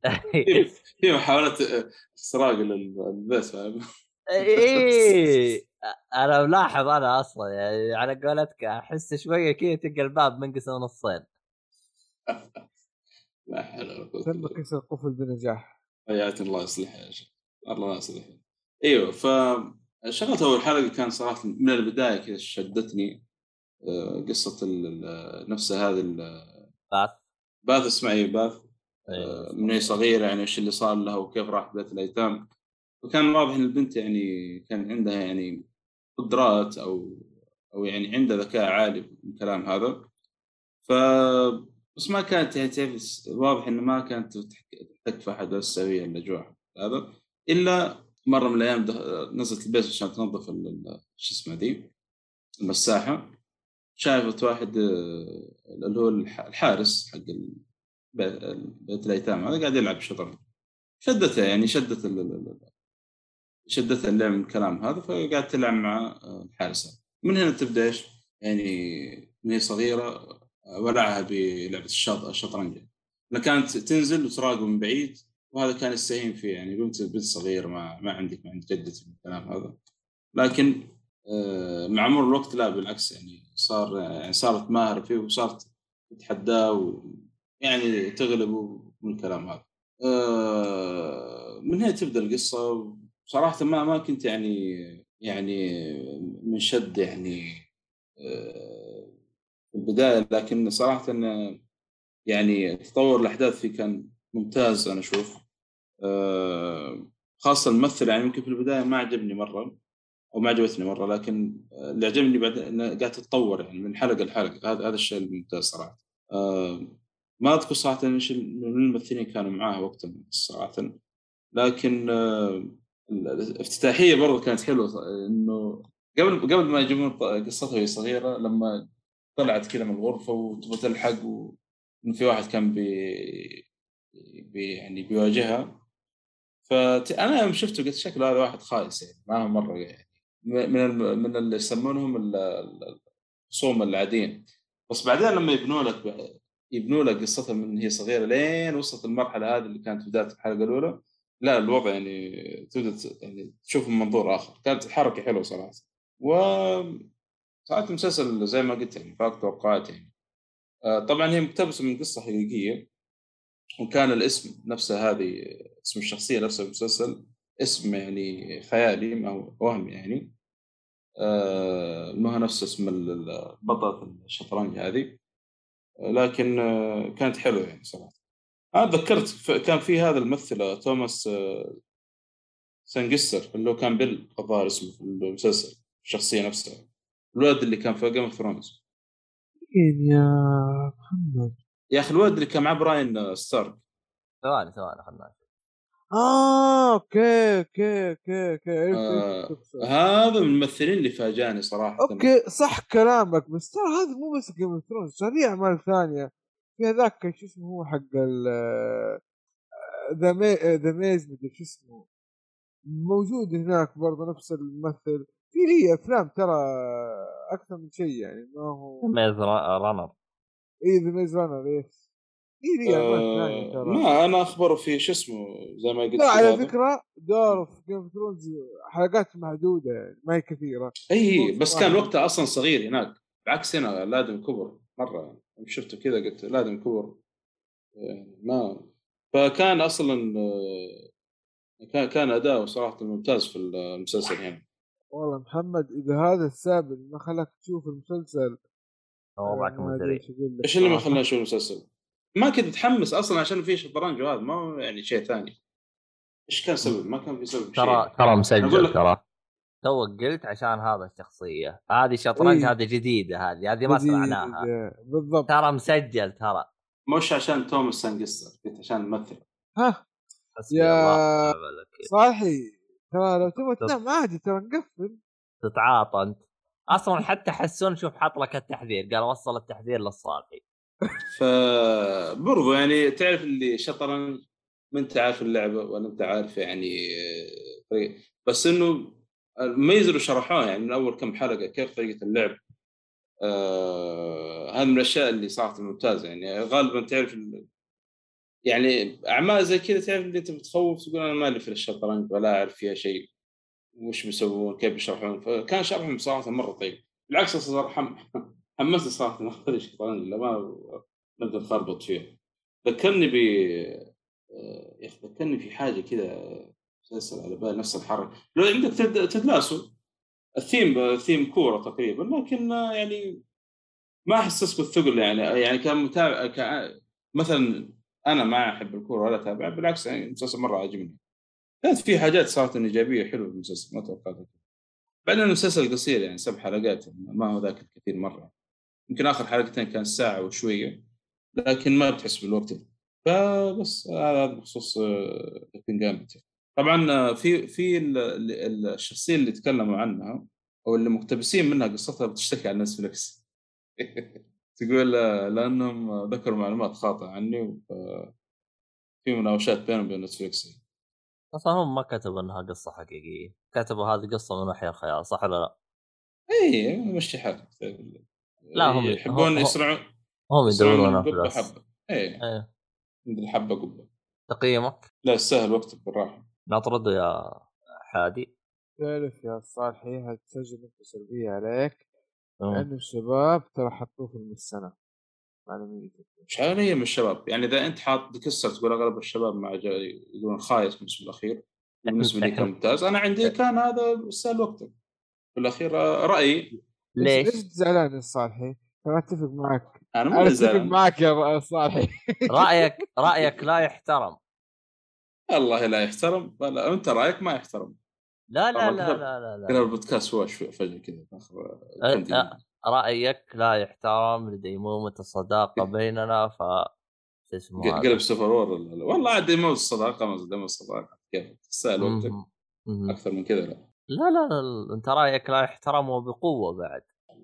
في محاولة استراق للبس فاهم إيه. أنا ملاحظ أنا أصلا يعني على قولتك أحس شوية كذا تلقى الباب منقسم نصين لا حول ولا قوة تم إلا بالله. كسر قفل بنجاح. حياتي الله يصلحها يا شيخ. الله يصلحها إيوه ف شغلت أول حلقة كان صراحة من البداية كذا شدتني آه، قصة نفسها هذه بس باث. اسمعي باث؟ إيه. آه، من هي صغيرة يعني إيش اللي صار لها وكيف راح بيت الأيتام. وكان واضح إن البنت يعني كان عندها يعني قدرات أو أو يعني عندها ذكاء عالي من الكلام هذا. ف بس ما كانت يعني تعرف واضح إنه ما كانت تحك- تكفى أحد بس تسوي الاجواء هذا. إلا مرة من الأيام نزلت البيت عشان تنظف شو اسمه ذي المساحة شافت واحد آه، اللي هو الح- الحارس حق بيت الأيتام هذا قاعد يلعب شطرنج شدتها يعني شدت شدتها اللعب من الكلام هذا فقاعد تلعب مع آه، الحارس. من هنا تبدأ إيش؟ يعني من هي صغيرة آه، ولعها بلعبة الشط الشطرنج انها كانت تنزل وتراقب من بعيد وهذا كان يستهين فيه يعني بنت بنت صغيرة ما ما عندك ما عند جدتي من الكلام هذا لكن آه، مع مرور الوقت لا بالعكس يعني صار يعني صارت ماهره فيه وصارت تتحداه يعني تغلب من الكلام هذا. آه، من هنا تبدأ القصة صراحة ما ما كنت يعني يعني منشد يعني آه، في البداية لكن صراحة يعني تطور الأحداث فيه كان ممتاز أنا أشوف. آه، خاصة الممثل يعني يمكن في البداية ما عجبني مرة أو ما عجبتني مرة لكن اللي عجبني بعد انها قاعدة تتطور يعني من حلقة لحلقة. هذا هذا الشيء الممتاز صراحة. آه، ما أذكر صراحة إيش الممثلين كانوا معاه وقتها صراحة. لكن آه، الافتتاحية برضه كانت حلوة إنه قبل قبل ما يجيبون قصتها وهي صغيرة لما طلعت كذا من الغرفة وتبغى تلحق وإن في واحد كان بي, بي يعني بيواجهها. فانا يوم شفته قلت شكله هذا واحد خايس يعني ما مرة يعني. من الم- من اللي يسمونهم ال- ال- الخصوم العاديين. بس بعدين لما يبنوا لك يبنوا لك قصتها من هي صغيرة لين وصلت المرحلة هذه اللي كانت بداية الحلقة الأولى لا الوضع يعني تبدأ يعني تشوف من منظور آخر. كانت حركة حلوة صراحة. و صراحة المسلسل زي ما قلت يعني فاق توقعاتي يعني. آه، طبعا هي مقتبسة من قصة حقيقية. وكان الاسم نفسه هذه اسم الشخصية نفسها في المسلسل اسم يعني خيالي ما هو وهمي يعني. آه، ما نفس اسم بطلة الشطرنج هذه. آه، لكن آه، كانت حلوة يعني صراحة. أنا تذكرت كان في هذا الممثل آه، توماس آه، سانجستر اللي كان بيل الظاهر اسمه في المسلسل الشخصية نفسها. الولد اللي كان في Game of Thrones يا محمد. يا أخي الولد اللي كان مع براين آه، ستارك. ثواني ثواني خلنا. آه okay okay okay okay عرفت آه،. هذا من الممثلين اللي فاجأني صراحة. okay صح كلامك بس ترى هذا مو بس Game of Thrones في اعمال ثانية. في هذاك شو اسمه هو حق ال the the Maze مدري شو اسمه. موجود هناك برضه نفس الممثل. في لي أفلام ترى أكثر من شيء يعني ما هو Maze Runner اي the Maze Runner yes لي آه، ترى. ما أنا أخبره في شو اسمه زي ما قلت لا على. فكرة دوره في Game of Thrones حلقات محدودة يعني ما هي كثيرة. اي بس. كان وقتها أصلا صغير هناك. بعكس هنا لادم كبر مرة. يعني شفته كذا قلت لادم كبر. يعني ما. فكان أصلا آه، كان كان اداؤه صراحة ممتاز في المسلسل هنا والله محمد إذا هذا السبب اللي ما خلاك تشوف المسلسل وضعك مزري إيش اللي ما. خلاني أشوف المسلسل؟ ما كنت متحمس أصلا عشان في شطرنج وهذا ما هو يعني شيء ثاني إيش كان سبب؟ ما كان في سبب ترى شيء ترى مسجل ترى توك قلت عشان هذا الشخصية هذه شطرنج إيه. هذه جديدة هذه هذه ما سمعناها بالضبط ترى مسجل ترى مش عشان توماس سانجستر قلت عشان الممثل ها يا-. صالحي ترى لو تبغى. تنام عادي ترى نقفل تتعاطى أنت أصلا حتى حسون شوف حط لك التحذير قال وصل التحذير للصالحي. فبرضو يعني تعرف اللي شطرنج ما أنت عارف اللعبة ولا أنت عارف يعني آه،. بس إنه المميز اللي شرحوه يعني من أول كم حلقة كيف طريقة اللعب آه من الأشياء اللي صارت ممتازة يعني. غالبا تعرف يعني أعمال زي كذا تعرف اللي أنت بتخوف تقول أنا مالي في الشطرنج ولا أعرف فيها شيء. وش بيسوون كيف بيشرحون؟ فكان شرحهم صراحة مرة طيب. بالعكس حم... حمست صراحة ناخذ الشطرنج لا ما نبدا نخربط فيها. ذكرني ب آه، يا أخي ذكرني في حاجة كذا مسلسل على بالي نفس الحركة. لو عندك تد... تدلاسو الثيم ثيم كورة تقريبا لكن يعني ما حسست بالثقل يعني. يعني كان متابع كان مثلا أنا ما أحب الكورة ولا اتابع بالعكس يعني المسلسل مرة عجبني كانت في حاجات صارت ايجابيه حلوة في المسلسل ما توقعتها بعدين المسلسل قصير يعني سبع حلقات ما هو ذاك الكثير مرة. يمكن آخر حلقتين كان ساعة وشوية لكن ما بتحس بالوقت. فبس هذا بخصوص تكوين جامد طبعا آه، في في ال- ال- الشخصية اللي تكلموا عنها أو اللي مقتبسين منها قصتها بتشتكي عن نتفلكس تقول آه، لأنهم ذكروا معلومات خاطئة عني في مناوشات بينهم وبين نتفلكس أصلا هم ما كتبوا إنها قصة حقيقية. كتبوا هذه قصة من وحي الخيال صح ولا لا؟ اي مشي حالك لا، هم- يحبون هم- يسرعون هم يدورون قبة فلوس حبة. اي من الحبه قبة. تقييمك؟ لا يستاهل وقتك بالراحة. نطرده يا حادي. تعرف يا صالحي هتسجل نقطة سلبية عليك. لأنه الشباب ترى حطوه في المسنة معلومية مش هي من الشباب. يعني إذا أنت حاط ديكستر تقول أغلب الشباب مع جا- يقولون خايس بالنسبة الأخير. بالنسبة لي كان ممتاز أنا عندي كان هذا يستاهل وقتك. بالاخير آه، رأيي. ليش؟ ليش؟ زعلان يا صالحي؟ ترى أتفق معك. أنا أنا مو أتفق معك يا صالحي. رأيك رأيك لا يحترم. والله لا يحترم. ولا أنت رأيك ما يحترم. لا لا لا لا لا, لا. البودكاست هو شوي فجأة كذا رأيك لا يحترم لديمومه الصداقه بيننا ف شو اسمه؟ قلب Civil War ولا- والله عاد ديمو الصداقة ما ديمو الصداقة. كيف؟ تستاهل وقتك. أكثر من كذا لا. لا لا لا أنت رأيك لا يحترم وبقوة بعد.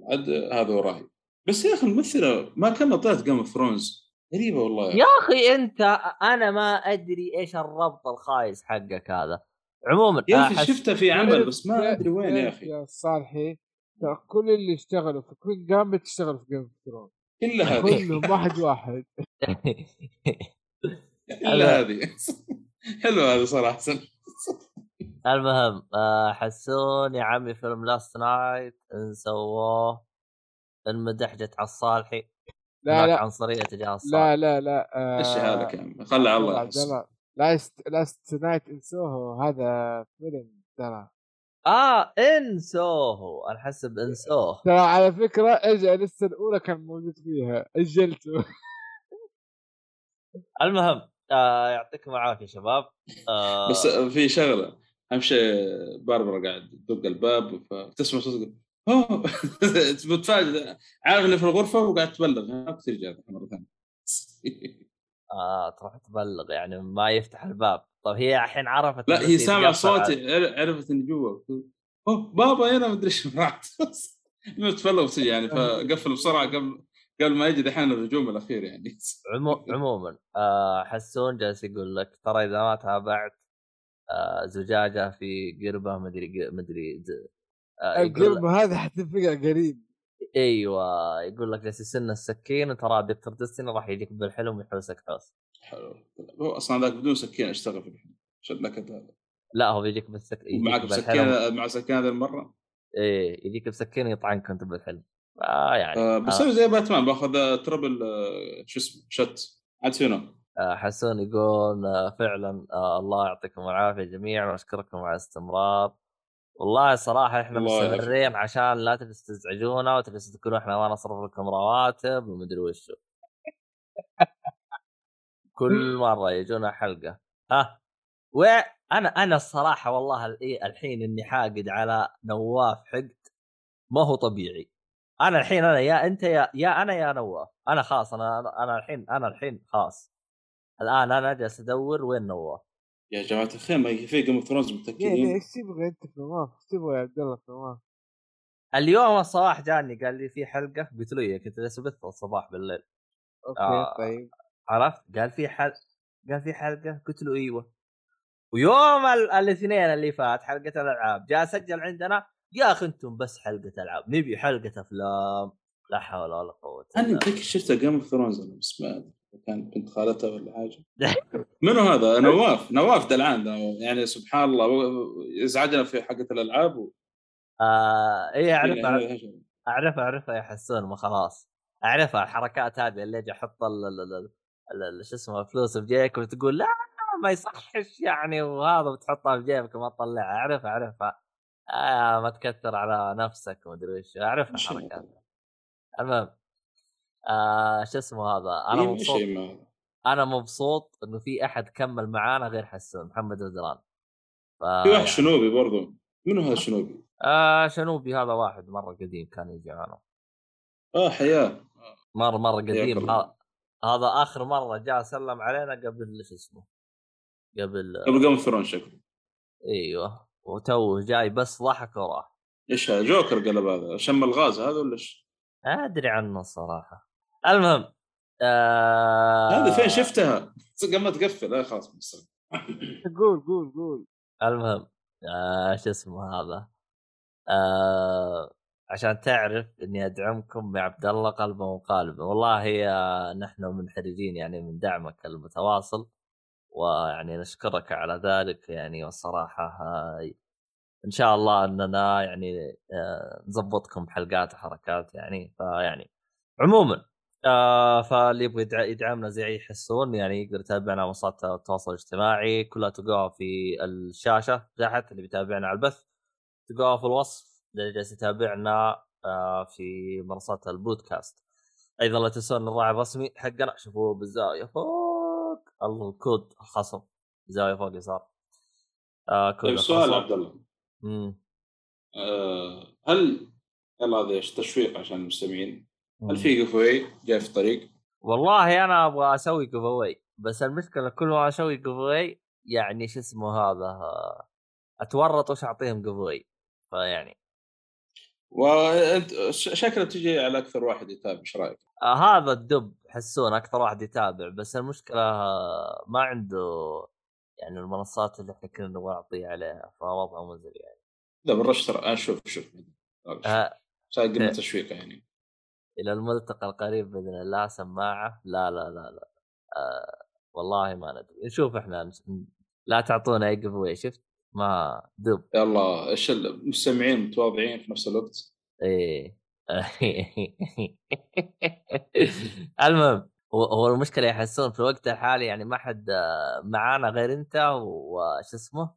عاد هذا هو رأيي. بس يا أخي الممثلة ما كان طلعت Game of Thrones غريبة والله. يا أخي أنت أنا ما أدري إيش الربط الخايس حقك هذا. عموما يا أخي شفتها في عمل بس ما تعرف- أدري وين يا تعرف أخي. يا صالحي. كل اللي اشتغلوا في Queen Gambit اشتغلوا في Game of Thrones الا هذه. كلهم واحد واحد. إلا هذه. حلوة هذه صراحة. المهم آه، حسون يا عمي فيلم Last Night in Soho. انمدحجت على الصالحي لا لا. عنصرية تجاه الصالحي لا لا لا آه، إيش يا عمي خلى على الله Last Last Night in Soho هذا فيلم ترى. آه إنسوه. أنا حسب انسوه ترى على فكرة اجى لسه الأولى كان موجود فيها. أجلته. المهم آه يعطيكم العافية شباب. آه. بس في شغلة. امشي باربرا قاعد تدق الباب فتسمع صوت. بتفاجئ عارف اني في الغرفة وقاعد تبلغ. ترجع مرة ثانية. آه تروح تبلغ يعني ما يفتح الباب. طيب هي الحين عرفت لا هي سامعة صوتي عر- عرفت اني جوا. أوه بابا هنا مدري إيش رحت تفلغ وتجي يعني فقفل بسرعة قبل قبل ما يجي دحين الهجوم الأخير يعني. عمو... عموما آه حسون جالس يقول لك ترى إذا ما تابعت آه زجاجة في قربة مدري مدري ز- آه يقول القرب هذا حتنفقع قريب. أيوه يقول لك جالس يسن السكين وترى دكتور دستني راح يجيك بالحلم ويحوسك حوس حلو. هو أصلا ذاك بدون سكين اشتغل في الحين عشان نكت هذا. لا هو بيجيك بالسك يجيك معك بالحلم. سكين مع سكين هذه المرة؟ إيه يجيك بسكين يطعنك انت بالحلم. آه يعني آه بسوي زي باتمان باخذ آه، تربل آه، شو اسمه شت عاد فينو آه حسون يقول آه فعلا آه الله يعطيكم العافية جميعا وأشكركم على الاستمرار. والله صراحة إحنا. مستمرين عشان لا تجلس تزعجونا وتجلس تقولوا إحنا ما نصرف لكم رواتب ومدري وشو. كل مرة يجونا حلقة. ها وأنا أنا الصراحة والله ال- إيه الحين إني حاقد على نواف حقد ما هو طبيعي. أنا الحين أنا يا أنت يا يا أنا يا نواف. أنا خلاص أنا أنا الحين أنا الحين خلاص. الآن أنا جالس أدور وين نواف. يا جماعة الخير ما في Game of Thrones ليه ليه متاكدين إيش تبغى أنت في نواف؟ إيش تبغى يا عبد الله في نواف؟ اليوم الصباح جاني قال لي في حلقة قلت له إيه، كنت جالس ابث الصباح بالليل okay آه. طيب عرفت قال في حل قال في حلقة قلت له إيوه ويوم ال- الاثنين اللي فات حلقة الألعاب جاء سجل عندنا يا أخي أنتم بس حلقة ألعاب نبي حلقة أفلام لا حول ولا قوة أنا الا متذكر شفته Game of Thrones أنا بس ما أدري. كان بنت خالته ولا حاجة. منو هذا؟ نواف نواف دلعان. يعني سبحان الله هو يزعجنا في حقة الألعاب و... آه اي أعرف يعني أعرف اعرفها يحسون ما خلاص. اعرفها الحركات هذه اللي أجي أحط شو اسمه الفلوس في جيبك وتقول لا ما يصحش يعني. وهذا بتحطها في جيبك وما تطلعها. اعرفها اعرفها آه ما تكثر على نفسك ومدري إيش اعرفها الحركات. المهم. آه شو اسمه هذا؟ أنا مبسوط أنا مبسوط إنه في أحد كمل معانا غير حسون محمد بدران ف... في واحد شنوبي برضو. منو هذا شنوبي؟ آه شنوبي هذا واحد مرة قديم كان يجي معنا. آه حياة. مرة مرة قديم. هذا هذا آخر مرة جاء سلم علينا قبل شو اسمه؟ قبل قبل جيم اوف ثرونز شكله. أيوه. وتو جاي بس ضحك وراح. إيش هذا؟ جوكر قلب هذا. شم الغاز هذا ولا إيش؟ أدري عنه الصراحه المهم آه... هذه فين شفتها؟ قبل ما تقفل آه خلاص. قول قول قول المهم آه شو اسمه هذا آه عشان تعرف إني أدعمكم يا عبد الله قلبا وقالبا والله آه نحن منحرجين يعني من دعمك المتواصل ويعني نشكرك على ذلك يعني والصراحة آه إن شاء الله إننا يعني نظبطكم حلقات وحركات يعني فيعني عموما آه فاللي يبغى يدع- يدعمنا زي يحسون يعني يقدر يتابعنا على منصات التواصل الاجتماعي كلها تلقاها في الشاشة تحت اللي بيتابعنا على البث تلقاها في الوصف اللي جالس يتابعنا آه في منصات البودكاست أيضا لا تنسون الراعي الرسمي حقنا شوفوه بالزاوية فوق الله الكود الخصم زاوية فوق يسار آه كود طيب سؤال. عبد الله. آه هل يلا هذا تشويق عشان المستمعين. هل في جيف جاي في الطريق؟ والله أنا أبغى أسوي giveaway بس المشكلة كل ما أسوي giveaway يعني شو اسمه هذا آه، أتورط وش أعطيهم giveaway فيعني وأنت ش- شكلك تجي على أكثر واحد يتابع إيش رأيك؟ آه هذا الدب حسون أكثر واحد يتابع بس المشكلة آه، ما عنده يعني المنصات اللي إحنا كنا نبغى نعطيه عليها فوضعه مزري يعني لا بالرش ترى أنا شوف شوف آه عشان قلنا إيه. تشويق يعني إلى الملتقى القريب بإذن الله سماعة. لا لا لا لا. آه والله ما ندري. نشوف إحنا نس- لا تعطونا أي اواي شفت؟ ما دب. يلا إيش المستمعين متواضعين في نفس الوقت. إيه. المهم هو هو المشكلة يحسون في الوقت الحالي يعني ما حد آه، معانا غير أنت وش اسمه؟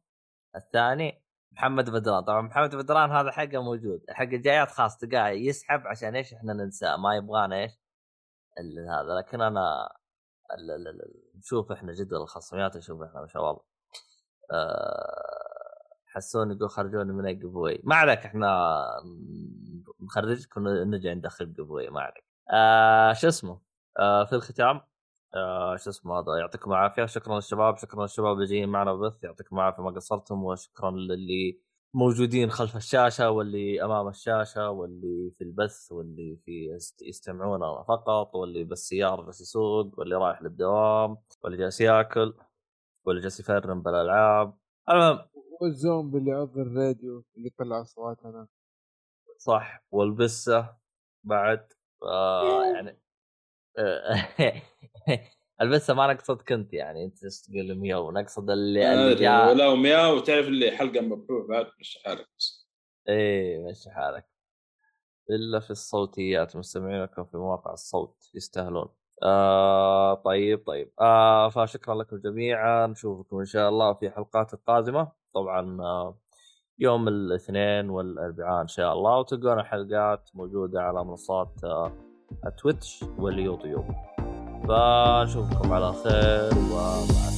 الثاني. محمد بدران طبعا محمد بدران هذا حقه موجود. حق الجايات خاص تلقاه يسحب عشان إيش إحنا ننساه ما يبغانا إيش؟ هذا. لكن أنا نشوف إحنا جدول الخصميات نشوف إحنا شباب أه حسون يقول خرجوني من ال giveaway ما عليك إحنا نخرجك ونرجع ندخل واي ما عليك. آه شو اسمه؟ آه في الختام. آه شو اسمه هذا؟ يعطيكم العافية. شكرا للشباب شكرا للشباب اللي جايين معنا بث. يعطيكم العافية ما قصرتم وشكرا للي موجودين خلف الشاشة واللي أمام الشاشة واللي في البث واللي في يست- يستمعونا فقط واللي بالسياره جالس يسوق واللي رايح للدوام واللي جالس ياكل واللي جالس يفرم بالألعاب. المهم والزومبي اللي عض الراديو اللي يطلع أصواتنا. صح. والبسة بعد آه يعني البسه ما نقصد كنت يعني؟ أنت تقول ميو نقصد اللي, اللي جاء. ولا ومياه وتعرف اللي حلقة مبحوح بعد مش حالك بس إيه ماشي حالك إلا في الصوتيات. مستمعينكم في مواقع الصوت يستاهلون. آه طيب طيب. آه فشكرا لكم جميعا. نشوفكم إن شاء الله في حلقات القادمة. طبعا آه يوم الاثنين والأربعاء إن شاء الله. وتلقون الحلقات موجودة على منصات آه التويتش واليوتيوب. فنشوفكم على خير ومع